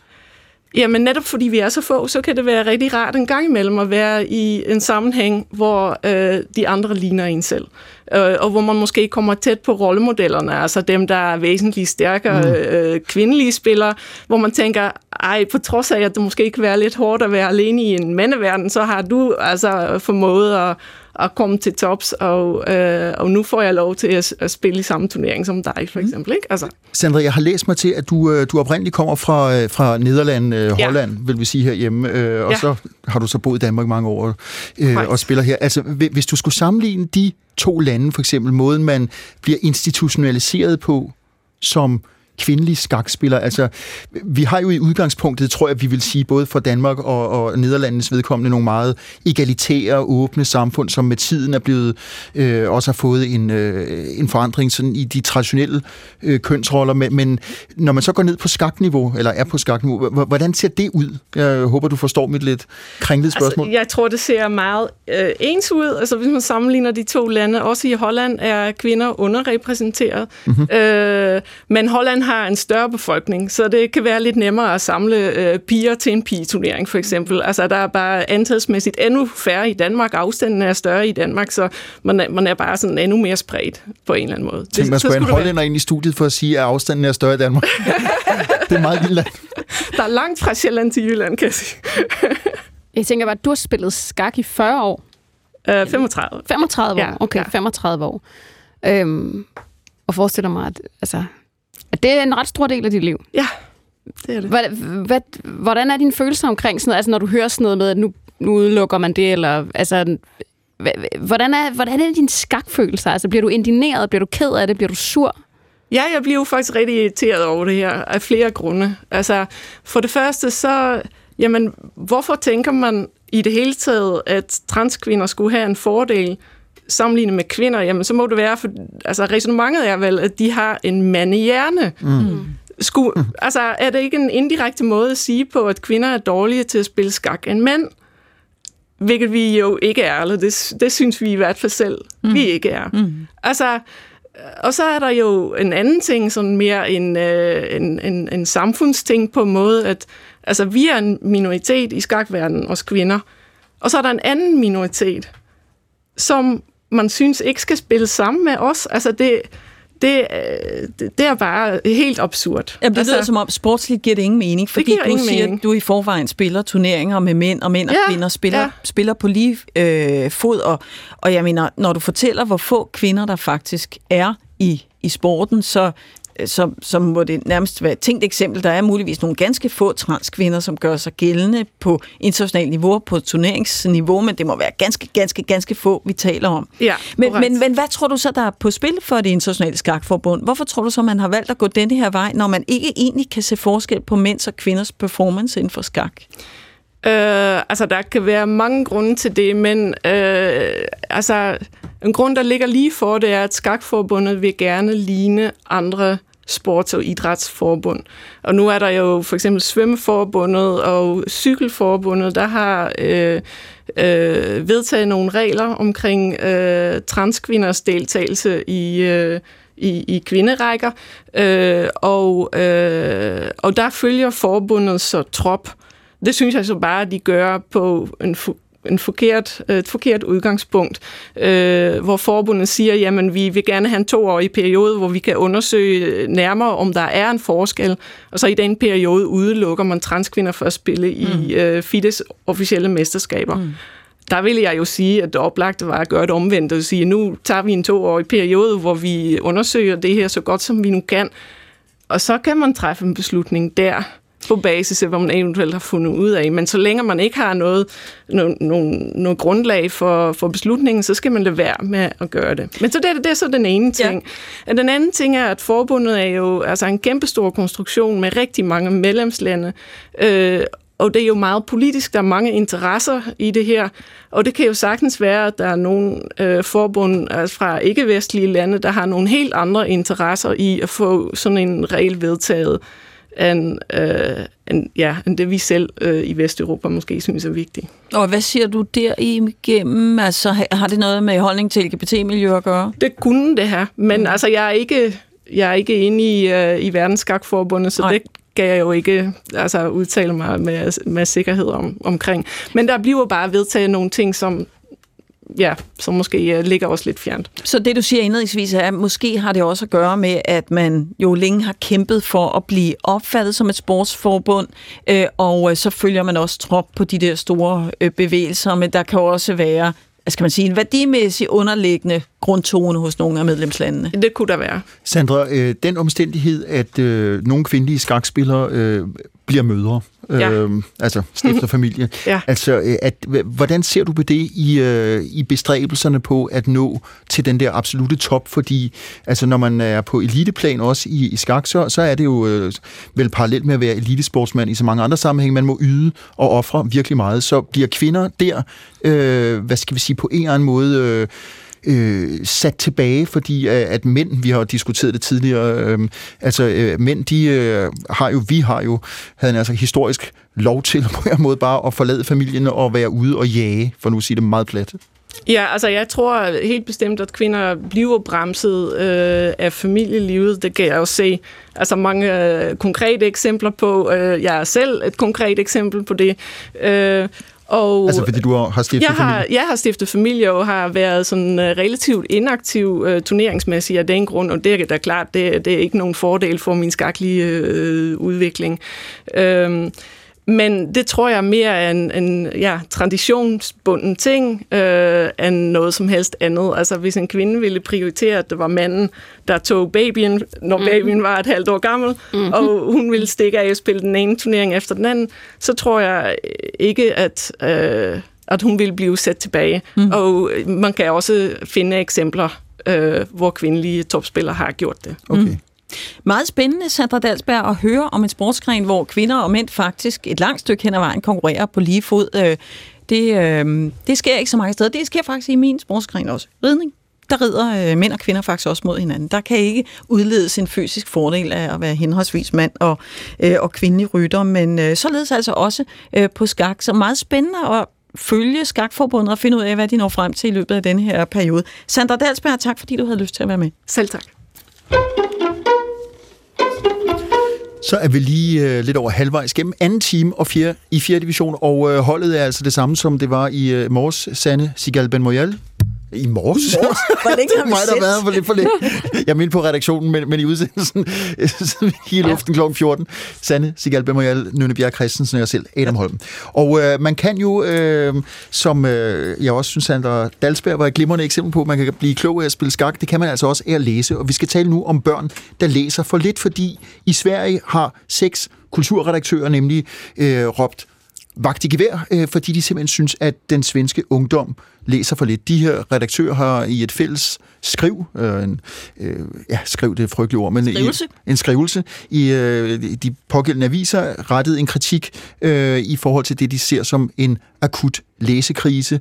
Speaker 14: Jamen netop fordi vi er så få, så kan det være rigtig rart en gang imellem at være i en sammenhæng, hvor øh, de andre ligner en selv. Øh, og hvor man måske kommer tæt på rollemodellerne, altså dem, der er væsentligt stærkere mm. øh, kvindelige spillere, hvor man tænker, ej, på trods af, at det måske kan være lidt hårdt at være alene i en mandeverden, så har du altså formået at, at komme til tops, og, øh, og nu får jeg lov til at, at spille i samme turnering som dig, for eksempel. Ikke? Altså,
Speaker 2: Sandra, jeg har læst mig til, at du, øh, du oprindeligt kommer fra, øh, fra Nederland, øh,
Speaker 14: Ja.
Speaker 2: Holland, vil vi sige herhjemme, øh, og
Speaker 14: Ja.
Speaker 2: så har du så boet i Danmark mange år øh, og spiller her. Altså, hvi- hvis du skulle sammenligne de to lande, for eksempel måden, man bliver institutionaliseret på som kvindelig skakspiller. Altså, vi har jo i udgangspunktet, tror jeg, vi vil sige, både for Danmark og, og Nederlandenes vedkommende, nogle meget egalitære, åbne samfund, som med tiden er blevet, øh, også har fået en, øh, en forandring sådan i de traditionelle øh, kønsroller. Men, men når man så går ned på skakniveau, eller er på skakniveau, hvordan ser det ud? Jeg håber, du forstår mit lidt kringlede spørgsmål.
Speaker 14: Altså, jeg tror, det ser meget øh, ens ud. Altså, hvis man sammenligner de to lande, også i Holland er kvinder underrepræsenteret. Mm-hmm. Øh, men Holland har en større befolkning, så det kan være lidt nemmere at samle øh, piger til en pigeturnering, for eksempel. Altså, der er bare antalsmæssigt endnu færre i Danmark. Afstanden er større i Danmark, så man er, man er bare sådan endnu mere spredt på en eller anden måde.
Speaker 2: Tænk, man
Speaker 14: så
Speaker 2: skulle have en hollænder ind i studiet for at sige, at afstanden er større i Danmark. det er meget lille land.
Speaker 14: Der er langt fra Sjælland til Jylland, kan jeg sige.
Speaker 3: Jeg tænker bare, at du har spillet skak i 40 år.
Speaker 14: Øh, 35.
Speaker 3: 35 år?
Speaker 14: Ja,
Speaker 3: Okay,
Speaker 14: ja.
Speaker 3: 35 år. Øhm, og forestiller mig, at, altså, det er en ret stor del af dit liv.
Speaker 14: Ja, det er det.
Speaker 3: Hvad, hvad, hvordan er dine følelser omkring sådan noget? Altså, når du hører sådan noget med, at nu, nu udelukker man det, eller altså... Hvordan er, hvordan er dine skakfølelser? Altså, bliver du indineret? Bliver du ked af det? Bliver du sur?
Speaker 14: Ja, jeg bliver jo faktisk rigtig irriteret over det her af flere grunde. Altså, for det første så, jamen, hvorfor tænker man i det hele taget, at transkvinder skulle have en fordel sammenlignet med kvinder? Jamen, så må det være, for altså, resonemanget er vel, at de har en mandehjerne. Mm. Skulle, altså, er det ikke en indirekte måde at sige på, at kvinder er dårlige til at spille skak end mænd? Hvilket vi jo ikke er, eller det, det synes vi i hvert fald selv, mm. vi ikke er. Mm. Altså, og så er der jo en anden ting, sådan mere en, øh, en, en, en samfundsting på en måde, at altså, vi er en minoritet i skakverdenen, os kvinder, og så er der en anden minoritet, som man synes ikke skal spille sammen med os. Altså det, det, øh, det, det er bare helt absurd.
Speaker 4: Jamen, det
Speaker 14: altså,
Speaker 4: lyder som om sportsligt giver det ingen mening, fordi
Speaker 14: giver
Speaker 4: du
Speaker 14: ingen
Speaker 4: siger,
Speaker 14: mening.
Speaker 4: at du i forvejen spiller turneringer med mænd, og mænd og
Speaker 14: Ja,
Speaker 4: kvinder spiller,
Speaker 14: ja.
Speaker 4: spiller på lige øh, fod. Og, og jeg mener, når du fortæller, hvor få kvinder der faktisk er i, i sporten, så, så, så må det nærmest være et tænkt eksempel. Der er muligvis nogle ganske få transkvinder, som gør sig gældende på internationalt niveau, på turneringsniveau, men det må være ganske, ganske, ganske få, vi taler om.
Speaker 14: Ja,
Speaker 4: Men, men, men hvad tror du så, der er på spil for det internationale skakforbund? Hvorfor tror du så, man har valgt at gå denne her vej, når man ikke egentlig kan se forskel på mænds og kvinders performance inden for skak?
Speaker 14: Øh, altså, der kan være mange grunde til det, men øh, altså, en grund, der ligger lige for, det er, at Skakforbundet vil gerne ligne andre sports- og idrætsforbund. Og nu er der jo for eksempel Svømmeforbundet og Cykelforbundet, der har øh, øh, vedtaget nogle regler omkring øh, transkvinders deltagelse i, øh, i, i kvinderækker, øh, og, øh, og der følger forbundet så trop. Det synes jeg så bare, at de gør på en, fu- en forkert, et forkert udgangspunkt, øh, hvor forbundet siger, jamen vi vil gerne have en toårig periode, hvor vi kan undersøge nærmere, om der er en forskel, og så i den periode udelukker man transkvinder for at spille i
Speaker 4: Mm.
Speaker 14: øh, FIDES officielle mesterskaber. Mm. Der vil jeg jo sige, at det oplagte var at gøre det omvendt og sige, nu tager vi en toårig periode, hvor vi undersøger det her så godt, som vi nu kan, og så kan man træffe en beslutning der på basis af, hvad man eventuelt har fundet ud af. Men så længe man ikke har noget, no, no, noget grundlag for, for beslutningen, så skal man lade være med at gøre det. Men så det, er- det er så den ene ting. Ja. Den anden ting er, at forbundet er jo altså en kæmpestor konstruktion med rigtig mange medlemslande, øh, og det er jo meget politisk, der er mange interesser i det her, og det kan jo sagtens være, at der er nogle øh, forbund altså fra ikke-vestlige lande, der har nogle helt andre interesser i at få sådan en regel vedtaget, end, øh, end, ja, end det vi selv øh, i Vesteuropa måske synes er vigtigt.
Speaker 4: Og hvad siger du der igennem? Altså, har- det noget med holdning til LGBT-miljø at gøre?
Speaker 14: Det kunne det her, men mm. altså jeg er ikke, jeg er ikke inde i, øh, i Verdensskakforbundet, så
Speaker 4: Nej.
Speaker 14: det kan jeg jo ikke altså, udtale mig med, med sikkerhed om, omkring. Men der bliver bare vedtaget nogle ting, som, ja, som måske øh, ligger os lidt fjernt.
Speaker 4: Så det, du siger indledningsvis, er, at måske har det også at gøre med, at man jo længe har kæmpet for at blive opfattet som et sportsforbund, øh, og øh, så følger man også trop på de der store øh, bevægelser, men der kan også være skal man sige, en værdimæssig underliggende grundtone hos nogle af medlemslandene.
Speaker 14: Det kunne der være.
Speaker 2: Sandra, øh, den omstændighed, at øh, nogle kvindelige skakspillere øh, bliver mødre, øh,
Speaker 14: Ja.
Speaker 2: altså stifter familie,
Speaker 14: Ja.
Speaker 2: altså, øh, at, hvordan ser du på det i, øh, i bestræbelserne på at nå til den der absolute top? Fordi altså, når man er på eliteplan også i, i skak, så, så er det jo øh, vel parallelt med at være elitesportsmand i så mange andre sammenhænge. Man må yde og ofre virkelig meget. Så bliver kvinder der, øh, hvad skal vi sige, på en eller anden måde... Øh, øh, sat tilbage, fordi øh, at mænd, vi har diskuteret det tidligere, øh, altså øh, mænd, de øh, har jo, vi har jo, havde en altså historisk lov til på en måde bare at forlade familien og være ude og jage, for nu at sige det meget plat.
Speaker 14: Ja, altså jeg tror helt bestemt, at kvinder bliver bremset øh, af familielivet. Det kan jeg jo se altså mange øh, konkrete eksempler på. Øh, jeg er selv et konkret eksempel på det. Øh, og
Speaker 2: Altså fordi du har, stiftet
Speaker 14: jeg har,
Speaker 2: familie.
Speaker 14: jeg har stiftet familie og har været sådan uh, relativt inaktiv uh, turneringsmæssigt af den grund, og det er da klart, det, det er ikke nogen fordel for min skaklige uh, udvikling. Um, men det tror jeg mere er en, en ja, traditionsbunden ting, øh, end noget som helst andet. Altså hvis en kvinde ville prioritere, at det var manden, der tog babyen, når
Speaker 3: Mhm.
Speaker 14: babyen var et halvt år gammel,
Speaker 3: Mhm.
Speaker 14: og hun ville stikke af og spille den ene turnering efter den anden, så tror jeg ikke, at, øh, at hun ville blive sat tilbage. Mm. Og man kan også finde eksempler, øh, hvor kvindelige topspillere har gjort det.
Speaker 2: Okay.
Speaker 4: Meget spændende, Sandra Dalsberg, at høre om en sportsgren, hvor kvinder og mænd faktisk et langt stykke hen ad vejen konkurrerer på lige fod. Øh, det, øh, det sker ikke så mange steder. Det sker faktisk i min sportsgren også. Ridning. Der rider øh, mænd og kvinder faktisk også mod hinanden. Der kan ikke udledes en fysisk fordel af at være henholdsvis mand og, øh, og kvindelig rytter, men øh, således altså også øh, på skak. Så meget spændende at følge Skakforbundet og finde ud af, hvad de når frem til i løbet af den her periode. Sandra Dalsberg, tak fordi du havde lyst til at være med.
Speaker 14: Selv tak.
Speaker 2: Så er vi lige øh, lidt over halvvejs gennem anden time og fjerde, i 4. division, og øh, holdet er altså det samme, som det var i øh, morges. Sanne Sigal Ben Moyal. I morges?
Speaker 4: I morges? Hvor længe har vi
Speaker 2: Mig, der været for lidt for lidt. Jeg er inde på redaktionen, men, men i udsendelsen i luften kl. 14. Sanne Sigal Ben Moyal, Nynne Bjerg Christensen og jeg selv, Adam Holm. Og øh, man kan jo, øh, som øh, jeg også synes, Sandra Dalsberg var et glimrende eksempel på, man kan blive klog af at spille skak. Det kan man altså også af at læse. Og vi skal tale nu om børn, der læser for lidt, fordi i Sverige har seks kulturredaktører nemlig øh, råbt vagt i gevær, øh, fordi de simpelthen synes, at den svenske ungdom læser for lidt. De her redaktører har i et fælles skriv, øh, en, øh, ja, skriv det et frygteligt ord, men
Speaker 4: Skrivelse.
Speaker 2: I, en skrivelse i øh, de pågældende aviser rettet en kritik øh, i forhold til det, de ser som en akut læsekrise.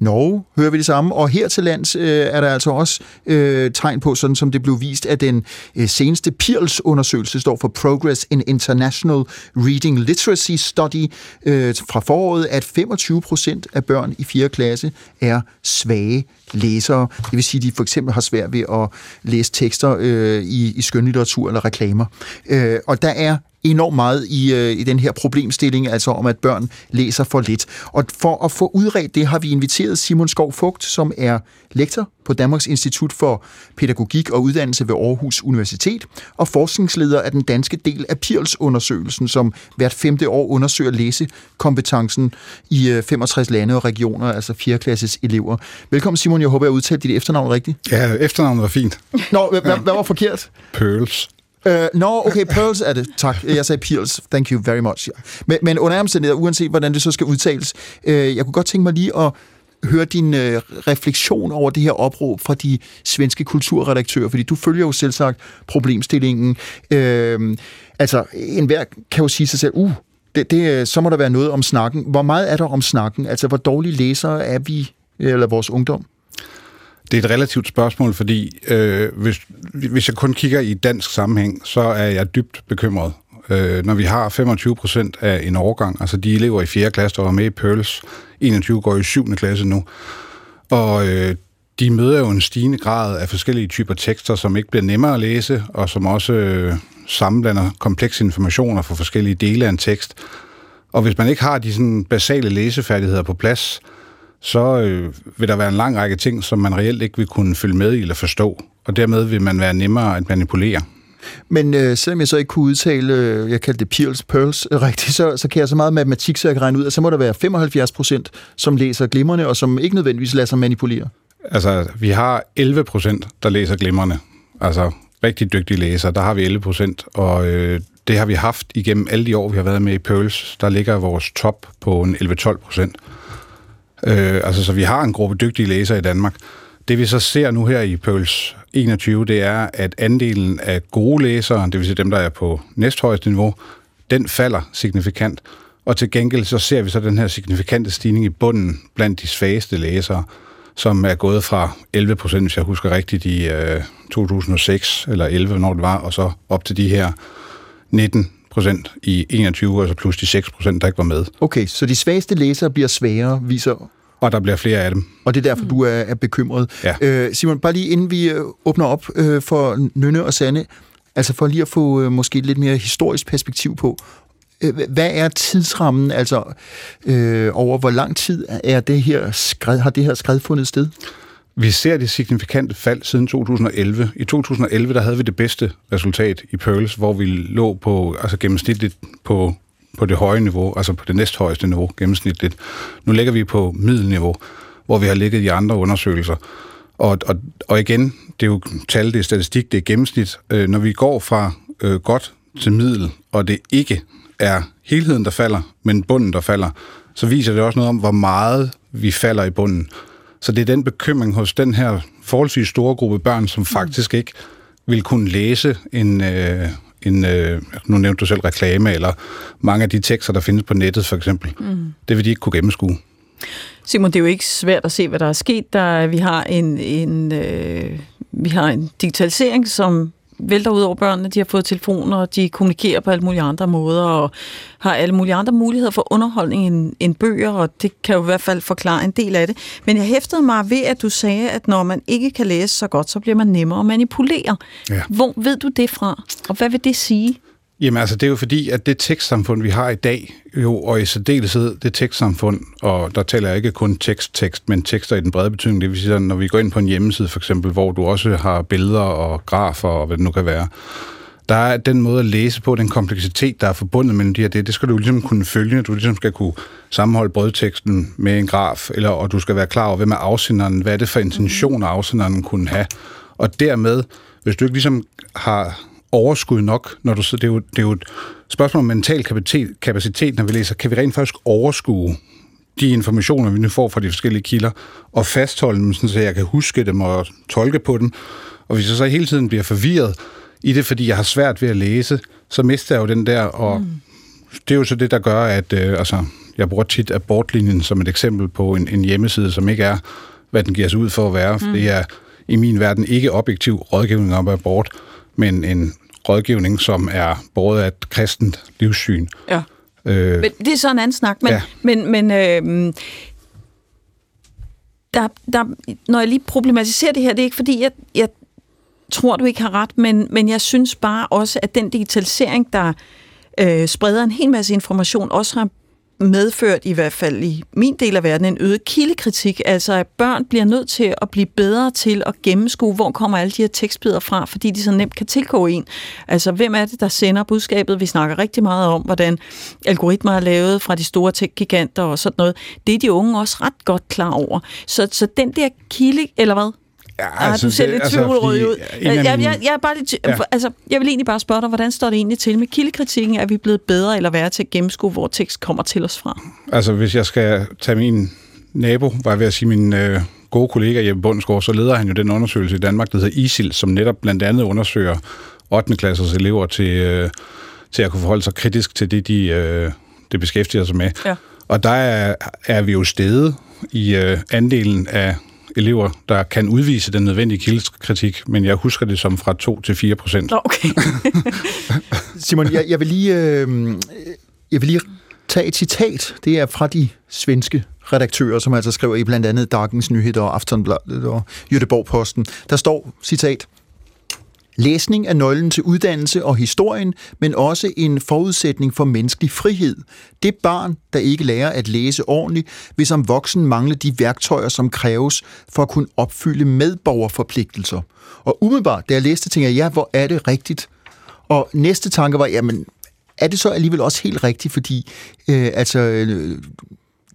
Speaker 2: Norge hører vi det samme, og her til lands øh, er der altså også øh, tegn på, sådan som det blev vist af den øh, seneste PIRLS-undersøgelse, står for Progress in International Reading Literacy Study øh, fra foråret, at 25 procent af børn i 4. klasse er svage læsere. Det vil sige, at de for eksempel har svært ved at læse tekster øh, i, i skønlitteratur eller reklamer. Øh, og der er enormt meget i, øh, i den her problemstilling, altså om, at børn læser for lidt. Og for at få udredt det, har vi inviteret Simon Skov Fugt, som er lektor på Danmarks Institut for Pædagogik og Uddannelse ved Aarhus Universitet, og forskningsleder af den danske del af PIRLS-undersøgelsen, som hvert femte år undersøger læsekompetencen i øh, 65 lande og regioner, altså 4. klasses elever. Velkommen Simon, jeg håber, jeg udtalte dit efternavn rigtigt.
Speaker 15: Ja, efternavnet var fint.
Speaker 2: Nå, hvad, hvad, var forkert?
Speaker 15: Pearls.
Speaker 2: Uh, Nå, okay, Pearls er det. Tak. Jeg sagde Pearls. Thank you very much. Men, men under omstændigheder, uanset hvordan det så skal udtales, uh, jeg kunne godt tænke mig lige at høre din uh, refleksion over det her opråb fra de svenske kulturredaktører, fordi du følger jo selv sagt problemstillingen. Uh, altså, enhver kan jo sige sig selv, uh, det, det, så må der være noget om snakken. Hvor meget er der om snakken? Altså, hvor dårlige læsere er vi, eller vores ungdom?
Speaker 15: Det er et relativt spørgsmål, fordi øh, hvis, hvis jeg kun kigger i dansk sammenhæng, så er jeg dybt bekymret. Øh, når vi har 25 procent af en årgang, altså de elever i 4. klasse, der var med i Pearls, 21 går i 7. klasse nu, og øh, de møder jo en stigende grad af forskellige typer tekster, som ikke bliver nemmere at læse, og som også øh, sammenblander komplekse informationer fra forskellige dele af en tekst. Og hvis man ikke har de sådan basale læsefærdigheder på plads, så øh, vil der være en lang række ting, som man reelt ikke vil kunne følge med i eller forstå, og dermed vil man være nemmere at manipulere.
Speaker 2: Men øh, selvom jeg så ikke kunne udtale, øh, jeg kaldte det Pearls, Pearls øh, rigtigt, så, så kan jeg så meget matematik, så jeg kan regne ud, at så må der være 75 procent, som læser glimrende, og som ikke nødvendigvis lader sig manipulere.
Speaker 15: Altså, vi har 11 procent, der læser glimrende. Altså, rigtig dygtige læsere, der har vi 11 procent, og øh, det har vi haft igennem alle de år, vi har været med i Pearls. Der ligger vores top på en 11-12 procent. Øh, altså, så vi har en gruppe dygtige læsere i Danmark. Det vi så ser nu her i Pøls 21, det er, at andelen af gode læsere, det vil sige dem, der er på næsthøjeste niveau, den falder signifikant. Og til gengæld så ser vi så den her signifikante stigning i bunden blandt de svageste læsere, som er gået fra 11 procent, hvis jeg husker rigtigt, i øh, 2006 eller 11, når det var, og så op til de her 19 procent i 21, og så plus de 6 procent, der ikke var med.
Speaker 2: Okay, så de svageste læsere bliver sværere, viser...
Speaker 15: Og der bliver flere af dem.
Speaker 2: Og det er derfor, du er, er bekymret.
Speaker 15: Ja.
Speaker 2: Øh, Simon, bare lige inden vi øh, åbner op øh, for Nynne og Sande, altså for lige at få øh, måske et lidt mere historisk perspektiv på, øh, hvad er tidsrammen, altså øh, over hvor lang tid er det her skred, har det her skred fundet sted?
Speaker 15: Vi ser det signifikante fald siden 2011. I 2011 der havde vi det bedste resultat i Pearls, hvor vi lå på altså gennemsnitligt på, på det høje niveau, altså på det næsthøjeste niveau gennemsnitligt. Nu ligger vi på middelniveau, hvor vi har ligget i andre undersøgelser. Og, og, og igen, det er jo tal, det er statistik, det er gennemsnit. Øh, når vi går fra øh, godt til middel, og det ikke er helheden, der falder, men bunden, der falder, så viser det også noget om, hvor meget vi falder i bunden. Så det er den bekymring hos den her forholdsvis store gruppe børn, som faktisk ikke vil kunne læse en, øh, en øh, nu nævnte du selv reklame, eller mange af de tekster, der findes på nettet for eksempel.
Speaker 4: Mm.
Speaker 15: Det vil de ikke kunne gennemskue.
Speaker 4: Simon, det er jo ikke svært at se, hvad der er sket. Der, vi, har en, en, øh, vi har en digitalisering, som vælter ud over børnene. De har fået telefoner, og de kommunikerer på alle mulige andre måder, og har alle mulige andre muligheder for underholdning end, end bøger, og det kan jo i hvert fald forklare en del af det. Men jeg hæftede mig ved, at du sagde, at når man ikke kan læse så godt, så bliver man nemmere at manipulere.
Speaker 15: Ja.
Speaker 4: Hvor ved du det fra, og hvad vil det sige?
Speaker 15: Jamen altså, det er jo fordi, at det tekstsamfund, vi har i dag, jo, og i særdeleshed det tekstsamfund, og der taler jeg ikke kun tekst-tekst, men tekster i den brede betydning, det vil sige, når vi går ind på en hjemmeside for eksempel, hvor du også har billeder og grafer og hvad det nu kan være, der er den måde at læse på, den kompleksitet, der er forbundet mellem de her, det, det skal du ligesom kunne følge. Du ligesom skal kunne sammenholde brødteksten med en graf, eller, og du skal være klar over, hvem er afsenderen, hvad er det for intentioner, afsenderen kunne have. Og dermed, hvis du ikke ligesom har overskud nok, når du så det er jo, det er jo et spørgsmål om mental kapacitet, kapacitet, når vi læser. Kan vi rent faktisk overskue de informationer, vi nu får fra de forskellige kilder, og fastholde dem, sådan, så jeg kan huske dem og tolke på dem. Og hvis jeg så hele tiden bliver forvirret i det, fordi jeg har svært ved at læse, så mister jeg jo den der, og mm. det er jo så det, der gør, at øh, altså, jeg bruger tit abortlinjen som et eksempel på en, en hjemmeside, som ikke er, hvad den giver sig ud for at være. Mm. Det er i min verden ikke objektiv rådgivning om abort, men en rådgivning, som er båret af et kristent livssyn.
Speaker 4: Ja.
Speaker 15: Øh,
Speaker 4: Men det er så en anden snak. Men,
Speaker 15: Ja.
Speaker 4: men, men øh, der, der, når jeg lige problematiserer det her, det er ikke fordi, jeg, jeg tror, du ikke har ret, men, men jeg synes bare også, at den digitalisering, der øh, spreder en hel masse information, også har medført, i hvert fald i min del af verden, en øget kildekritik. Altså, at børn bliver nødt til at blive bedre til at gennemskue, hvor kommer alle de her tekstbidder fra, fordi de så nemt kan tilgå en. Altså, hvem er det, der sender budskabet? Vi snakker rigtig meget om, hvordan algoritmer er lavet fra de store tech-giganter og sådan noget. Det er de unge også ret godt klar over. Så, så den der kilde, eller hvad? Ja,
Speaker 15: altså,
Speaker 4: du ser
Speaker 15: det-
Speaker 4: lidt
Speaker 15: altså,
Speaker 4: tvivlrød ud.
Speaker 15: fordi
Speaker 4: Jeg, jeg, jeg, jeg, er bare lidt,
Speaker 15: Ja.
Speaker 4: altså, jeg vil egentlig bare spørge dig, hvordan står det egentlig til med kildekritikken? Er vi blevet bedre eller værre til at gennemskue, hvor tekst kommer til os fra?
Speaker 15: Altså, hvis jeg skal tage min nabo, var jeg ved at sige min øh, gode kollega Jeppe Bundsgaard, så leder han jo den undersøgelse i Danmark, der hedder ISIL, som netop blandt andet undersøger 8. klassers elever til, øh, til at kunne forholde sig kritisk til det, de øh, det beskæftiger sig med.
Speaker 4: Ja.
Speaker 15: Og der er, er vi jo steget i øh, andelen af elever, der kan udvise den nødvendige kildekritik, men jeg husker det som fra 2 til 4 procent.
Speaker 4: Okay.
Speaker 2: Simon, jeg, jeg, vil lige, øh, jeg vil lige tage et citat. Det er fra de svenske redaktører, som altså skriver i blandt andet Dagens Nyheder og Aftonbladet og Göteborg-Posten. Der står, citat, Læsning er nøglen til uddannelse og historien, men også en forudsætning for menneskelig frihed. Det barn, der ikke lærer at læse ordentligt, vil som voksen mangle de værktøjer, som kræves for at kunne opfylde medborgerforpligtelser. Og umiddelbart, da jeg læste, tænkte jeg, ja, hvor er det rigtigt? Og næste tanke var, jamen, er det så alligevel også helt rigtigt, fordi øh, altså, øh,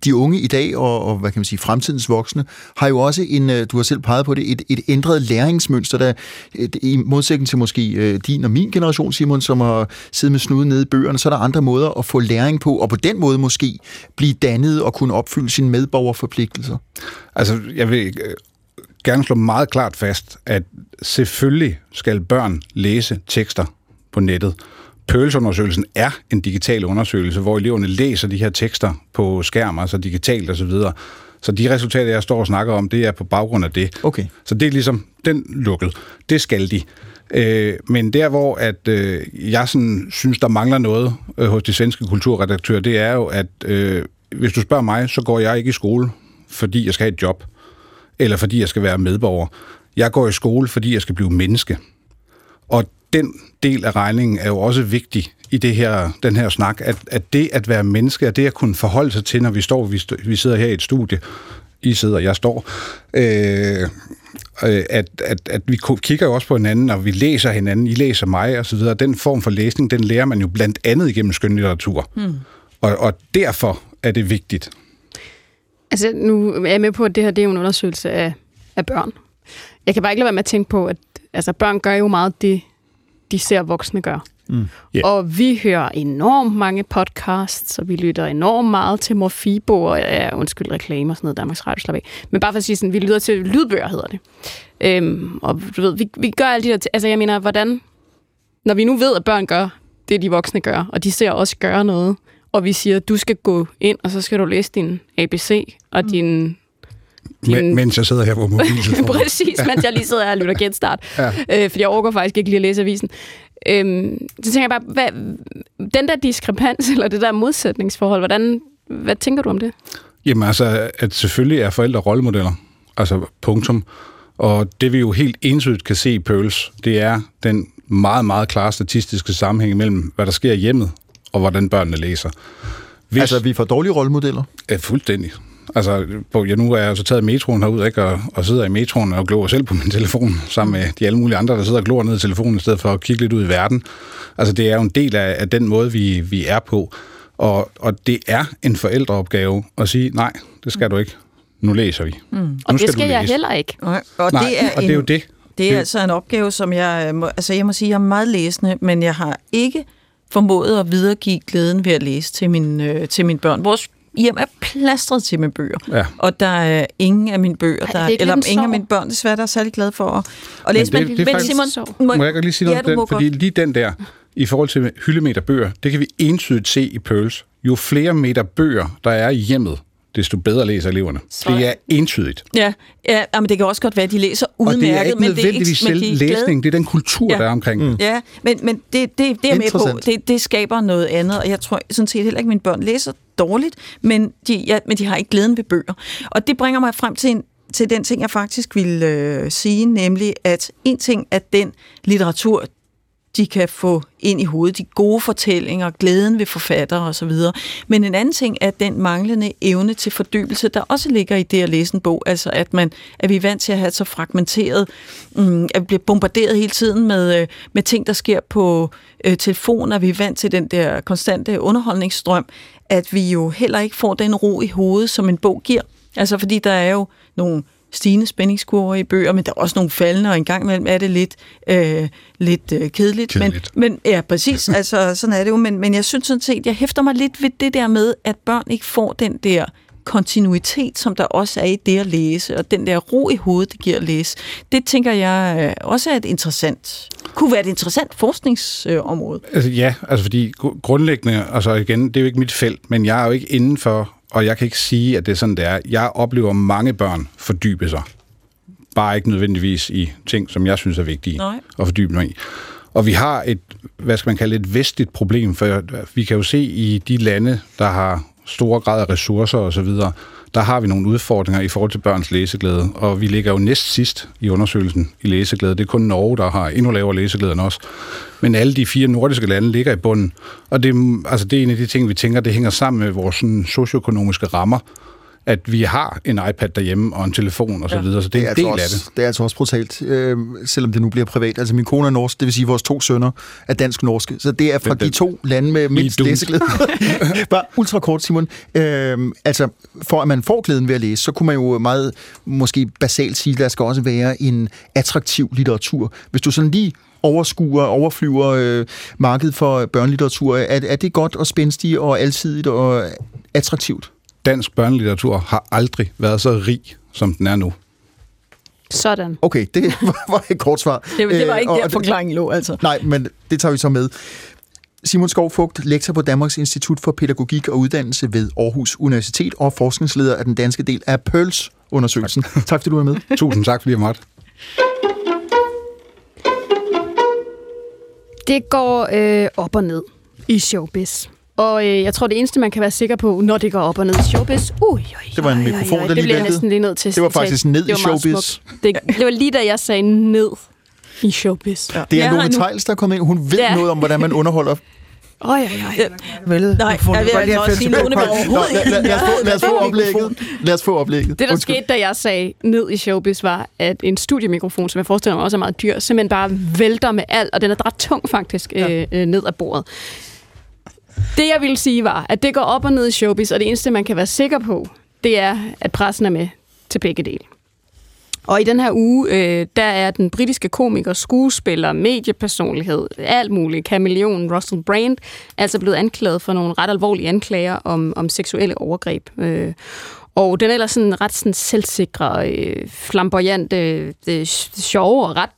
Speaker 2: de unge i dag, og, og hvad kan man sige, fremtidens voksne, har jo også en, øh, du har selv peget på det, et, et ændret læringsmønster, der et, i modsætning til måske øh, din og min generation, Simon, som har siddet med snuden nede i bøgerne, så er der andre måder at få læring på, og på den måde måske blive dannet og kunne opfylde sine medborgerforpligtelser.
Speaker 15: Altså, jeg vil gerne slå meget klart fast, at selvfølgelig skal børn læse tekster på nettet. Pearls-undersøgelsen er en digital undersøgelse, hvor eleverne læser de her tekster på skærm, altså digitalt osv. Så, så de resultater, jeg står og snakker om, det er på baggrund af det.
Speaker 2: Okay.
Speaker 15: Så det er ligesom den lukket. Det skal de. Øh, men der, hvor at, øh, jeg sådan, synes, der mangler noget øh, hos de svenske kulturredaktører, det er jo, at øh, hvis du spørger mig, så går jeg ikke i skole, fordi jeg skal have et job, eller fordi jeg skal være medborger. Jeg går i skole, fordi jeg skal blive menneske. Og den del af regningen er jo også vigtig i det her, den her snak, at, at det at være menneske, at det at kunne forholde sig til, når vi står, vi, vi sidder her i et studie, I sidder, jeg står, øh, øh, at, at, at vi kigger jo også på hinanden, og vi læser hinanden, I læser mig og så videre. Den form for læsning, den lærer man jo blandt andet igennem skønlitteratur.
Speaker 3: Hmm.
Speaker 15: Og, og derfor er det vigtigt.
Speaker 3: Altså, nu er jeg med på, at det her det er jo en undersøgelse af, af børn. Jeg kan bare ikke lade være med at tænke på, at altså, børn gør jo meget det, de ser voksne gøre.
Speaker 15: Mm. Yeah.
Speaker 3: Og vi hører enormt mange podcasts, og vi lytter enormt meget til Morfibo, og ja, undskyld reklamer og sådan noget, Danmarks Radio slap af. Men bare for at sige sådan, vi lytter til lydbøger, hedder det. Øhm, og du ved, vi, vi gør alle de der, t- altså jeg mener, hvordan, når vi nu ved, at børn gør det, de voksne gør, og de ser os gøre noget, og vi siger, du skal gå ind, og så skal du læse din ABC og
Speaker 15: Mm.
Speaker 3: din...
Speaker 15: Men, mens jeg sidder her på mobiltelefonen.
Speaker 3: Præcis, mens jeg lige sidder her og lytter genstart.
Speaker 15: Ja.
Speaker 3: Øh, fordi jeg overgår faktisk ikke lige at læse avisen. Øhm, så tænker jeg bare, hvad, den der diskrepans, eller det der modsætningsforhold, hvordan, hvad tænker du om det?
Speaker 15: Jamen altså, at selvfølgelig er forældre rollemodeller. Altså punktum. Og det vi jo helt entydigt kan se i Pearls, det er den meget, meget klare statistiske sammenhæng mellem, hvad der sker i hjemmet, og hvordan børnene læser.
Speaker 2: Hvis... Altså, vi får dårlige rollemodeller?
Speaker 15: Ja, fuldstændig. Altså, på, ja, nu er jeg så taget metroen herud, ikke, og, og sidder i metroen og glor selv på min telefon, sammen med de alle mulige andre, der sidder og glor ned i telefonen, i stedet for at kigge lidt ud i verden. Altså, det er jo en del af, af den måde, vi, vi er på. Og, og det er en forældreopgave at sige, nej, det skal du ikke. Nu læser vi.
Speaker 4: Mm.
Speaker 15: Nu
Speaker 3: Og det
Speaker 15: du
Speaker 3: skal jeg
Speaker 15: læse.
Speaker 3: heller ikke.
Speaker 4: Nej, og
Speaker 15: Nej,
Speaker 4: det er
Speaker 15: og det er jo det.
Speaker 4: Det er
Speaker 15: Det-
Speaker 4: altså en opgave, som jeg må, altså jeg må sige, jeg er meget læsende, men jeg har ikke formået at videregive glæden ved at læse til, min, øh, til mine børn. Vores hjem er plastret til med bøger,
Speaker 15: Ja.
Speaker 4: og der er ingen af mine bøger,
Speaker 3: Ej,
Speaker 4: der,
Speaker 3: er ikke
Speaker 4: eller ingen af mine børn desværre, der er særlig glade for at, at læse.
Speaker 15: Men det- det er faktisk-
Speaker 4: Simon,
Speaker 15: Må jeg godt lige sige noget
Speaker 4: ja,
Speaker 15: om
Speaker 4: må
Speaker 15: den? Fordi
Speaker 4: godt.
Speaker 15: lige den der, i forhold til hyldemeter bøger, det kan vi entydigt se i Pearls. Jo flere meter bøger, der er i hjemmet, desto bedre læser eleverne. Det er entydigt.
Speaker 4: Ja, ja men det kan også godt være, at de læser
Speaker 15: Og
Speaker 4: udmærket.
Speaker 15: det er ikke
Speaker 4: men
Speaker 15: nødvendigvis
Speaker 4: det er ikke, men
Speaker 15: selv
Speaker 4: de
Speaker 15: læsning, det er den kultur,
Speaker 4: Ja.
Speaker 15: der er omkring. Mm.
Speaker 4: Ja, men, men det, det, det er med på. Det, det skaber noget andet, og jeg tror sådan set heller ikke, at mine børn læser dårligt, men de, ja, men de har ikke glæden ved bøger. Og det bringer mig frem til, en, til den ting, jeg faktisk vil øh, sige, nemlig at en ting er den litteratur, de kan få ind i hovedet, de gode fortællinger, glæden ved forfattere osv. Men en anden ting er den manglende evne til fordybelse, der også ligger i det at læse en bog. Altså at, man, at vi er vant til at have så fragmenteret, mm, at vi bliver bombarderet hele tiden med, øh, med ting, der sker på øh, vi er vant til den der konstante underholdningsstrøm, at vi jo heller ikke får den ro i hovedet, som en bog giver. Altså fordi der er jo nogle stigende spændingskurver i bøger, men der er også nogle faldende, og en gang imellem er det lidt, øh, lidt øh, kedeligt.
Speaker 15: Kedeligt.
Speaker 4: Men, men ja, præcis, altså sådan er det jo, men, men jeg synes sådan set, jeg hæfter mig lidt ved det der med, at børn ikke får den der kontinuitet, som der også er i det at læse, og den der ro i hovedet, det giver at læse. Det tænker jeg øh, også er et interessant, kunne være et interessant forskningsområde.
Speaker 15: Altså, ja, altså fordi gru- grundlæggende, altså igen, det er jo ikke mit felt, men jeg er jo ikke indenfor, og jeg kan ikke sige, at det er sådan, det er. Jeg oplever mange børn fordybe sig. Bare ikke nødvendigvis i ting, som jeg synes er vigtige
Speaker 4: Nej.
Speaker 15: at fordybe mig i. Og vi har et, hvad skal man kalde et vestligt problem, for vi kan jo se i de lande, der har store grad af ressourcer osv., der har vi nogle udfordringer i forhold til børns læseglæde, og vi ligger jo næst sidst i undersøgelsen i læseglæde. Det er kun Norge, der har endnu lavere læseglæde end os. Men alle de fire nordiske lande ligger i bunden, og det, altså det er en af de ting, vi tænker, det hænger sammen med vores sådan, socioøkonomiske rammer, at vi har en iPad derhjemme og en telefon og så videre, så det er en
Speaker 2: altså
Speaker 15: del af
Speaker 2: også,
Speaker 15: det.
Speaker 2: Det er altså også brutalt, øh, selvom det nu bliver privat. Altså min kone er norsk, det vil sige, at vores to sønner er dansk-norske. Så det er fra
Speaker 15: Den-
Speaker 2: de
Speaker 15: den-
Speaker 2: to lande med mindst læseglæde. Bare ultra kort, Simon. Øh, altså, for at man får glæden ved at læse, så kunne man jo meget måske basalt sige, at der skal også være en attraktiv litteratur. Hvis du sådan lige overskuer, overflyver øh, markedet for børnelitteratur, er, er det godt og spændstigt og alsidigt og attraktivt?
Speaker 15: Dansk børnelitteratur har aldrig været så rig, som den er nu.
Speaker 3: Sådan.
Speaker 2: Okay, det var et kort svar.
Speaker 4: Det, det var
Speaker 2: Øh,
Speaker 4: ikke
Speaker 2: og-
Speaker 4: der, forklaringen lå, altså.
Speaker 2: Nej, men det tager vi så med. Simon Skovfugt, lektor på Danmarks Institut for Pædagogik og Uddannelse ved Aarhus Universitet og forskningsleder af den danske del af Pearls-undersøgelsen. Tak. tak fordi du er med.
Speaker 15: Tusind tak, fordi jeg måtte.
Speaker 3: Det går øh, op og ned i showbiz. Og øh, jeg tror, det eneste, man kan være sikker på, når det går op og ned i showbiz... Ui, ui,
Speaker 2: Det var en
Speaker 3: ui, ui,
Speaker 2: mikrofon,
Speaker 3: ui,
Speaker 2: der
Speaker 3: det
Speaker 2: lige
Speaker 3: bliver jeg
Speaker 2: væltede.
Speaker 3: næsten lige nødt til
Speaker 2: Det var faktisk ned i
Speaker 3: Det var
Speaker 2: showbiz.
Speaker 3: Det, det var lige da jeg sagde ned i showbiz. Ja.
Speaker 2: Det er
Speaker 4: Jeg
Speaker 2: Lone Tejls, der er kommet ind. Hun ved
Speaker 3: Ja.
Speaker 2: noget om, hvordan man underholder.
Speaker 3: Oj, oj, oj.
Speaker 4: Vel, Nej, jeg vil altså også sige, Lone overhovedet
Speaker 2: lad, os få, lad os få
Speaker 4: ikke
Speaker 2: oplægget. Lad os få oplægget.
Speaker 3: Det, der
Speaker 2: Undskyld.
Speaker 3: skete, da jeg sagde ned i showbiz, var, at en studiemikrofon, som jeg forestiller mig også er meget dyr, simpelthen bare vælter med alt, og den er ret tung faktisk ja. øh, øh, ned ad bordet. Det, jeg ville sige, var, at det går op og ned i showbiz, og det eneste, man kan være sikker på, det er, at pressen er med til begge dele. Og i den her uge, øh, der er den britiske komiker, skuespiller, mediepersonlighed, alt muligt, kameleon Russell Brand, altså blevet anklaget for nogle ret alvorlige anklager om, om seksuelle overgreb. Øh, og den er ellers sådan ret sådan selvsikre, øh, flamboyante, øh, sjove og ret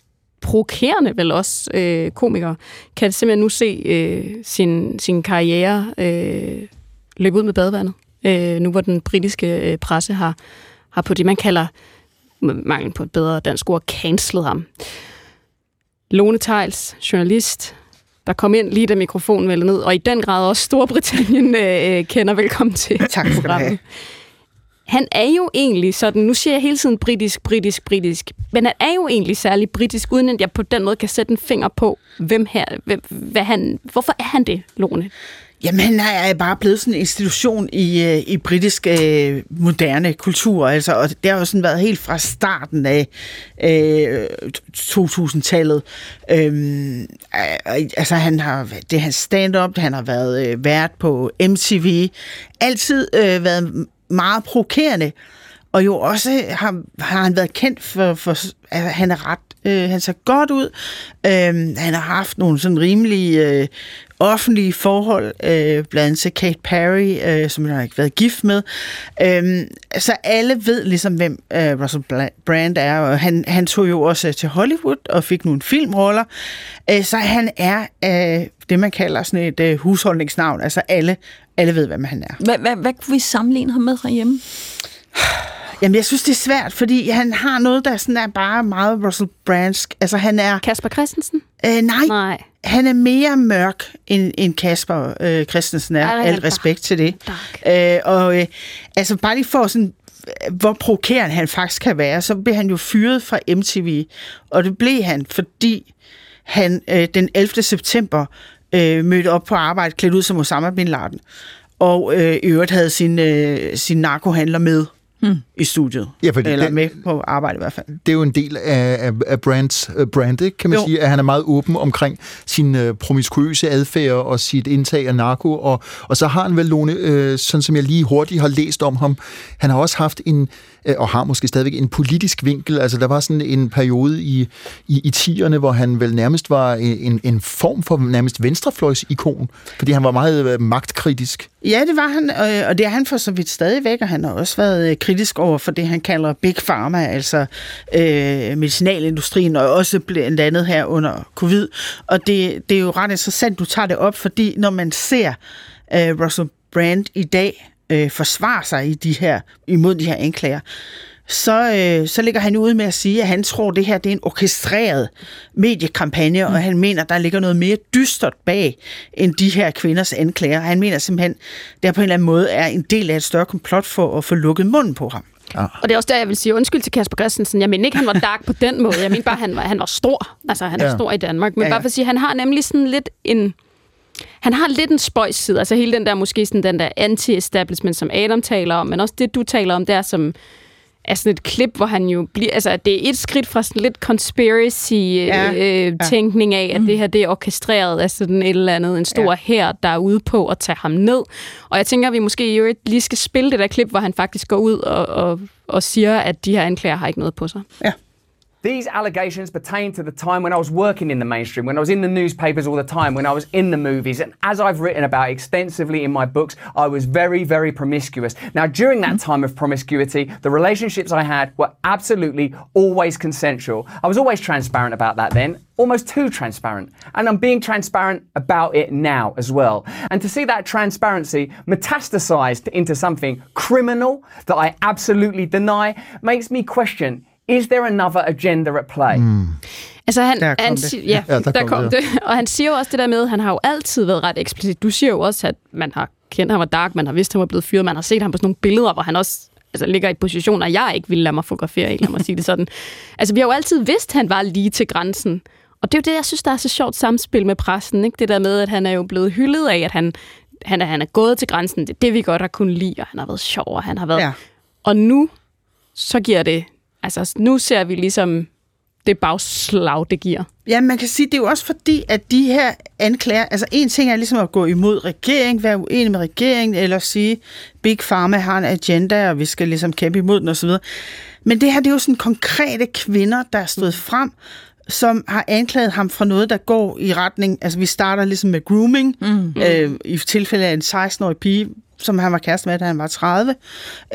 Speaker 3: provokerende vel også øh, komiker, kan simpelthen nu se øh, sin, sin karriere øh, løbe ud med badevandet. Øh, nu hvor den britiske øh, presse har, har på det, man kalder mangel på et bedre dansk ord, cancelet ham. Lone Tejls, journalist, der kom ind lige da mikrofonen væltede ned, og i den grad også Storbritannien øh, kender velkommen til
Speaker 16: Tak skal du have.
Speaker 3: Han er jo egentlig sådan, nu siger jeg hele tiden britisk, britisk, britisk, men han er jo egentlig særlig britisk, uden at jeg på den måde kan sætte en finger på, hvem her, hvem, hvad han, hvorfor er han det, Lone?
Speaker 16: Jamen, han er bare blevet sådan en institution i, øh, i britisk øh, moderne kultur, altså, og det har jo sådan været helt fra starten af øh, 2000-tallet. Øhm, øh, altså, han har, det er hans stand-up, han har været øh, vært på MTV, altid øh, været meget provokerende, og jo også har, har han været kendt for, for at han er ret, øh, han ser godt ud. Øh, han har haft nogle sådan rimelige øh, offentlige forhold, øh, blandt andet til Kate Perry, øh, som han har ikke været gift med. Øh, så alle ved ligesom, hvem øh, Russell Brand er, og han, han tog jo også til Hollywood og fik nogle filmroller. Øh, så han er øh, det, man kalder sådan et øh, husholdningsnavn. Altså alle, alle ved, hvem han er.
Speaker 4: Hvad, hvad, hvad kunne vi sammenligne ham med herhjemme?
Speaker 16: Jamen, jeg synes, det er svært, fordi han har noget, der sådan er bare meget Russell Brandsk. Altså, han er...
Speaker 3: Kasper Christensen?
Speaker 16: Øh, nej,
Speaker 3: nej,
Speaker 16: han er mere mørk, end, end Kasper øh, Christensen er.
Speaker 3: Ej,
Speaker 16: Al
Speaker 3: dark.
Speaker 16: respekt til det. Øh, og øh, altså, bare lige for sådan hvor provokerende han faktisk kan være, så blev han jo fyret fra MTV, og det blev han, fordi han øh, den 11. september øh, mødte op på arbejde, klædt ud som Osama Bin Laden, og øh, i øvrigt havde sin, øh, sin narkohandler med hmm. i studiet.
Speaker 2: Ja, fordi
Speaker 16: Eller
Speaker 2: det-
Speaker 16: med på arbejde i hvert fald.
Speaker 2: Det er jo en del af, af, af brands uh, brand, ikke? kan man
Speaker 16: Jo.
Speaker 2: sige, at han er meget åben omkring sin uh, promiskuøse adfærd og sit indtag af narko, og, og så har han vel, Lone, uh, sådan som jeg lige hurtigt har læst om ham, han har også haft en, Øh, og har måske stadigvæk en politisk vinkel, altså der var sådan en periode i, i, i 10'erne, hvor han vel nærmest var en, en form for nærmest venstrefløjs-ikon, fordi han var meget øh, magtkritisk.
Speaker 16: Ja, det var han, øh, og det er han for så vidt stadigvæk, og han har også været kritisk over for det, han kalder Big Pharma, altså øh, medicinalindustrien, og også blandt andet her under covid. Og det, det er jo ret interessant, du tager det op, fordi når man ser øh, Russell Brand i dag øh, forsvare sig i de her, imod de her anklager, så, øh, så ligger han ude med at sige, at han tror, at det her det er en orkestreret mediekampagne, mm. og han mener, der ligger noget mere dystert bag end de her kvinders anklager. Han mener simpelthen, det på en eller anden måde er en del af et større komplot for at få lukket munden på ham.
Speaker 2: Ja.
Speaker 3: Og det er også der, jeg vil sige undskyld til Kasper Christensen. Jeg mener ikke, han var dark på den måde. Jeg mener bare, han var, han var stor. Altså, han er
Speaker 16: Ja.
Speaker 3: stor i Danmark. Men
Speaker 16: Ja,
Speaker 3: bare
Speaker 16: ja.
Speaker 3: for at sige, han har nemlig sådan lidt en... Han har lidt en spøjs side. Altså hele den der, måske sådan den der anti-establishment, som Adam taler om, men også det, du taler om der, som er sådan et klip, hvor han jo bliver... Altså, det er et skridt fra sådan lidt
Speaker 16: Ja,
Speaker 3: conspiracy-tænkning af, at det her, det er orkestreret af sådan et eller andet, en stor ja. her, der er ude på at tage ham ned. Og jeg tænker, at vi måske i øvrigt lige skal spille det der klip, hvor han faktisk går ud og, og, og siger, at de her anklager har ikke noget på sig.
Speaker 16: Ja.
Speaker 17: These allegations pertain to the time when I was working in the mainstream, when I was in the newspapers all the time, when I was in the movies, and as I've written about extensively in my books, I was very, very promiscuous. Now, during that time of promiscuity, the relationships I had were absolutely always consensual. I was always transparent about that then, almost too transparent. And I'm being transparent about it now as well. And to see that transparency metastasized into something criminal that I absolutely deny makes me question is there another agenda at play?
Speaker 3: Altså han,
Speaker 17: Der kom
Speaker 3: han
Speaker 17: det.
Speaker 3: ja,
Speaker 17: Ja, der
Speaker 3: der,
Speaker 17: kom
Speaker 3: kom
Speaker 17: det.
Speaker 3: det. Og han siger jo også det der med, han har jo altid været ret eksplicit. Du siger jo også, at man har kendt ham var dark, man har vidst, at han var blevet fyret, man har set ham på sådan nogle billeder, hvor han også altså, ligger i positioner, jeg ikke ville lade mig fotografere i, lad mig sige det sådan. Altså, vi har jo altid vidst, at han var lige til grænsen. Og det er jo det, jeg synes, der er så sjovt samspil med pressen. Ikke? Det der med, at han er jo blevet hyldet af, at han, han, er, han er gået til grænsen. Det er det, vi godt har kunnet lide, og han har været sjov, og han har været...
Speaker 16: Ja.
Speaker 3: Og nu, så giver det... Altså, nu ser vi ligesom det bagslag, det giver.
Speaker 16: Ja, man kan sige, det er jo også fordi, at de her anklager, altså en ting er ligesom at gå imod regeringen, være uenig med regeringen, eller sige, Big Pharma har en agenda, og vi skal ligesom kæmpe imod den osv. Men det her, det er jo sådan konkrete kvinder, der er stået frem, som har anklaget ham for noget, der går i retning... Altså, vi starter ligesom med grooming, mm. øh, i tilfælde af en 16-årig pige, som han var kæreste med, da han var 30.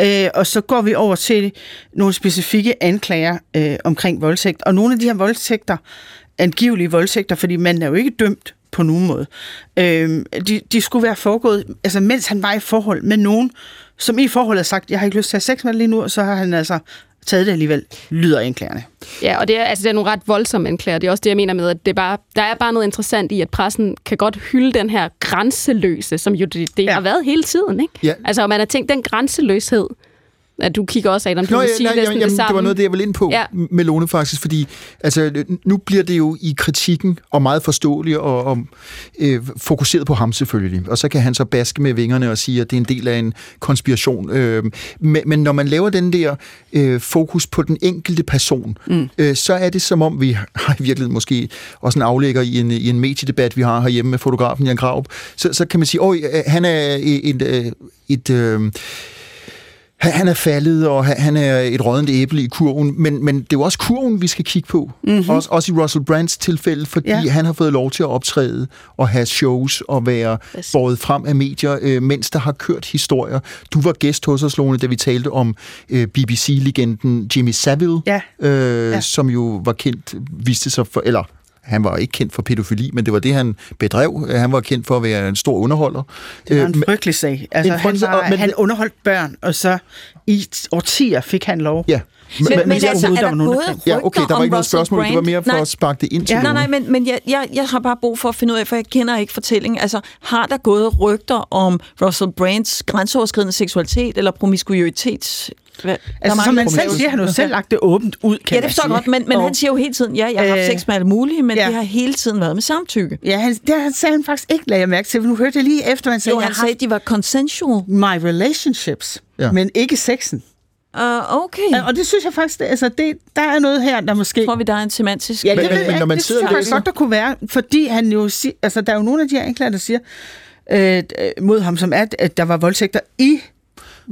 Speaker 16: Øh, og så går vi over til nogle specifikke anklager øh, omkring voldtægt. Og nogle af de her voldtægter, angivelige voldtægter, fordi manden er jo ikke dømt på nogen måde, øh, de, de skulle være foregået, altså mens han var i forhold med nogen, som i forholdet har sagt, jeg har ikke lyst til at have sex med dig lige nu, og så har han altså taget det alligevel, lyder anklagerne.
Speaker 3: Ja, og det er, altså, det er nogle ret voldsomme anklager. Det er også det, jeg mener med, at det er bare, der er bare noget interessant i, at pressen kan godt hylde den her grænseløse, som jo det, det ja. har været hele tiden. Ikke?
Speaker 2: Ja.
Speaker 3: Altså, man har tænkt, den grænseløshed, at du kigger også, Adam, du
Speaker 2: Nå,
Speaker 3: vil
Speaker 2: ja,
Speaker 3: sige
Speaker 2: nej,
Speaker 3: næsten
Speaker 2: jamen,
Speaker 3: det samme.
Speaker 2: det var noget, det jeg ville ind på
Speaker 3: Ja.
Speaker 2: ja. med Lone faktisk, fordi altså, nu bliver det jo i kritikken, og meget forståeligt, og, og øh, fokuseret på ham selvfølgelig. Og så kan han så baske med vingerne og sige, at det er en del af en konspiration. Øh, men, men når man laver den der øh, fokus på den enkelte person, mm. øh, så er det som om, vi har i virkeligheden måske også en aflægger i en, i en mediedebat, vi har herhjemme med fotografen Jan Graup, så, så kan man sige, at han er et, et, et øh, han er faldet, og han- er et rådent æble i kurven, men, men det er jo også kurven, vi skal kigge på. Mm-hmm. Også, også i Russell Brands tilfælde, fordi
Speaker 16: Ja.
Speaker 2: ja. han har fået lov til at optræde og have shows og være båret frem af medier, øh, mens der har kørt historier. Du var gæst hos os, Lone, da vi talte om øh, BBC-legenden Jimmy Savile,
Speaker 16: Ja.
Speaker 2: Øh,
Speaker 16: Ja.
Speaker 2: som jo var kendt, viste sig for, eller han var ikke kendt for pædofili, men det var det, han bedrev. Han var kendt for at være en stor underholder.
Speaker 16: Det var
Speaker 2: Øh,
Speaker 16: en frygtelig sag. Altså,
Speaker 2: En
Speaker 16: han, var,
Speaker 2: men-
Speaker 16: han underholdt børn, og så i årtier fik han lov.
Speaker 2: Ja.
Speaker 4: Men, men, men altså, er
Speaker 16: der
Speaker 4: både
Speaker 16: kendte.
Speaker 2: Ja, okay, der var ikke noget spørgsmål. Det var mere for
Speaker 4: Brand?
Speaker 2: at sparke det ind til
Speaker 4: Ja. Nej, nej, men, men jeg, jeg, jeg har bare brug for at finde ud af, for jeg kender ikke fortællingen. Altså, har der gået rygter om Russell Brands grænseoverskridende seksualitet eller promiskuitet? Hvad,
Speaker 16: Altså, som han selv siger, han har jo selv lagt det åbent ud, kan
Speaker 4: Ja, det
Speaker 16: man
Speaker 4: forstår jeg godt, men, men
Speaker 16: Og-
Speaker 4: han siger jo hele tiden, ja, jeg har haft
Speaker 16: Øh,
Speaker 4: sex med alle mulige, men
Speaker 16: ja.
Speaker 4: det har hele tiden været med samtykke.
Speaker 16: Ja, han, det sagde han faktisk ikke, lagde jeg mærke til, nu hørte jeg lige efter, han sagde,
Speaker 4: Jo, han sagde, de var consensual.
Speaker 16: My relationships,
Speaker 2: Ja.
Speaker 16: men ikke sexen.
Speaker 4: Uh, okay.
Speaker 16: Ja, Og det synes jeg faktisk, altså det, der er noget her, der måske...
Speaker 4: Tror vi, der er en semantisk...
Speaker 16: Ja, det,
Speaker 2: Men-
Speaker 16: men,
Speaker 2: når man
Speaker 16: det
Speaker 2: sidder
Speaker 16: synes jeg faktisk godt, der kunne være, fordi han jo siger, altså der er jo nogle af de her anklager, der siger øh, mod ham, som er, at der var voldtægter i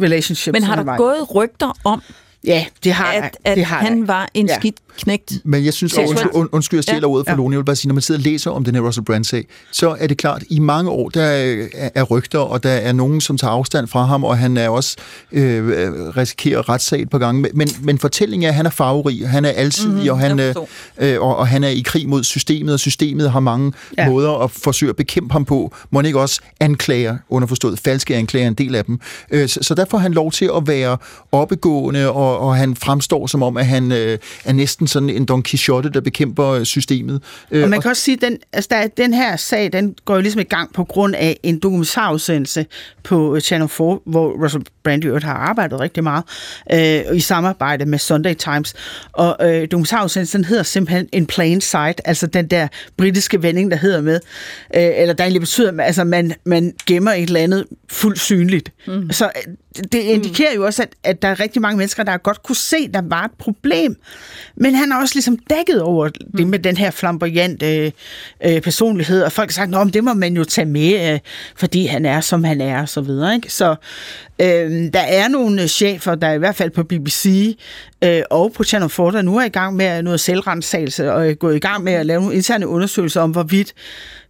Speaker 16: relationships.
Speaker 4: Men har der gået rygter om,
Speaker 16: Ja, det har
Speaker 4: at, at
Speaker 16: det har
Speaker 4: han
Speaker 16: der.
Speaker 4: var en
Speaker 16: Ja.
Speaker 4: skidt knægt?
Speaker 2: Men jeg synes, og undskyld, und, undskyld jeg stjæler
Speaker 4: Ja.
Speaker 2: ordet for
Speaker 16: Ja.
Speaker 2: Lone, jeg vil bare sige, når man sidder og læser om den her Russell Brand-sag, så er det klart, i mange år, der er, er rygter, og der er nogen, som tager afstand fra ham, og han er også øh, risikerer retssag et par gange. Men, men, fortællingen er, at han er farverig, han er alsidig,
Speaker 4: Mhm,
Speaker 2: mm, og, han,
Speaker 4: jeg
Speaker 2: øh, øh, og, og han er i krig mod systemet, og systemet har mange
Speaker 16: Ja.
Speaker 2: måder at forsøge at bekæmpe ham på. Må han ikke også anklager, underforstået falske anklager, en del af dem. Øh, så, så der får han lov til at være oppegående, og, og han fremstår som om, at han øh, er næsten sådan en Don Quixote, der bekæmper systemet. Øh,
Speaker 16: Og man kan også sige, at den, altså der, den her sag, den går jo ligesom i gang på grund af en dokumentarudsendelse på øh, Channel 4, hvor Russell Brand i har arbejdet rigtig meget, øh, i samarbejde med Sunday Times. Og øh, dokumentarudsendelsen hedder simpelthen In Plain Sight, altså den der britiske vending, der hedder med, øh, eller der egentlig betyder, at altså, man, man gemmer et eller andet fuldt synligt. Mm. Så det indikerer jo også, at, at der er rigtig mange mennesker, der godt kunne se, at der var et problem. Men han har også ligesom dækket over det med den her flamboyante øh, personlighed, og folk har sagt, at det må man jo tage med, øh, fordi han er, som han er, og så videre. Ikke? Så øh, der er nogle chefer, der i hvert fald på BBC øh, og på Channel 4, der nu er i gang med noget selvrensagelse, og er gået i gang med at lave nogle interne undersøgelser om, hvorvidt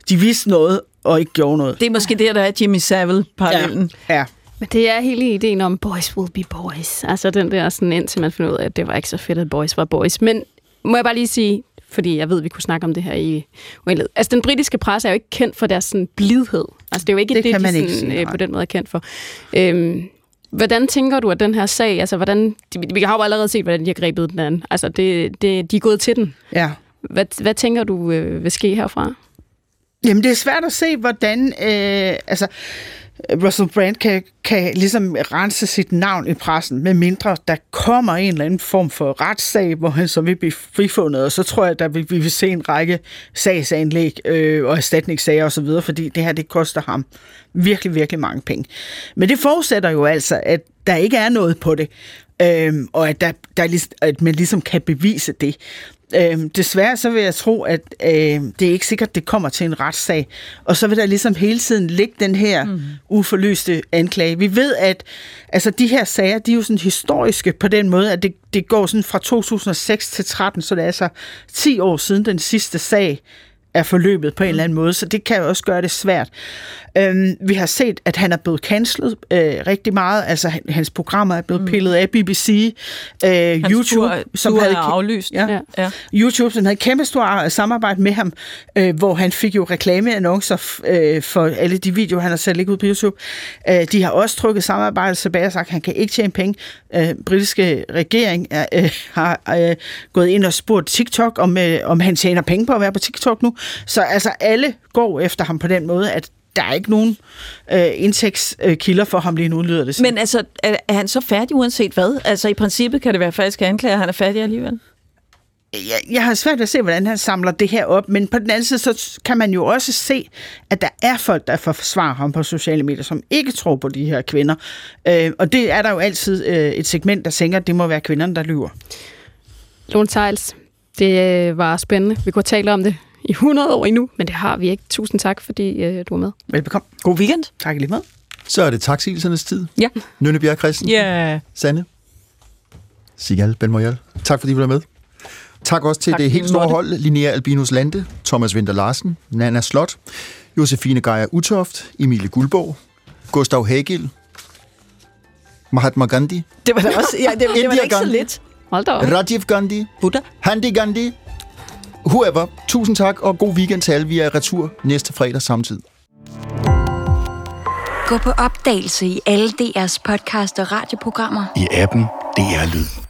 Speaker 16: de vidste noget og ikke gjorde noget.
Speaker 4: Det er måske der, der er Jimmy Savile-parallellen.
Speaker 16: Ja. ja.
Speaker 3: Men det er hele ideen om, boys will be boys. Altså den der sådan, indtil man finder ud af, at det var ikke så fedt, at boys var boys. Men må jeg bare lige sige, fordi jeg ved, at vi kunne snakke om det her i uendelighed. Altså den britiske presse er jo ikke kendt for deres sådan, blidhed. Altså det er jo ikke
Speaker 16: Det
Speaker 3: det,
Speaker 16: kan
Speaker 3: de
Speaker 16: man ikke
Speaker 3: sådan,
Speaker 16: sige,
Speaker 3: øh, på den måde er kendt for. Øhm, hvordan tænker du, at den her sag, altså hvordan, vi har jo allerede set, hvordan de har grebet den an. Altså det, det, de er gået til den.
Speaker 16: Ja.
Speaker 3: Hvad, hvad tænker du øh, vil ske herfra?
Speaker 16: Jamen, det er svært at se, hvordan... Øh, altså, Russell Brand kan, kan ligesom rense sit navn i pressen, med mindre der kommer en eller anden form for retssag, hvor han så vil blive frifundet, og så tror jeg, at vi, vi vil se en række sagsanlæg øh, og erstatningssager osv., fordi det her, det koster ham virkelig, virkelig mange penge. Men det forudsætter jo altså, at der ikke er noget på det, øh, og at, der, der, er at man ligesom kan bevise det. Øhm, desværre så vil jeg tro, at øh, det er ikke sikkert, det kommer til en retssag. Og så vil der ligesom hele tiden ligge den her mm. uforløste anklage. Vi ved, at altså, de her sager, de er jo sådan historiske på den måde, at det, det går sådan fra 2006 til 13, så det er altså 10 år siden den sidste sag er forløbet på en eller anden måde, så det kan jo også gøre det svært. Øhm, vi har set, at han er blevet cancelled øh, rigtig meget, altså han- hans programmer er blevet pillet af BBC, øh, YouTube,
Speaker 4: tur-
Speaker 16: som
Speaker 4: tur
Speaker 16: havde
Speaker 4: aflyst.
Speaker 16: Ja,
Speaker 4: Ja.
Speaker 16: YouTube, som havde kæmpe stor samarbejde med ham, øh, hvor han fik jo reklameannoncer f- øh, for alle de videoer, han har selv ligget ud på YouTube. Øh, de har også trukket samarbejdet tilbage og sagt, at han kan ikke tjene penge. Øh, britiske regering er, øh, har øh, gået ind og spurgt TikTok, om, øh, om han tjener penge på at være på TikTok nu. Så altså alle går efter ham på den måde, at der er ikke nogen øh, indtægtskilder for ham lige nu, lyder det som.
Speaker 4: Men altså, er, er han så færdig uanset hvad? Altså i princippet kan det være falsk anklage, at han er færdig alligevel.
Speaker 16: jeg, jeg har svært ved at se, hvordan han samler det her op, men på den anden side, så kan man jo også se, at der er folk, der forsvarer ham på sociale medier, som ikke tror på de her kvinder. Øh, og det er der jo altid øh, et segment, der tænker, at det må være kvinderne, der lyver.
Speaker 3: Lone Tejls, det øh, var spændende. Vi kunne tale om det i 100 år endnu, men det har vi ikke. Tusind tak, fordi øh, du var med.
Speaker 16: Velbekomme.
Speaker 4: God weekend.
Speaker 16: Tak lige med.
Speaker 2: Så er det taksigelsernes tid.
Speaker 4: Ja.
Speaker 2: Nynne Bjerg Christen.
Speaker 4: Ja.
Speaker 2: Sanne. Sigal Benmoyal. Tak fordi du var med. Tak også til
Speaker 4: Tak,
Speaker 2: det helt store hold, Linnea Albinus Lande, Thomas Winter Larsen, Nana Slot, Josefine Geyer Utoft, Emilie Guldborg, Gustav Hagel, Mahatma Gandhi,
Speaker 4: Det var da også, ja, det, det var da ikke så
Speaker 2: Gandhi.
Speaker 4: lidt.
Speaker 3: Hold da op.
Speaker 2: Rajiv Gandhi,
Speaker 4: Buddha.
Speaker 2: Handi Gandhi, whoever. Tusind tak, og god weekend til alle. Vi er retur næste fredag samtidig.
Speaker 18: Gå på opdagelse i alle DR's podcast og radioprogrammer.
Speaker 19: I appen DR Lyd.